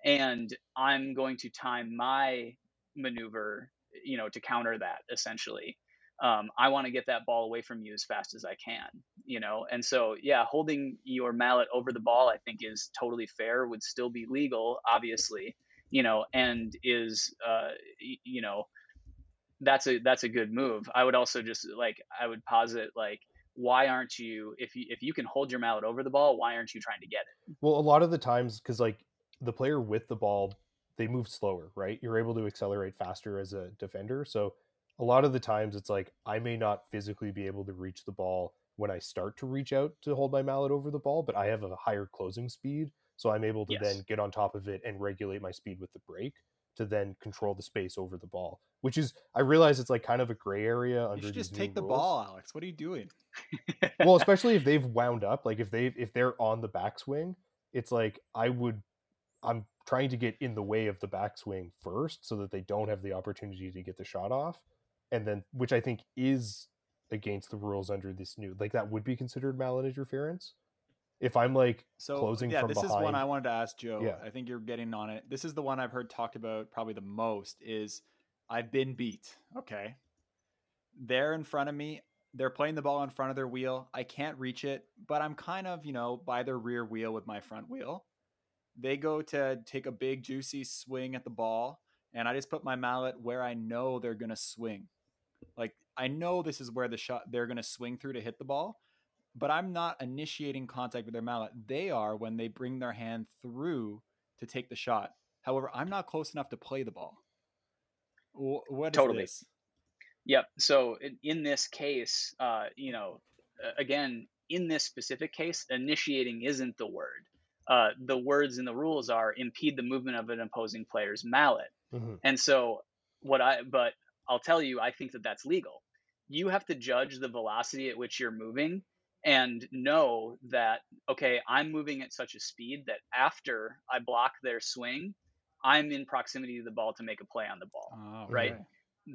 And I'm going to time my maneuver, you know, to counter that essentially um, I want to get that ball away from you as fast as I can, you know? And so, yeah, holding your mallet over the ball, I think is totally fair, would still be legal, obviously, you know, and is, uh, you know, that's a, that's a good move. I would also just like, I would posit like, why aren't you, if you, if you can hold your mallet over the ball, why aren't you trying to get it? Well, a lot of the times, cause like the player with the ball, they move slower, right? You're able to accelerate faster as a defender. So a lot of the times it's like I may not physically be able to reach the ball when I start to reach out to hold my mallet over the ball, but I have a higher closing speed. So I'm able to yes. then get on top of it and regulate my speed with the brake to then control the space over the ball. Which is I realize it's like kind of a gray area under you should just take the rules. ball, Alex. What are you doing? well, [LAUGHS] especially if they've wound up, like if they if they're on the backswing, it's like I would I'm trying to get in the way of the backswing first so that they don't have the opportunity to get the shot off and then which I think is against the rules under this new like that would be considered mallet interference. If I'm like so, closing yeah, from this behind, is one I wanted to ask Joe. Yeah. I think you're getting on it. This is the one I've heard talked about probably the most. Is I've been beat. Okay, they're in front of me. They're playing the ball in front of their wheel. I can't reach it, but I'm kind of you know by their rear wheel with my front wheel. They go to take a big juicy swing at the ball, and I just put my mallet where I know they're gonna swing. Like I know this is where the shot they're going to swing through to hit the ball, but I'm not initiating contact with their mallet. They are when they bring their hand through to take the shot. However, I'm not close enough to play the ball. What totally. This? Yep. So in, in this case, uh, you know, again, in this specific case, initiating isn't the word. Uh, the words in the rules are impede the movement of an opposing player's mallet. Mm-hmm. And so what I, but I'll tell you, I think that that's legal. You have to judge the velocity at which you're moving and know that, okay, I'm moving at such a speed that after I block their swing, I'm in proximity to the ball to make a play on the ball. Oh, right? right?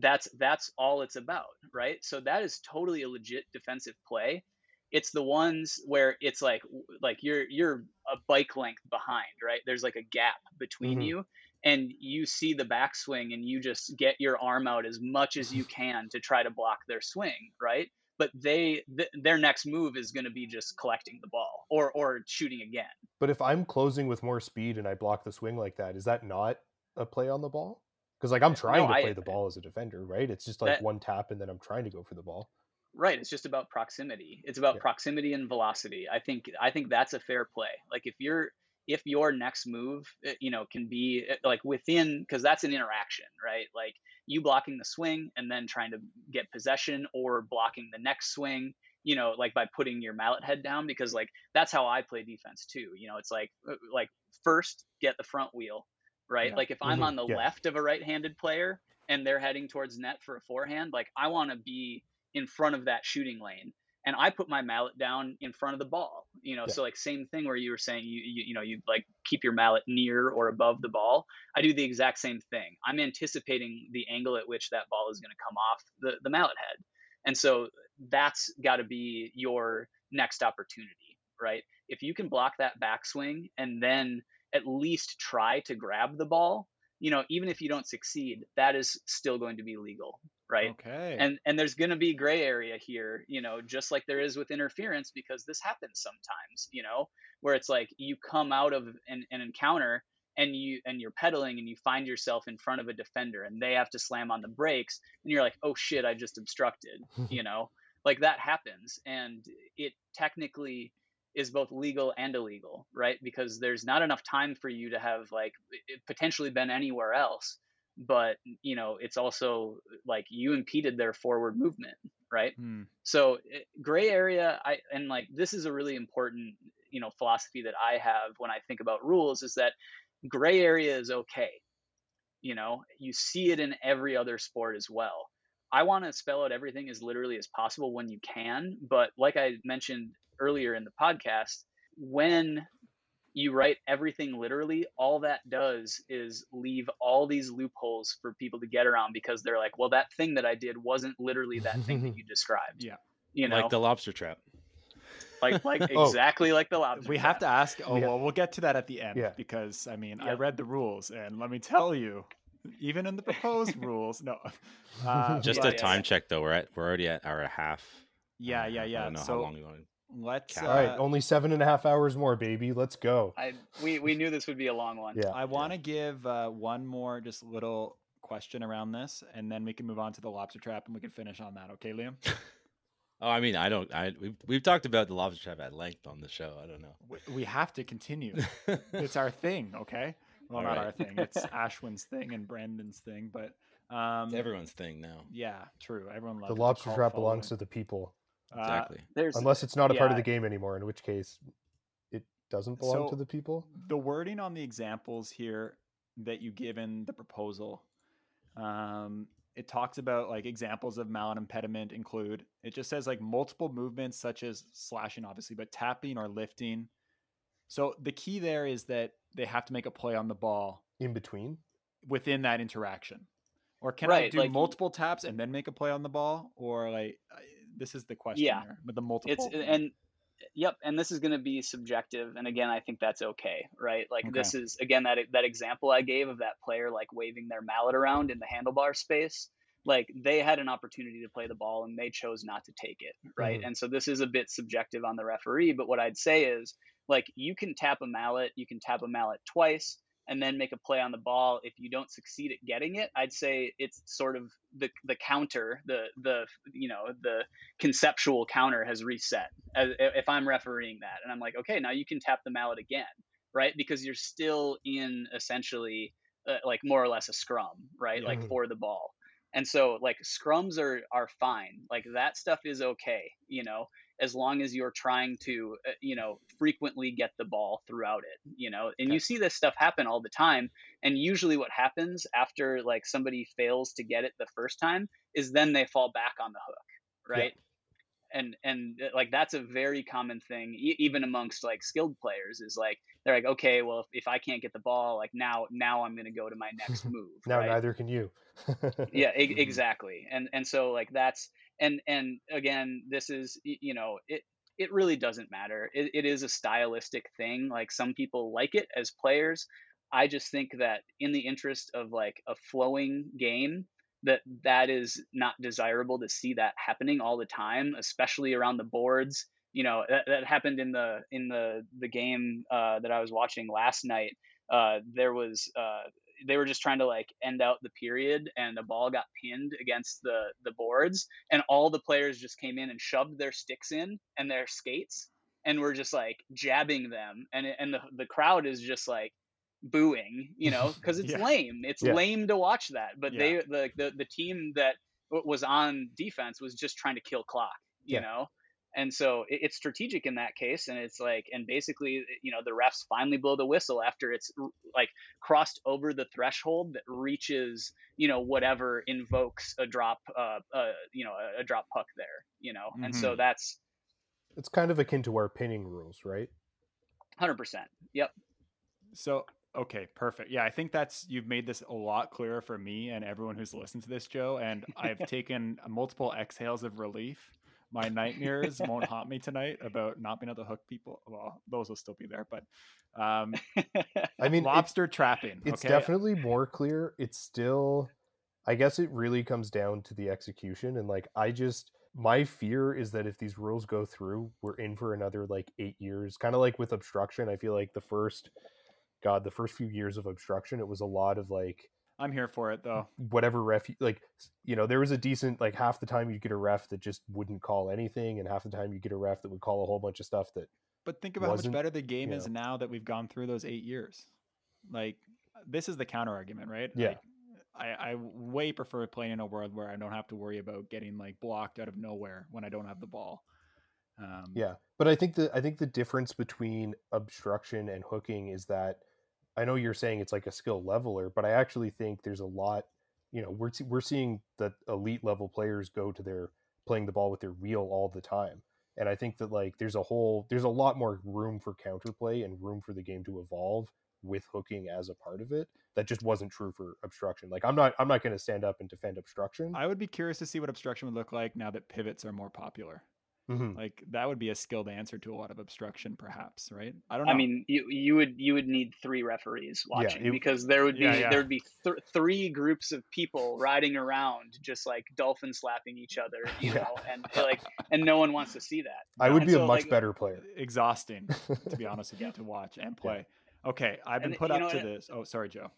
That's that's all it's about, right? So that is totally a legit defensive play. It's the ones where it's like like you're you're a bike length behind, right? There's like a gap between mm-hmm. you and you see the backswing and you just get your arm out as much as you can to try to block their swing, right? But they th- their next move is going to be just collecting the ball or or shooting again. But if I'm closing with more speed and I block the swing like that, is that not a play on the ball? Because like I'm trying No, to I- play the ball as a defender, right? It's just like That- one tap and then I'm trying to go for the ball. Right, it's just about proximity. It's about Yeah. proximity and velocity. I think I think that's a fair play. Like if you're if your next move, uh, you know, can be uh, like within because that's an interaction, right? Like you blocking the swing and then trying to get possession or blocking the next swing, you know, like by putting your mallet head down because like that's how I play defense too. You know, it's like uh, like first get the front wheel, right? Yeah. Like if I'm Mhm, on the yeah. left of a right-handed player and they're heading towards net for a forehand, like I want to be in front of that shooting lane and i put my mallet down in front of the ball you know Yeah. so like same thing where you were saying you, you you know you like keep your mallet near or above the ball i do the exact same thing i'm anticipating the angle at which that ball is going to come off the the mallet head and so that's got to be your next opportunity right if you can block that backswing and then at least try to grab the ball you know even if you don't succeed that is still going to be legal right Okay. and and there's going to be gray area here you know just like there is with interference because this happens sometimes you know where it's like you come out of an, an encounter and you and you're pedaling and you find yourself in front of a defender and they have to slam on the brakes and you're like oh shit i just obstructed [LAUGHS] you know like that happens and it technically is both legal and illegal right? Because there's not enough time for you to have like potentially been anywhere else but you know it's also like you impeded their forward movement right? Hmm. so eh, gray area i and like this is a really important you know philosophy that i have when i think about rules is that gray area is okay. You know you see it in every other sport as well. I want to spell out everything as literally as possible when you can but like i mentioned earlier in the podcast when you write everything literally, all that does is leave all these loopholes for people to get around because they're like, well, that thing that I did wasn't literally that thing that [LAUGHS] you described. Yeah. You know, like the lobster trap. like like [LAUGHS] Oh. exactly like the lobster. we have to ask. Oh, Yeah. well, we'll get to that at the end Yeah. because I mean, I read the rules, and let me tell you, even in the proposed [LAUGHS] rules, no. Uh, Just Yeah, a time yeah. check though. We're at we're already at hour and a half. yeah, yeah, I yeah. don't know So how long we want. let's. Cap. Uh, All right, only seven and a half hours more, baby. Let's go. I we we knew this would be a long one. Yeah. I want to give uh, one more just little question around this, and then we can move on to the lobster trap, and we can finish on that. Okay, Liam? [LAUGHS] Oh, I mean, I don't. I we've, we've talked about the lobster trap at length on the show. I don't know. We, we have to continue. [LAUGHS] it's our thing, okay? Well, All not right. our thing. It's [LAUGHS] Ashwin's thing and Brandon's thing, but um, It's everyone's thing now. yeah, true. Everyone loves The it, lobster cult trap belongs to the people, Uh, Exactly. There's unless it's not a part of the game anymore. In which case, it doesn't belong So- to the people. the wording on the examples here that you give in the proposal um it talks about like examples of mallet impediment include it just says like multiple movements such as slashing obviously but tapping or lifting so the key there is that they have to make a play on the ball In between, within that interaction or can i do like- multiple taps and then make a play on the ball or like I- this is the question Yeah. here with the multiple it's and yep and this is going to be subjective and again i think that's okay right like this is again that that example i gave of that player like waving their mallet around in the handlebar space like they had an opportunity to play the ball and they chose not to take it right Mhm. and so this is a bit subjective on the referee but what i'd say is like you can tap a mallet you can tap a mallet twice and then make a play on the ball if you don't succeed at getting it i'd say it's sort of the the counter the the you know the conceptual counter has reset as, if i'm refereeing that and i'm like okay now you can tap the mallet again right because you're still in essentially uh, like more or less a scrum right Yeah. like Mhm. for the ball and so like scrums are are fine like that stuff is okay you know as long as you're trying to uh, you know frequently get the ball throughout it you know and you see this stuff happen all the time and usually what happens after like somebody fails to get it the first time is then they fall back on the hook right and and uh, like that's a very common thing e- even amongst like skilled players is like they're like okay well if, if i can't get the ball like now now i'm going to go to my next [LAUGHS] move now right? neither can you. [LAUGHS] yeah e- Mhm. exactly and and so like that's and and again this is you know it it really doesn't matter it, it is a stylistic thing like some people like it as players I just think that in the interest of like a flowing game, that that is not desirable to see that happening all the time, especially around the boards. You know that, that happened in the in the the game uh, that I was watching last night. Uh, there was uh, they were just trying to like end out the period, and the ball got pinned against the the boards, and all the players just came in and shoved their sticks in and their skates, and were just like jabbing them, and and the the crowd is just like booing, you know, [LAUGHS] because it's Yeah. lame. It's Yeah. lame to watch that. But Yeah. they the, the the team that was on defense was just trying to kill clock, you know. And so it, it's strategic in that case, and it's like, and basically, you know, the refs finally blow the whistle after it's r- like crossed over the threshold that reaches, you know, whatever invokes a drop, uh, uh you know, a, a drop puck there, you know. And so that's It's kind of akin to our pinning rules, right? hundred percent. Yep. So okay, perfect. Yeah, I think that's you've made this a lot clearer for me and everyone who's listened to this, Joe. And I've [LAUGHS] taken multiple exhales of relief. My nightmares won't [LAUGHS] haunt me tonight about not being able to hook people. Well, those will still be there, but um, [LAUGHS] I mean, it- lobster trapping. it's okay? definitely more clear. It's still, I guess it really comes down to the execution. And like, I just, my fear is that if these rules go through, we're in for another like eight years. Kind of like with obstruction. I feel like the first, God, the first few years of obstruction, it was a lot of like, I'm here for it though. whatever ref like you know there was a decent like half the time you get a ref that just wouldn't call anything and half the time you get a ref that would call a whole bunch of stuff that But think about how much better the game is know. now that we've gone through those eight years. Like this is the counter argument, right? Yeah. Like, I, I way prefer playing in a world where I don't have to worry about getting like blocked out of nowhere when I don't have the ball. Um, yeah but i think the i think the difference between obstruction and hooking is that i know you're saying it's like a skill leveler but i actually think there's a lot you know we're we're seeing that elite level players go to their playing the ball with their wheel all the time and i think that like there's a whole there's a lot more room for counterplay and room for the game to evolve with hooking as a part of it that just wasn't true for obstruction like i'm not i'm not going to stand up and defend obstruction I would be curious to see what obstruction would look like now that pivots are more popular. Mhm. Like that would be a skilled answer to a lot of obstruction, perhaps, right? I don't know. I mean, you you would you would need three referees watching it- because there would be Yeah, yeah. there would be th- three groups of people riding around just like dolphin slapping each other, [LAUGHS] you Yeah. know, and like and no one wants to see that. i would And be a much like, better player exhausting to be [LAUGHS] honest with you to watch and play. Okay, I've been And, put up know, to and- this. Oh, sorry, Joe.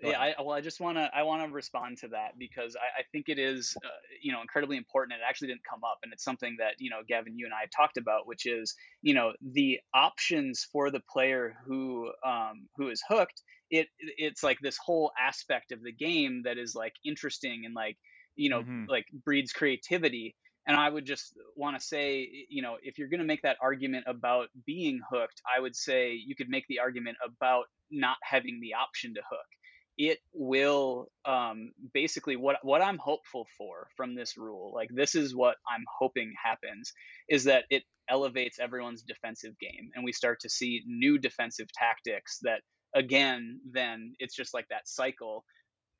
Yeah. I, well i just want to i want to respond to that because I, I think it is uh, you know incredibly important and it actually didn't come up and it's something that you know gavin you and i talked about which is you know the options for the player who um, who is hooked it it's like this whole aspect of the game that is like interesting and like you know Mhm. like breeds creativity and i would just want to say you know if you're going to make that argument about being hooked i would say you could make the argument about not having the option to hook it will um, basically what what I'm hopeful for from this rule. Like this is what I'm hoping happens is that it elevates everyone's defensive game, and we start to see new defensive tactics that again then it's just like that cycle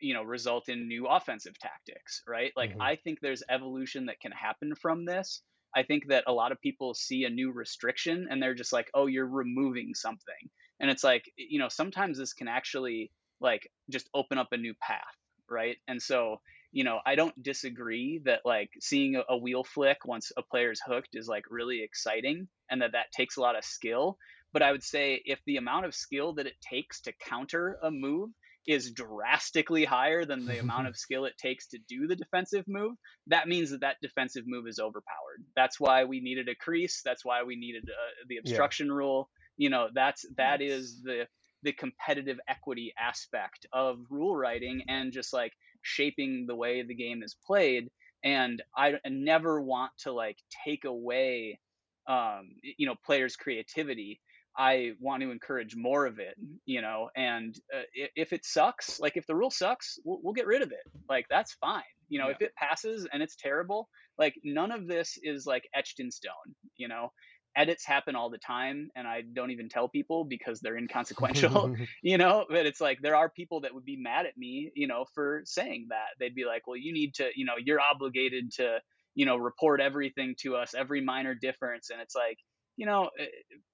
you know result in new offensive tactics right like Mhm. i think there's evolution that can happen from this i think that a lot of people see a new restriction and they're just like oh you're removing something and it's like you know sometimes this can actually like just open up a new path right? And so you know i don't disagree that like seeing a, a wheel flick once a player's hooked is like really exciting and that that takes a lot of skill but i would say if the amount of skill that it takes to counter a move is drastically higher than the amount [LAUGHS] of skill it takes to do the defensive move that means that that defensive move is overpowered. That's why we needed a crease. That's why we needed uh, the obstruction rule. You know that's that is the the competitive equity aspect of rule writing and just like shaping the way the game is played. And i I never want to like take away um you know players creativity. I want to encourage more of it you know? And uh, if it sucks like if the rule sucks we'll, we'll get rid of it. Like that's fine. You know Yeah. if it passes and it's terrible like none of this is like etched in stone you know edits happen all the time and i don't even tell people because they're inconsequential [LAUGHS] [LAUGHS] you know but it's like there are people that would be mad at me you know for saying that they'd be like well you need to you know you're obligated to you know report everything to us every minor difference and it's like you know,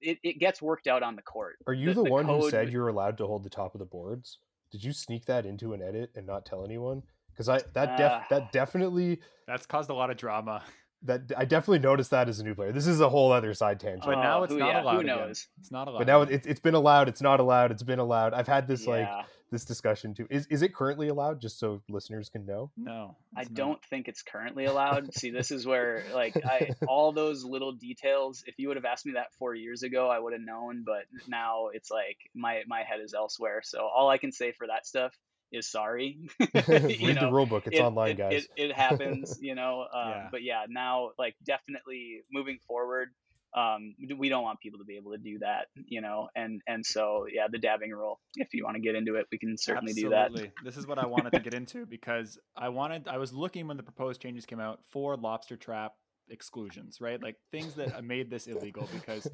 it, it gets worked out on the court. Are you the, the, the one who said you're allowed to hold the top of the boards? Did you sneak that into an edit and not tell anyone? Because I that def, uh, that definitely that's caused a lot of drama. That I definitely noticed that as a new player. This is a whole other side tangent. But now oh, it's who, not yeah, allowed. Who knows? Again. It's not allowed. But now it, it's been allowed. It's not allowed. It's been allowed. I've had this yeah. like this discussion too. Is is it currently allowed? Just so listeners can know. No, I not. don't think it's currently allowed. See, this is where like I [LAUGHS] all those little details. If you would have asked me that four years ago, I would have known. But now it's like my my head is elsewhere. So all I can say for that stuff is sorry. [LAUGHS] [LAUGHS] Read know, the rule book; it's it, online, it, guys. It, it happens, you know. [LAUGHS] Um, yeah. But yeah, now like definitely moving forward um, we don't want people to be able to do that, you know, and and so yeah, the dabbing rule. If you want to get into it, we can certainly Absolutely. do that. This is what I wanted to get into because I wanted. I was looking when the proposed changes came out for lobster trap exclusions, right? Like things that made this illegal because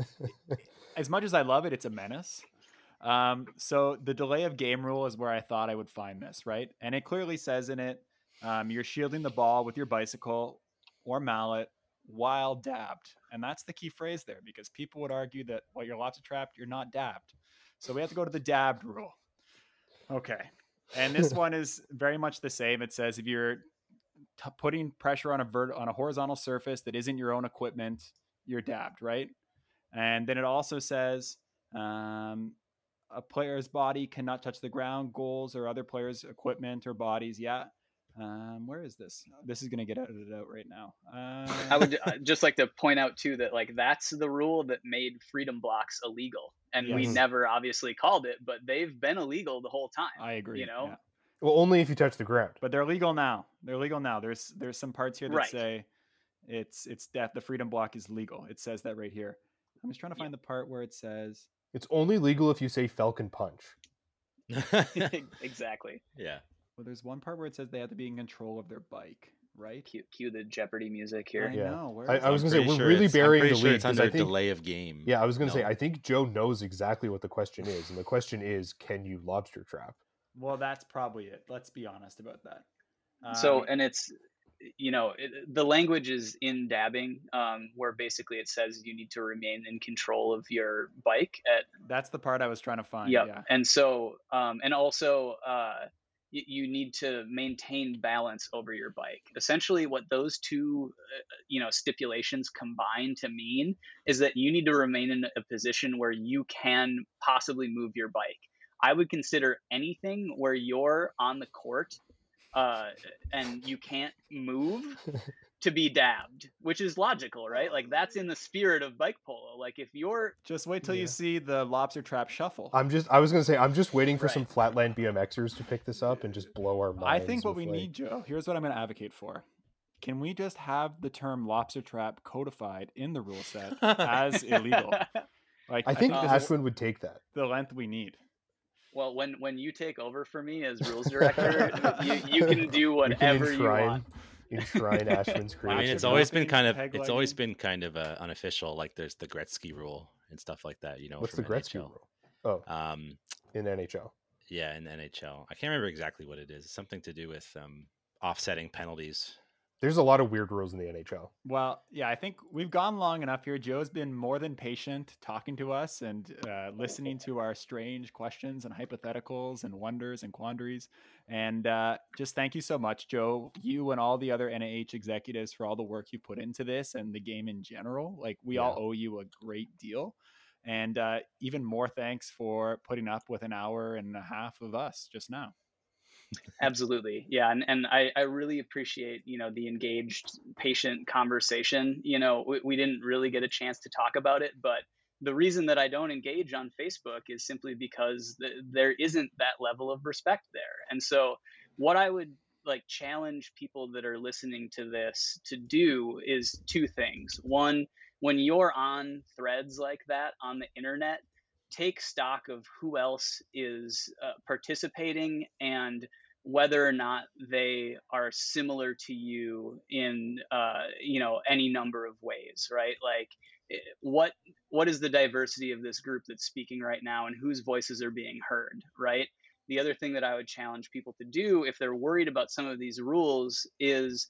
as much as I love it, it's a menace. Um, so the delay of game rule is where I thought I would find this, right? And it clearly says in it, um, you're shielding the ball with your bicycle or mallet while dabbed. And that's the key phrase there because people would argue that while you're lobster trapped, you're not dabbed. So we have to go to the dabbed rule. Okay. And this [LAUGHS] one is very much the same. It says if you're t- putting pressure on a vert- on a horizontal surface that isn't your own equipment, you're dabbed, right? And then it also says um, a player's body cannot touch the ground, goals, or other players' equipment or bodies. Yeah, um, where is this? This is going to get edited out right now. Uh... I would uh, [LAUGHS] just like to point out too that like that's the rule that made freedom blocks illegal, and yes. we never obviously called it, but they've been illegal the whole time. I agree. You know. Yeah. Well, only if you touch the ground. But they're legal now. They're legal now. There's there's some parts here that right. say it's it's death. The freedom block is legal. It says that right here. I'm just trying to find yeah. the part where it says it's only legal if you say Falcon Punch. [LAUGHS] [LAUGHS] exactly. Yeah. Well, there's one part where it says they have to be in control of their bike, right? Cue, cue the Jeopardy music here. I yeah. know. I, I, was going to say we're sure really burying the sure lead. It's under I think, delay of game. Yeah, I was going to no. say I think Joe knows exactly what the question is, and the question is, can you lobster trap? Well, that's probably it. Let's be honest about that. Um, so, and it's you know it, the language is in dabbing um, where basically it says you need to remain in control of your bike at that's the part i was trying to find yep. yeah and so um, and also uh, you need to maintain balance over your bike. Essentially, what those two, uh, you know, stipulations combine to mean is that you need to remain in a position where you can possibly move your bike. I would consider anything where you're on the court uh, and you can't move [LAUGHS] to be dabbed, which is logical, right? Like that's in the spirit of bike polo. Like if you're just wait till yeah. you see the lobster trap shuffle. I'm just I was gonna say I'm just waiting for right. some flatland BMXers to pick this up and just blow our minds. I think what we like... need, Joe, here's what I'm gonna advocate for. Can we just have the term lobster trap codified in the rule set as illegal? [LAUGHS] Like I think, I think Ashwin would take that. The length we need. Well, when when you take over for me as rules [LAUGHS] director, you, you can do whatever you, you want [LAUGHS] enshrine Ashwin's creation. I mean, it's always been kind of it's always been kind of uh, unofficial. Like there's the Gretzky rule and stuff like that. You know, what's the Gretzky NHL. rule? Oh, um, in NHL. Yeah, in NHL. I can't remember exactly what it is. It's something to do with um, offsetting penalties there's a lot of weird rules in the NHL. Well, yeah, I think we've gone long enough here. Joe's been more than patient talking to us and uh, listening to our strange questions and hypotheticals and wonders and quandaries. And uh, just thank you so much, Joe, you and all the other NAH executives for all the work you put into this and the game in general. Like, we yeah. all owe you a great deal. And uh, even more thanks for putting up with an hour and a half of us just now. Absolutely. Yeah. And, and I, I really appreciate, you know, the engaged, patient conversation. You know, we, we didn't really get a chance to talk about it, but the reason that I don't engage on Facebook is simply because th- there isn't that level of respect there. And so, what I would like challenge people that are listening to this to do is two things. One, when you're on threads like that on the internet, take stock of who else is uh, participating and whether or not they are similar to you in uh, you know any number of ways right? Like eh, what what is the diversity of this group that's speaking right now and whose voices are being heard right? The other thing that i would challenge people to do if they're worried about some of these rules is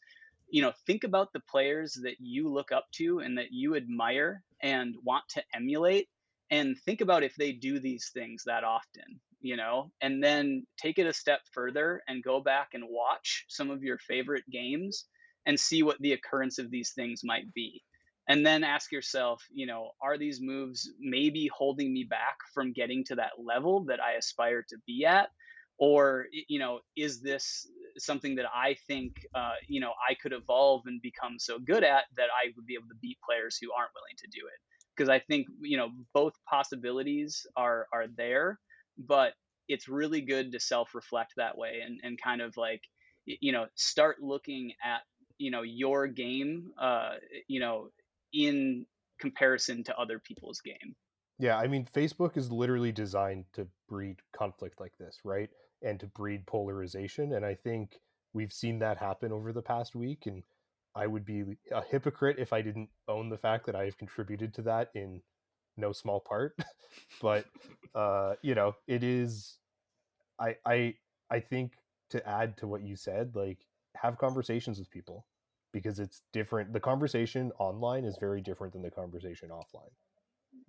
you know think about the players that you look up to and that you admire and want to emulate and think about if they do these things that often you know and then take it a step further and go back and watch some of your favorite games and see what the occurrence of these things might be. And then ask yourself you know are these moves maybe holding me back from getting to that level that i aspire to be at? Or you know is this something that i think uh, you know i could evolve and become so good at that i would be able to beat players who aren't willing to do it because i think you know both possibilities are are there but it's really good to self reflect that way and and kind of like you know start looking at you know your game uh you know in comparison to other people's game Yeah, I mean, Facebook is literally designed to breed conflict like this, right? And to breed polarization. And I think we've seen that happen over the past week. And I would be a hypocrite if I didn't own the fact that I have contributed to that in no small part. [LAUGHS] but uh, you know, it is. I I I think to add to what you said, like have conversations with people because it's different. The conversation online is very different than the conversation offline.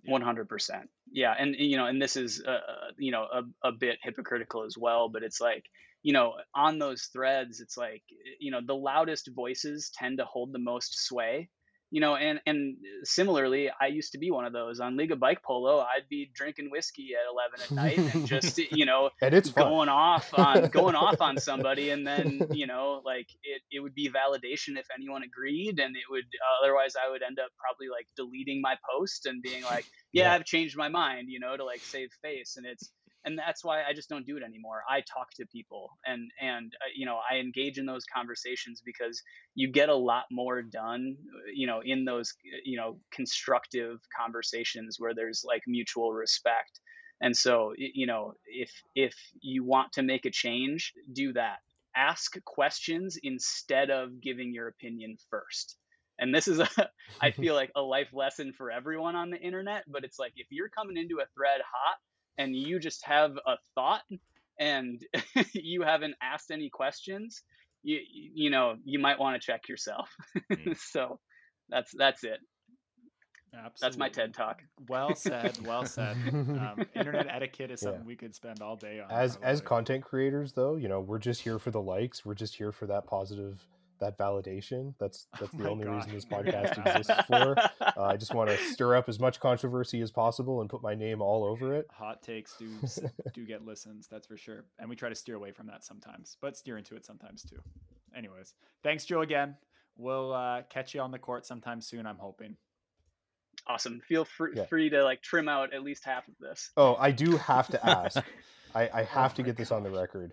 One hundred percent. Yeah, and you know, and this is uh, you know a, a bit hypocritical as well, but it's like you know on those threads, it's like you know the loudest voices tend to hold the most sway. You know, and and similarly, I used to be one of those on League of Bike Polo. I'd be drinking whiskey at eleven at night and just [LAUGHS] you know and it's fun. going off on going off on [LAUGHS] somebody, and then you know like it it would be validation if anyone agreed, and it would uh, otherwise I would end up probably like deleting my post and being like, yeah, Yeah. I've changed my mind, you know, to like save face, and it's and that's why I just don't do it anymore. I talk to people and and uh, you know I engage in those conversations because you get a lot more done, you know, in those you know constructive conversations where there's like mutual respect. And so you know if if you want to make a change, do that. Ask questions instead of giving your opinion first. And this is a [LAUGHS] I [LAUGHS] feel like a life lesson for everyone on the internet, but it's like if you're coming into a thread hot and you just have a thought and [LAUGHS] you haven't asked any questions, you you know, you might want to check yourself. Mm. [LAUGHS] so that's that's it. Absolutely. That's my TED talk. Well said. Well [LAUGHS] said. Um, internet etiquette is Yeah. something we could spend all day on. as as content creators though you know we're just here for the likes we're just here for that positive that validation. That's that's Oh the my only God. reason this podcast [LAUGHS] exists for. Uh, i just want to stir up as much controversy as possible and put my name all over it. Hot takes do s- do get listens that's for sure. And we try to steer away from that sometimes but steer into it sometimes too. Anyways thanks joe again. We'll uh, catch you on the court sometime soon i'm hoping. Awesome. Feel free, Yeah. free to like trim out at least half of this. oh i do have to ask. [LAUGHS] I i have to my get this on the record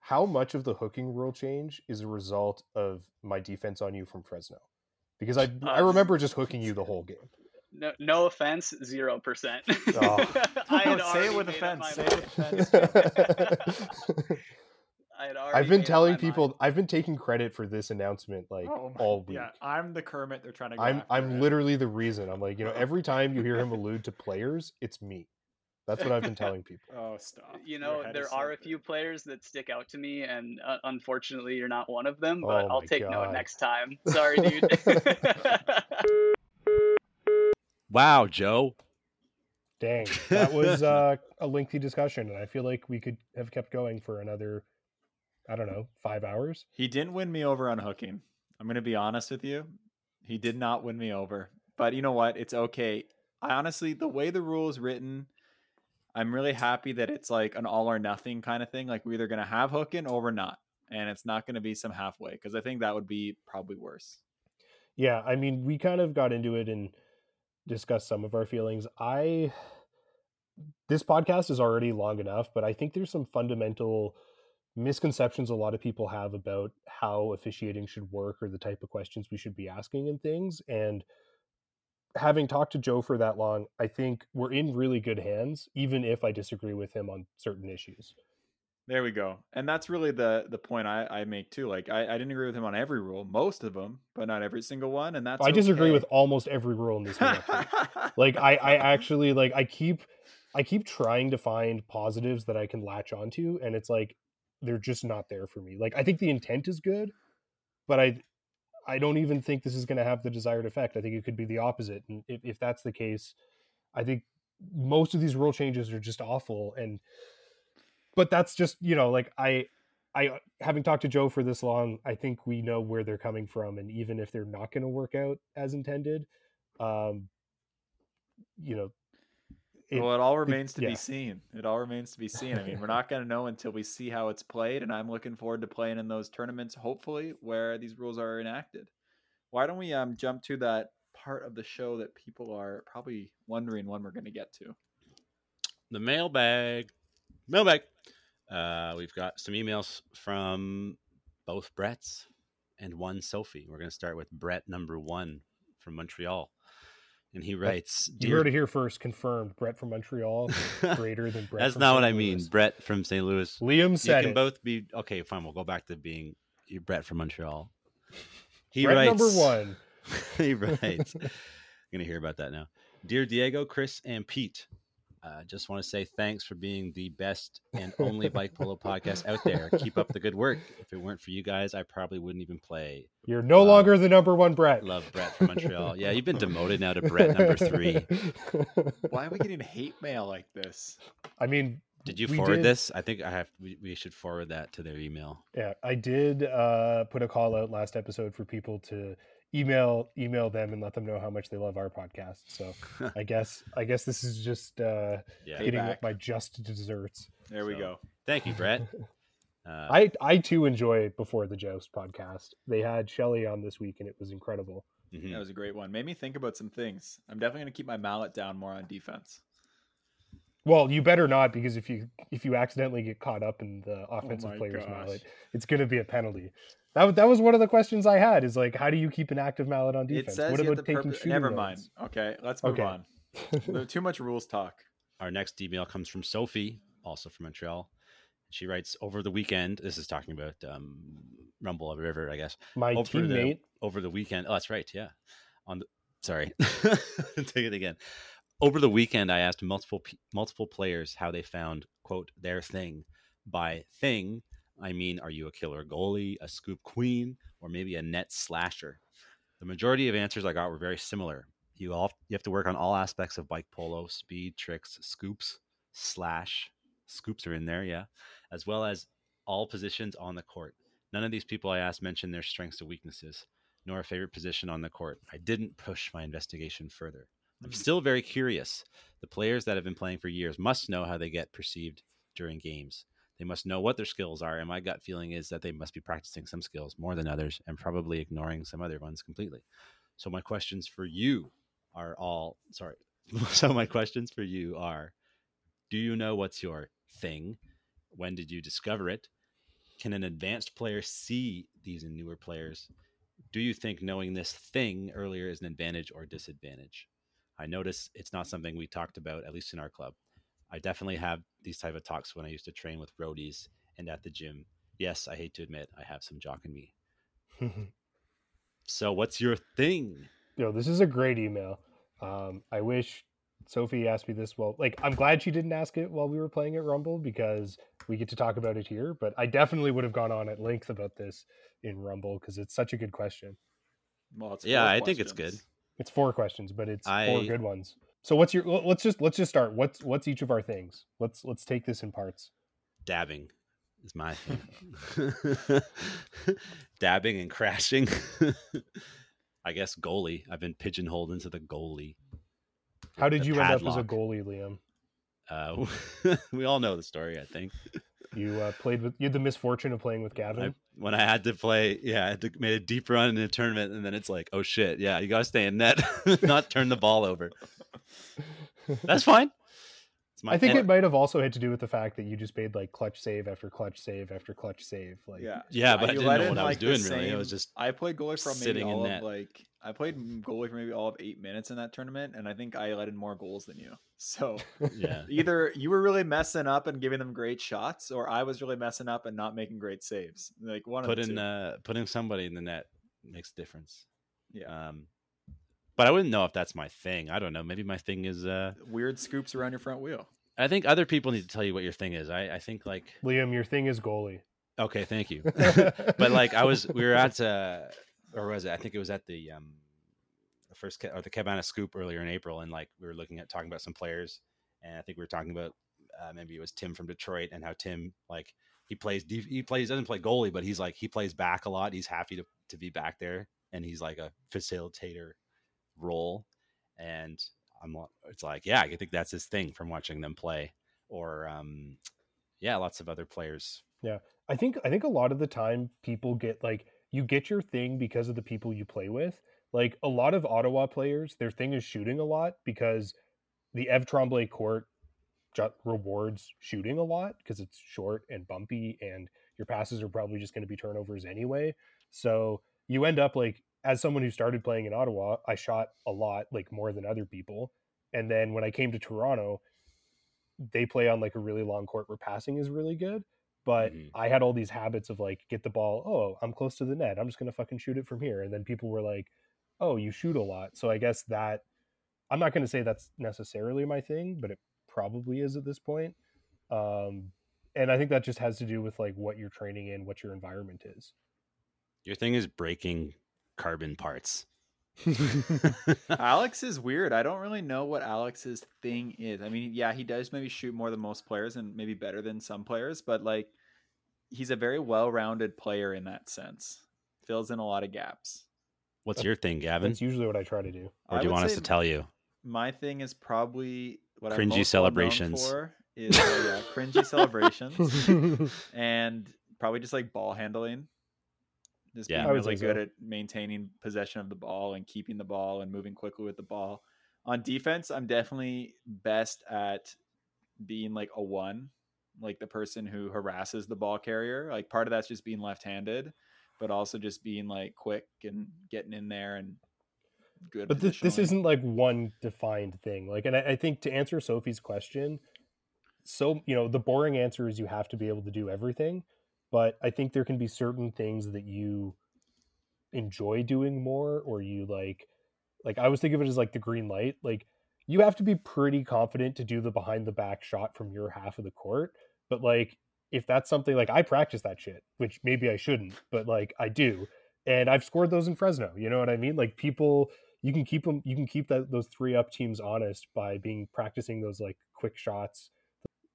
how much of the hooking rule change is a result of my defense on you from fresno because i i Uh, remember just hooking you the [LAUGHS] whole game No, no offense, zero percent. Oh. [LAUGHS] I had No, say it with offense, say it with offense. [LAUGHS] I had already I've been telling people mind. i've been taking credit for this announcement like Oh my- all week yeah i'm the kermit they're trying to go I'm after, I'm right? literally the reason. I'm like, you know, every time you hear him allude to players, it's me. That's what I've been telling [LAUGHS] people. oh stop You know, there there is so are a few players that stick out to me, and uh, unfortunately, you're not one of them. Oh But I'll take God. note next time. [LAUGHS] Sorry, dude. [LAUGHS] Wow, Joe. Dang, that was uh, a lengthy discussion, and I feel like we could have kept going for another, I don't know, five hours. He didn't win me over on hooking. I'm going to be honest with you. He did not win me over. But you know what? It's okay. I honestly, the way the rule is written, I'm really happy that it's like an all or nothing kind of thing. Like we're either going to have hooking or we're not. And it's not going to be some halfway because I think that would be probably worse. Yeah, I mean, we kind of got into it and discussed some of our feelings. I this podcast is already long enough, but I think there's some fundamental misconceptions a lot of people have about how officiating should work or the type of questions we should be asking and things. And having talked to Joe for that long, I think we're in really good hands, even if I disagree with him on certain issues. There we go. And that's really the the point I, I make too. Like I, I didn't agree with him on every rule, most of them, but not every single one. And that's I disagree okay. with almost every rule in this [LAUGHS] like I, I actually like I keep I keep trying to find positives that I can latch onto and it's like they're just not there for me. Like I think the intent is good, but I I don't even think this is going to have the desired effect. I think it could be the opposite. And if, if that's the case, I think most of these rule changes are just awful. And but that's just you know like I I having talked to Joe for this long, I think we know where they're coming from, and even if they're not going to work out as intended, um, you know, it, well, it all remains it, to yeah. be seen. It all remains to be seen. I mean, we're [LAUGHS] not going to know until we see how it's played, and I'm looking forward to playing in those tournaments, hopefully, where these rules are enacted. Why don't we um jump to that part of the show that people are probably wondering when we're going to get to? The mailbag, mailbag. Uh, we've got some emails from both Bretts and one Sophie. We're going to start with Brett number one from Montreal. And he writes, You heard it here first, confirmed. Brett from Montreal, [LAUGHS] greater than Brett. That's from not what St. I mean. Louis. Brett from St. Louis. Liam You said can it. both be okay. Fine, we'll go back to being you Brett from Montreal. He Brett writes number one. [LAUGHS] he writes. [LAUGHS] I'm gonna hear about that now. Dear Diego, Chris, and Pete, uh, just want to say thanks for being the best and only [LAUGHS] bike polo podcast out there. Keep up the good work. If it weren't for you guys, I probably wouldn't even play. You're no Wow. longer the number one Brett. Love Brett from Montreal. Yeah, you've been demoted now to Brett number three. [LAUGHS] Why are we getting hate mail like this? I mean, Did you forward did- this? I think I have. We, we should forward that to their email. yeah, I did uh, put a call out last episode for people to email email them and let them know how much they love our podcast. So [LAUGHS] I guess I guess this is just uh, Yeah. Getting Payback. my just desserts. There we So, go. Thank you, Brett. [LAUGHS] Uh, I I too enjoy Before the Joust podcast. They had Shelly on this week and it was incredible. mhm. That was a great one. Made me think about some things. I'm definitely going to keep my mallet down more on defense. Well, you better not because if you if you accidentally get caught up in the offensive my player's gosh. mallet, it's going to be a penalty. That was- that was one of the questions I had. Is like, how do you keep an active mallet on defense? It says what about to taking purpo- shooting Never loads? mind. Okay, let's move Okay. on. Too much rules talk. Our next email comes from Sophie, also from Montreal. She writes over the weekend. This is talking about um, Rumble of the River, I guess. My over the teammate, over the weekend. Oh, that's right. Yeah. On the sorry, [LAUGHS] take it again. Over the weekend, I asked multiple multiple players how they found quote their thing. By thing, I mean, are you a killer goalie, a scoop queen, or maybe a net slasher? The majority of answers I got were very similar. You all you have to work on all aspects of bike polo, speed, tricks, scoops, slash. Scoops are in there, yeah, as well as all positions on the court. None of these people I asked mentioned their strengths or weaknesses, nor a favorite position on the court. I didn't push my investigation further. I'm mm. still very curious. The players that have been playing for years must know how they get perceived during games. They must know what their skills are, and my gut feeling is that they must be practicing some skills more than others and probably ignoring some other ones completely. So my questions for you are all sorry. [LAUGHS] So my questions for you are do you know what's your thing? When did you discover it? Can an advanced player see these in newer players? Do you think knowing this thing earlier is an advantage or disadvantage? I notice it's not something we talked about, at least in our club. I definitely have these type of talks when I used to train with roadies and at the gym. Yes, I hate to admit I have some jock in me. [LAUGHS] So what's your thing? Yo, this is a great email. Um, I wish Sophie asked me this. Well, like I'm glad she didn't ask it while we were playing at Rumble because we get to talk about it here. But I definitely would have gone on at length about this in Rumble because it's such a good question. Well, it's Yeah, four I think it's good. It's four questions, but it's four good ones. So what's your? Let's just let's just start. What's what's each of our things? Let's let's take this in parts. Dabbing is my thing. [LAUGHS] [LAUGHS] Dabbing and crashing. [LAUGHS] I guess goalie. I've been pigeonholed into the goalie. How did The you end up as a goalie, Liam? Uh, we all know the story, I think. You uh, played with you had the misfortune of playing with Gavin. I, when I had to play, yeah, I had to made a deep run in a tournament, and then it's like, oh shit, yeah, you gotta stay in net, not turn the ball over. That's fine. It's my I think and- it might have also had to do with the fact that you just made like clutch save after clutch save after clutch save. Like, Yeah, Yeah, but I you didn't let know in, what I was like, the doing, really. I was just I played goalie for maybe sitting in all net. of like I played goalie for maybe all of eight minutes in that tournament, and I think I let in more goals than you. So [LAUGHS] yeah. either you were really messing up and giving them great shots, or I was really messing up and not making great saves. Like one of the putting two. uh putting somebody in the net makes a difference. yeah, Um, but I wouldn't know if that's my thing. I don't know. Maybe my thing is. uh weird scoops around your front wheel. I think other people need to tell you what your thing is. I I think like Liam, your thing is goalie. okay, thank you. [LAUGHS] but like I was, we were at uh or was it? I think it was at the um, the first or the Cabana Scoop earlier in April, and like we were looking at talking about some players, and I think we were talking about uh, maybe it was Tim from Detroit and how Tim like he plays he plays doesn't play goalie, but he's like he plays back a lot. He's happy to to be back there, and he's like a facilitator role, and I'm it's like yeah, I think that's his thing from watching them play, or um, yeah, lots of other players. Yeah, I think I think a lot of the time people get like you get your thing because of the people you play with. Like a lot of Ottawa players, their thing is shooting a lot because the Eve Tremblay court rewards shooting a lot because it's short and bumpy and your passes are probably just going to be turnovers anyway. So you end up like as someone who started playing in Ottawa, I shot a lot, like more than other people. And then when I came to Toronto, they play on like a really long court where passing is really good. But mm-hmm. I had all these habits of like get the ball, oh, I'm close to the net. I'm just gonna fucking shoot it from here. And then people were like, Oh, you shoot a lot. So I guess that I'm not gonna say that's necessarily my thing, but it probably is at this point. Um and I think that just has to do with like what you're training in, what your environment is. Your thing is breaking carbon parts. [LAUGHS] Alex is weird. I don't really know what Alex's thing is. I mean, yeah, he does maybe shoot more than most players and maybe better than some players, but like he's a very well-rounded player in that sense. Fills in a lot of gaps. What's your thing, Gavin? That's usually what I try to do. Or do you want us to tell you? My thing is probably what cringy I'm celebrations for is uh, yeah, cringy celebrations [LAUGHS] and probably just like ball handling just yeah, being really good so. at maintaining possession of the ball and keeping the ball and moving quickly with the ball. On defense, I'm definitely best at being like a one, like the person who harasses the ball carrier. Like part of that's just being left-handed, but also just being like quick and getting in there and good. But this, this isn't like one defined thing. Like, and I, I think to answer Sophie's question, so you know the boring answer is you have to be able to do everything but I think there can be certain things that you enjoy doing more or you like like I was thinking of it as like the green light. Like you have to be pretty confident to do the behind the back shot from your half of the court. But like if that's something like I practice that shit, which maybe I shouldn't, but like I do. And I've scored those in Fresno. You know what I mean? Like people you can keep them you can keep that those three up teams honest by being practicing those like quick shots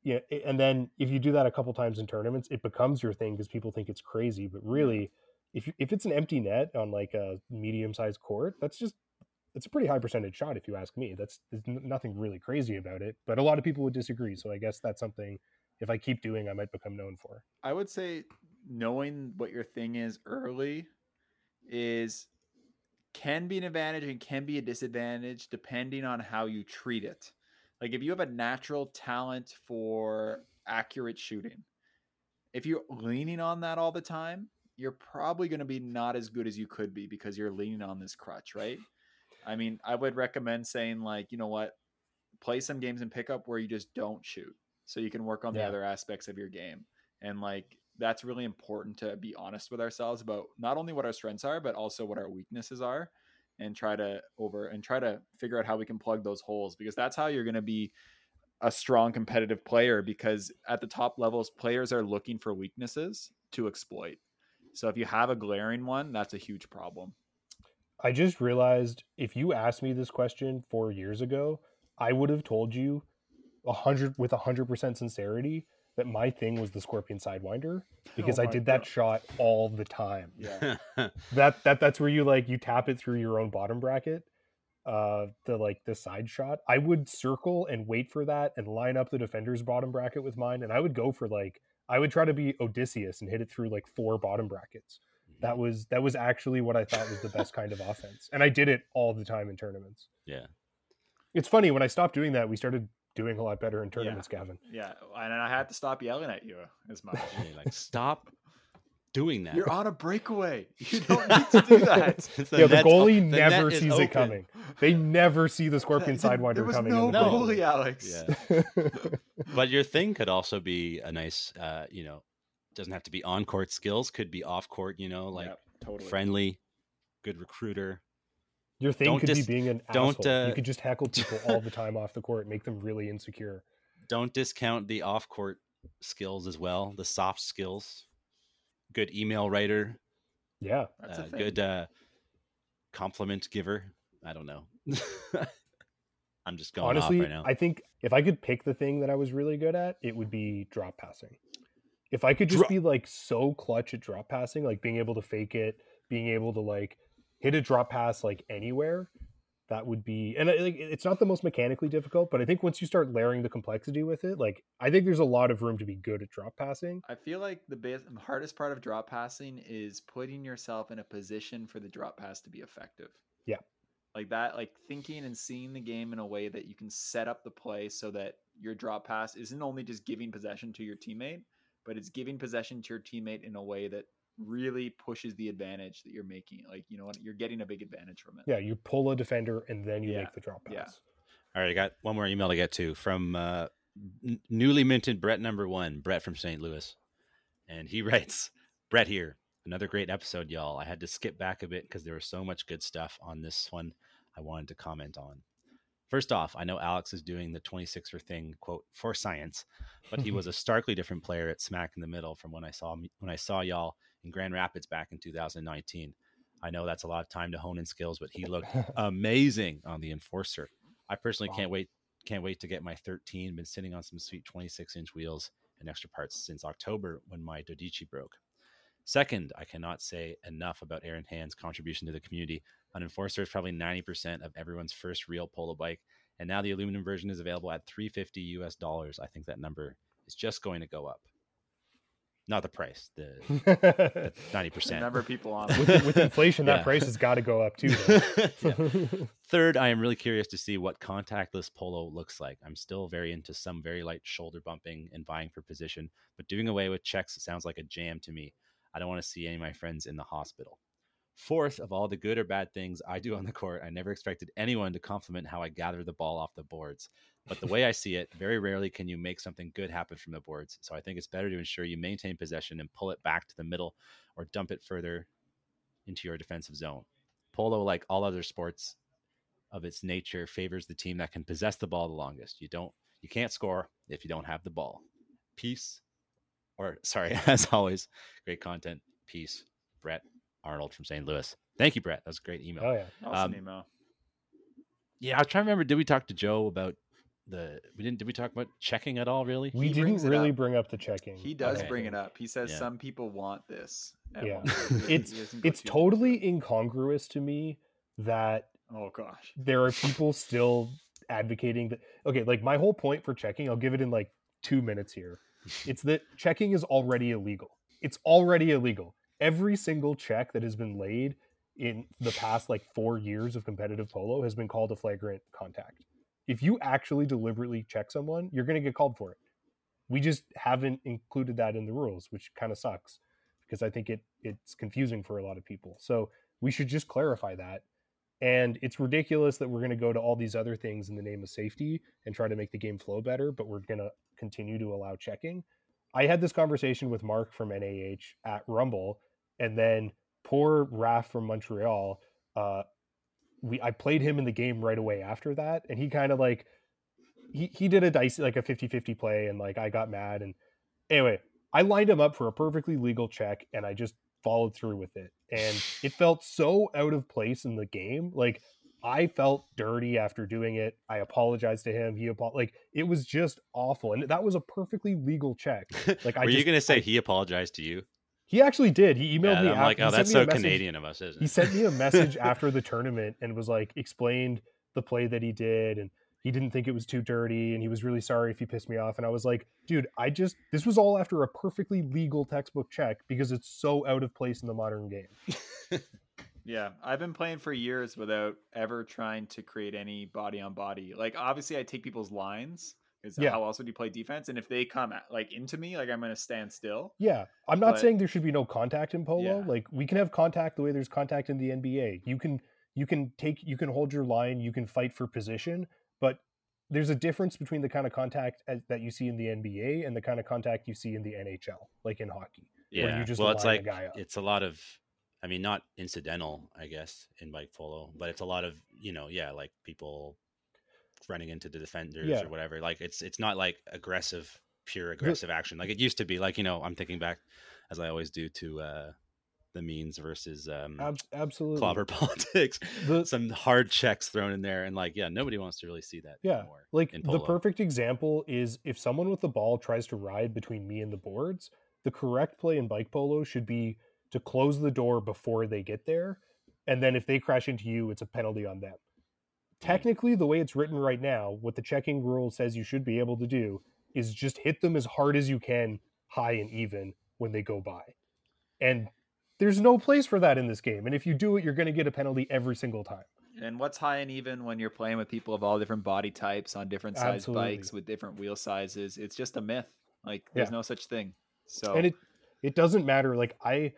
yeah, and then if you do that a couple times in tournaments, it becomes your thing because people think it's crazy. But really, if you, if it's an empty net on like a medium sized court, that's just it's a pretty high percentage shot if you ask me. That's there's nothing really crazy about it, but a lot of people would disagree. So I guess that's something if I keep doing, I might become known for. I would say knowing what your thing is early is can be an advantage and can be a disadvantage depending on how you treat it. Like if you have a natural talent for accurate shooting, if you're leaning on that all the time, you're probably going to be not as good as you could be because you're leaning on this crutch, right? I mean, I would recommend saying like, you know what, play some games in pickup where you just don't shoot, so you can work on the other aspects of your game. And like that's really important to be honest with ourselves about not only what our strengths are, but also what our weaknesses are and try to over and try to figure out how we can plug those holes because that's how you're going to be a strong competitive player because at the top levels players are looking for weaknesses to exploit. So if you have a glaring one, that's a huge problem. I just realized if you asked me this question 4 years ago, I would have told you 100 with 100% sincerity that my thing was the scorpion sidewinder because oh I did that God. shot all the time. Yeah. [LAUGHS] that that that's where you like you tap it through your own bottom bracket. Uh the like the side shot. I would circle and wait for that and line up the defender's bottom bracket with mine and I would go for like I would try to be Odysseus and hit it through like four bottom brackets. That was that was actually what I thought was the best kind of offense. And I did it all the time in tournaments. Yeah. It's funny when I stopped doing that, we started doing a lot better in tournaments, yeah. Gavin. Yeah, and I had to stop yelling at you as much. [LAUGHS] like, stop doing that. You're on a breakaway. [LAUGHS] You don't need to do that. [LAUGHS] the yeah, the goalie the never sees it coming. They never see the scorpion sidewinder there was coming. No goalie, Alex. Yeah. but your thing could also be a nice, uh, you know, doesn't have to be on court skills. Could be off court. You know, like totally. friendly, good recruiter. Your thing don't could dis- be being an don't, asshole. Uh, you could just heckle people all the time off the court, make them really insecure. Don't discount the off court skills as well, the soft skills. Good email writer. Yeah, uh, good. Uh, compliment giver. I don't know. [LAUGHS] I'm just going Honestly, off right now. I think if I could pick the thing that I was really good at, it would be drop passing. If I could just Drop- be like so clutch at drop passing, like being able to fake it, being able to like hit a drop pass like anywhere, that would be. And uh, it's not the most mechanically difficult, but I think once you start layering the complexity with it, like I think there's a lot of room to be good at drop passing. I feel like the the hardest part of drop passing is putting yourself in a position for the drop pass to be effective. Yeah. Like that, like thinking and seeing the game in a way that you can set up the play so that your drop pass isn't only just giving possession to your teammate, but it's giving possession to your teammate in a way that really pushes the advantage that you're making. Like, you know what? You're getting a big advantage from it. Yeah, you pull a defender and then you Yeah, make the drop pass. yeah. All right, I got one more email to get to from uh, n- newly minted Brett number one, Brett from St. Louis, and he [LAUGHS] writes, "Brett here, another great episode, y'all. I had to skip back a bit because there was so much good stuff on this one. I wanted to comment on. First off, I know Alex is doing the 26er thing, quote for science, but he was [LAUGHS] a starkly different player at smack in the middle from when I saw when I saw y'all in Grand Rapids back in 2019. I know that's a lot of time to hone in skills, but he [LAUGHS] looked amazing on the enforcer. I personally Wow. can't wait can't wait to get my 13. Been sitting on some sweet 26 inch wheels and extra parts since October when my Dodici broke. Second, I cannot say enough about Aaron Hand's contribution to the community. An enforcer is probably 90% of everyone's first real polo bike, and now the aluminum version is available at 350 US dollars. I think that number is just going to go up. Not the price, the, the 90%. The number of people on with, with inflation, that Yeah. price has got to go up too. [LAUGHS] Yeah. [LAUGHS] Third, I am really curious to see what contactless polo looks like. I'm still very into some very light shoulder bumping and vying for position, but doing away with checks sounds like a jam to me. I don't want to see any of my friends in the hospital. Fourth, of all the good or bad things I do on the court, I never expected anyone to compliment how I gather the ball off the boards. But the way I see it, very rarely can you make something good happen from the boards. So I think it's better to ensure you maintain possession and pull it back to the middle or dump it further into your defensive zone. Polo, like all other sports of its nature, favors the team that can possess the ball the longest. You don't you can't score if you don't have the ball. Peace. Or [LAUGHS] sorry, [LAUGHS] as always, great content. Peace. Brett Arnold from St. Louis. Thank you, Brett. That was a great email. oh yeah. Awesome Um, email. Yeah, I was trying to remember. Did we talk to Joe about the? We didn't. Did we talk about checking at all? Really? We He didn't really up. bring up the checking. He does Okay. bring it up. He says Yeah. some people want this. Yeah. one point. [LAUGHS] He It's it's too much totally it. incongruous to me that Oh gosh. there are [LAUGHS] people still advocating that okay like my whole point for checking i'll give it in like two minutes here it's that checking is already illegal it's already illegal every single check that has been laid in the past like four years of competitive polo has been called a flagrant contact if you actually deliberately check someone you're going to get called for it we just haven't included that in the rules which kind of sucks because i think it it's confusing for a lot of people so we should just clarify that and it's ridiculous that we're going to go to all these other things in the name of safety and try to make the game flow better, but we're going to continue to allow checking. I had this conversation with Mark from NAH at Rumble, and then poor Raf from Montreal. Uh, we I played him in the game right away after that, and he kind of like he he did a dice like a 50-50 play, and like I got mad, and anyway, I lined him up for a perfectly legal check, and I just followed through with it. And it [SIGHS] felt so out of place in the game. Like I felt dirty after doing it. I apologized to him. He apo- like it was just awful. And that was a perfectly legal check. Like I [LAUGHS] Were you just- going to say I- he apologized to you? He actually did. He emailed yeah, me. I'm af- like, oh, that's me so Canadian of us, isn't He it? sent me a message [LAUGHS] after the tournament and was like explained the play that he did and he didn't think it was too dirty and he was really sorry if he pissed me off and I was like, dude, I just this was all after a perfectly legal textbook check because it's so out of place in the modern game. [LAUGHS] Yeah, I've been playing for years without ever trying to create any body on body. Like obviously I take people's lines because Yeah. how else would you play defense? And if they come at, like into me, like I'm gonna stand still. Yeah, I'm not But- saying there should be no contact in polo. Yeah. Like we can have contact the way there's contact in the NBA. You can you can take you can hold your line, you can fight for position, but there's a difference between the kind of contact as, that you see in the NBA and the kind of contact you see in the NHL, like in hockey. where Yeah. you just well, it's line a like guy up. it's a lot of, I mean, not incidental, I guess, in bike polo, but it's a lot of, you know, yeah, like people running into the defenders Yeah. or whatever. Like it's it's not like aggressive, pure aggressive action like it used to be. Like you know, I'm thinking back, as I always do, to uh the means versus um, Ab- absolutely. clobber [LAUGHS] politics. The- Some hard checks thrown in there, and like, yeah, nobody wants to really see that. Yeah, anymore Like the perfect example is if someone with the ball tries to ride between me and the boards, the correct play in bike polo should be to close the door before they get there. And then if they crash into you, it's a penalty on them. Mm-hmm. Technically, the way it's written right now, what the checking rule says you should be able to do is just hit them as hard as you can, high and even, when they go by. And there's no place for that in this game. And if you do it, you're going to get a penalty every single time. And what's high and even when you're playing with people of all different body types on different size Absolutely. bikes with different wheel sizes? It's just a myth. Like there's Yeah. no such thing. So and it it doesn't matter like i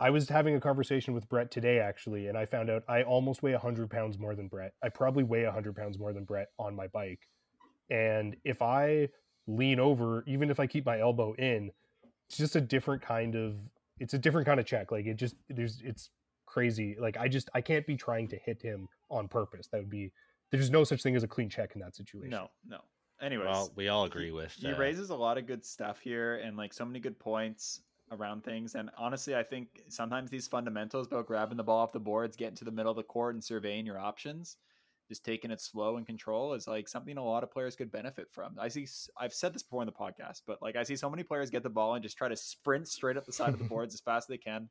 i was having a conversation with brett today actually and i found out i almost weigh 100 pounds more than brett. I probably weigh 100 pounds more than brett on my bike. And if i lean over even if i keep my elbow in it's just a different kind of it's a different kind of check. Like it just there's it's crazy. Like i just i can't be trying to hit him on purpose. That would be there's no such thing as a clean check in that situation. No, no. Anyways, well, we all agree with. he uh, raises a lot of good stuff here and like so many good points around things. And honestly, I think sometimes these fundamentals about grabbing the ball off the boards, getting to the middle of the court, and surveying your options, just taking it slow and control is like something a lot of players could benefit from. I see, I've said this before in the podcast, but like I see so many players get the ball and just try to sprint straight up the side of the [LAUGHS] boards as fast as they can.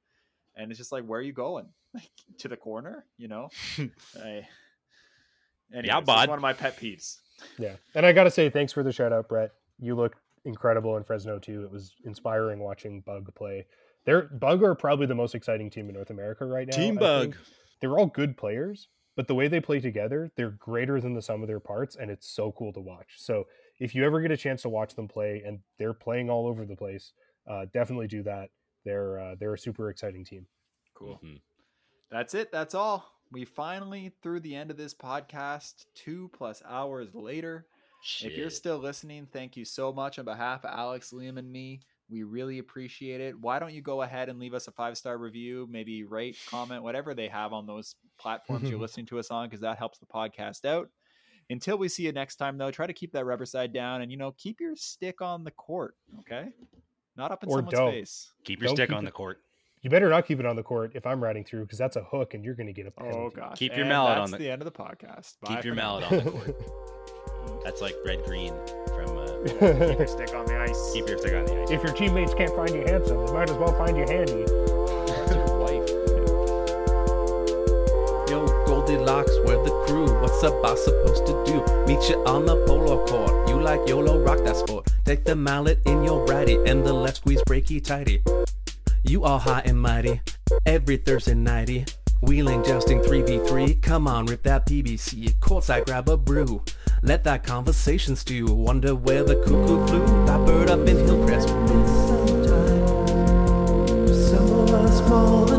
And it's just like, where are you going? [LAUGHS] Like to the corner, you know? [LAUGHS] I, anyways, it's bud. one of my pet peeves. Yeah. And I got to say, thanks for the shout out, Brett. You look incredible in Fresno, too. It was inspiring watching Bug play. They're, Bug are probably the most exciting team in North America right now. Team I Bug. think. They're all good players, but the way they play together, they're greater than the sum of their parts, and it's so cool to watch. So if you ever get a chance to watch them play, and they're playing all over the place, uh, definitely do that. They're uh, they're a super exciting team. Cool. Mhm. That's it. That's all. We finally through the end of this podcast, two plus hours later. If you're still listening, thank you so much on behalf of Alex, Liam, and me. We really appreciate it. Why don't you go ahead and leave us a five star review, maybe rate, comment, whatever they have on those platforms you're [LAUGHS] listening to us on, because that helps the podcast out. Until we see you next time, though, try to keep that rubber side down and you know keep your stick on the court, okay? Not up in Or someone's don't. face. keep your Don't stick keep on it- the court. You better not keep it on the court if I'm riding through, because that's a hook, and you're going to get a oh, penalty. Oh gosh. Keep your And mallet that's on the- the end of the podcast. Bye Keep your for now. mallet on the court. [LAUGHS] That's like red green from. Uh, [LAUGHS] Keep your stick on the ice. keep your stick on the ice. if your teammates can't find you handsome, they might as well find you handy. That's your wife. Yo, Goldilocks, we're the crew. What's a boss supposed to do? Meet you on the polo court. You like YOLO, rock that sport. Take the mallet in your righty and the left squeeze breaky tighty. You all high and mighty. Every Thursday nighty. Wheeling, jousting 3v3. Come on, rip that PBC. Courtside, grab a brew. Let that conversation stew. Wonder where the cuckoo flew. That bird up in Hillcrest. So small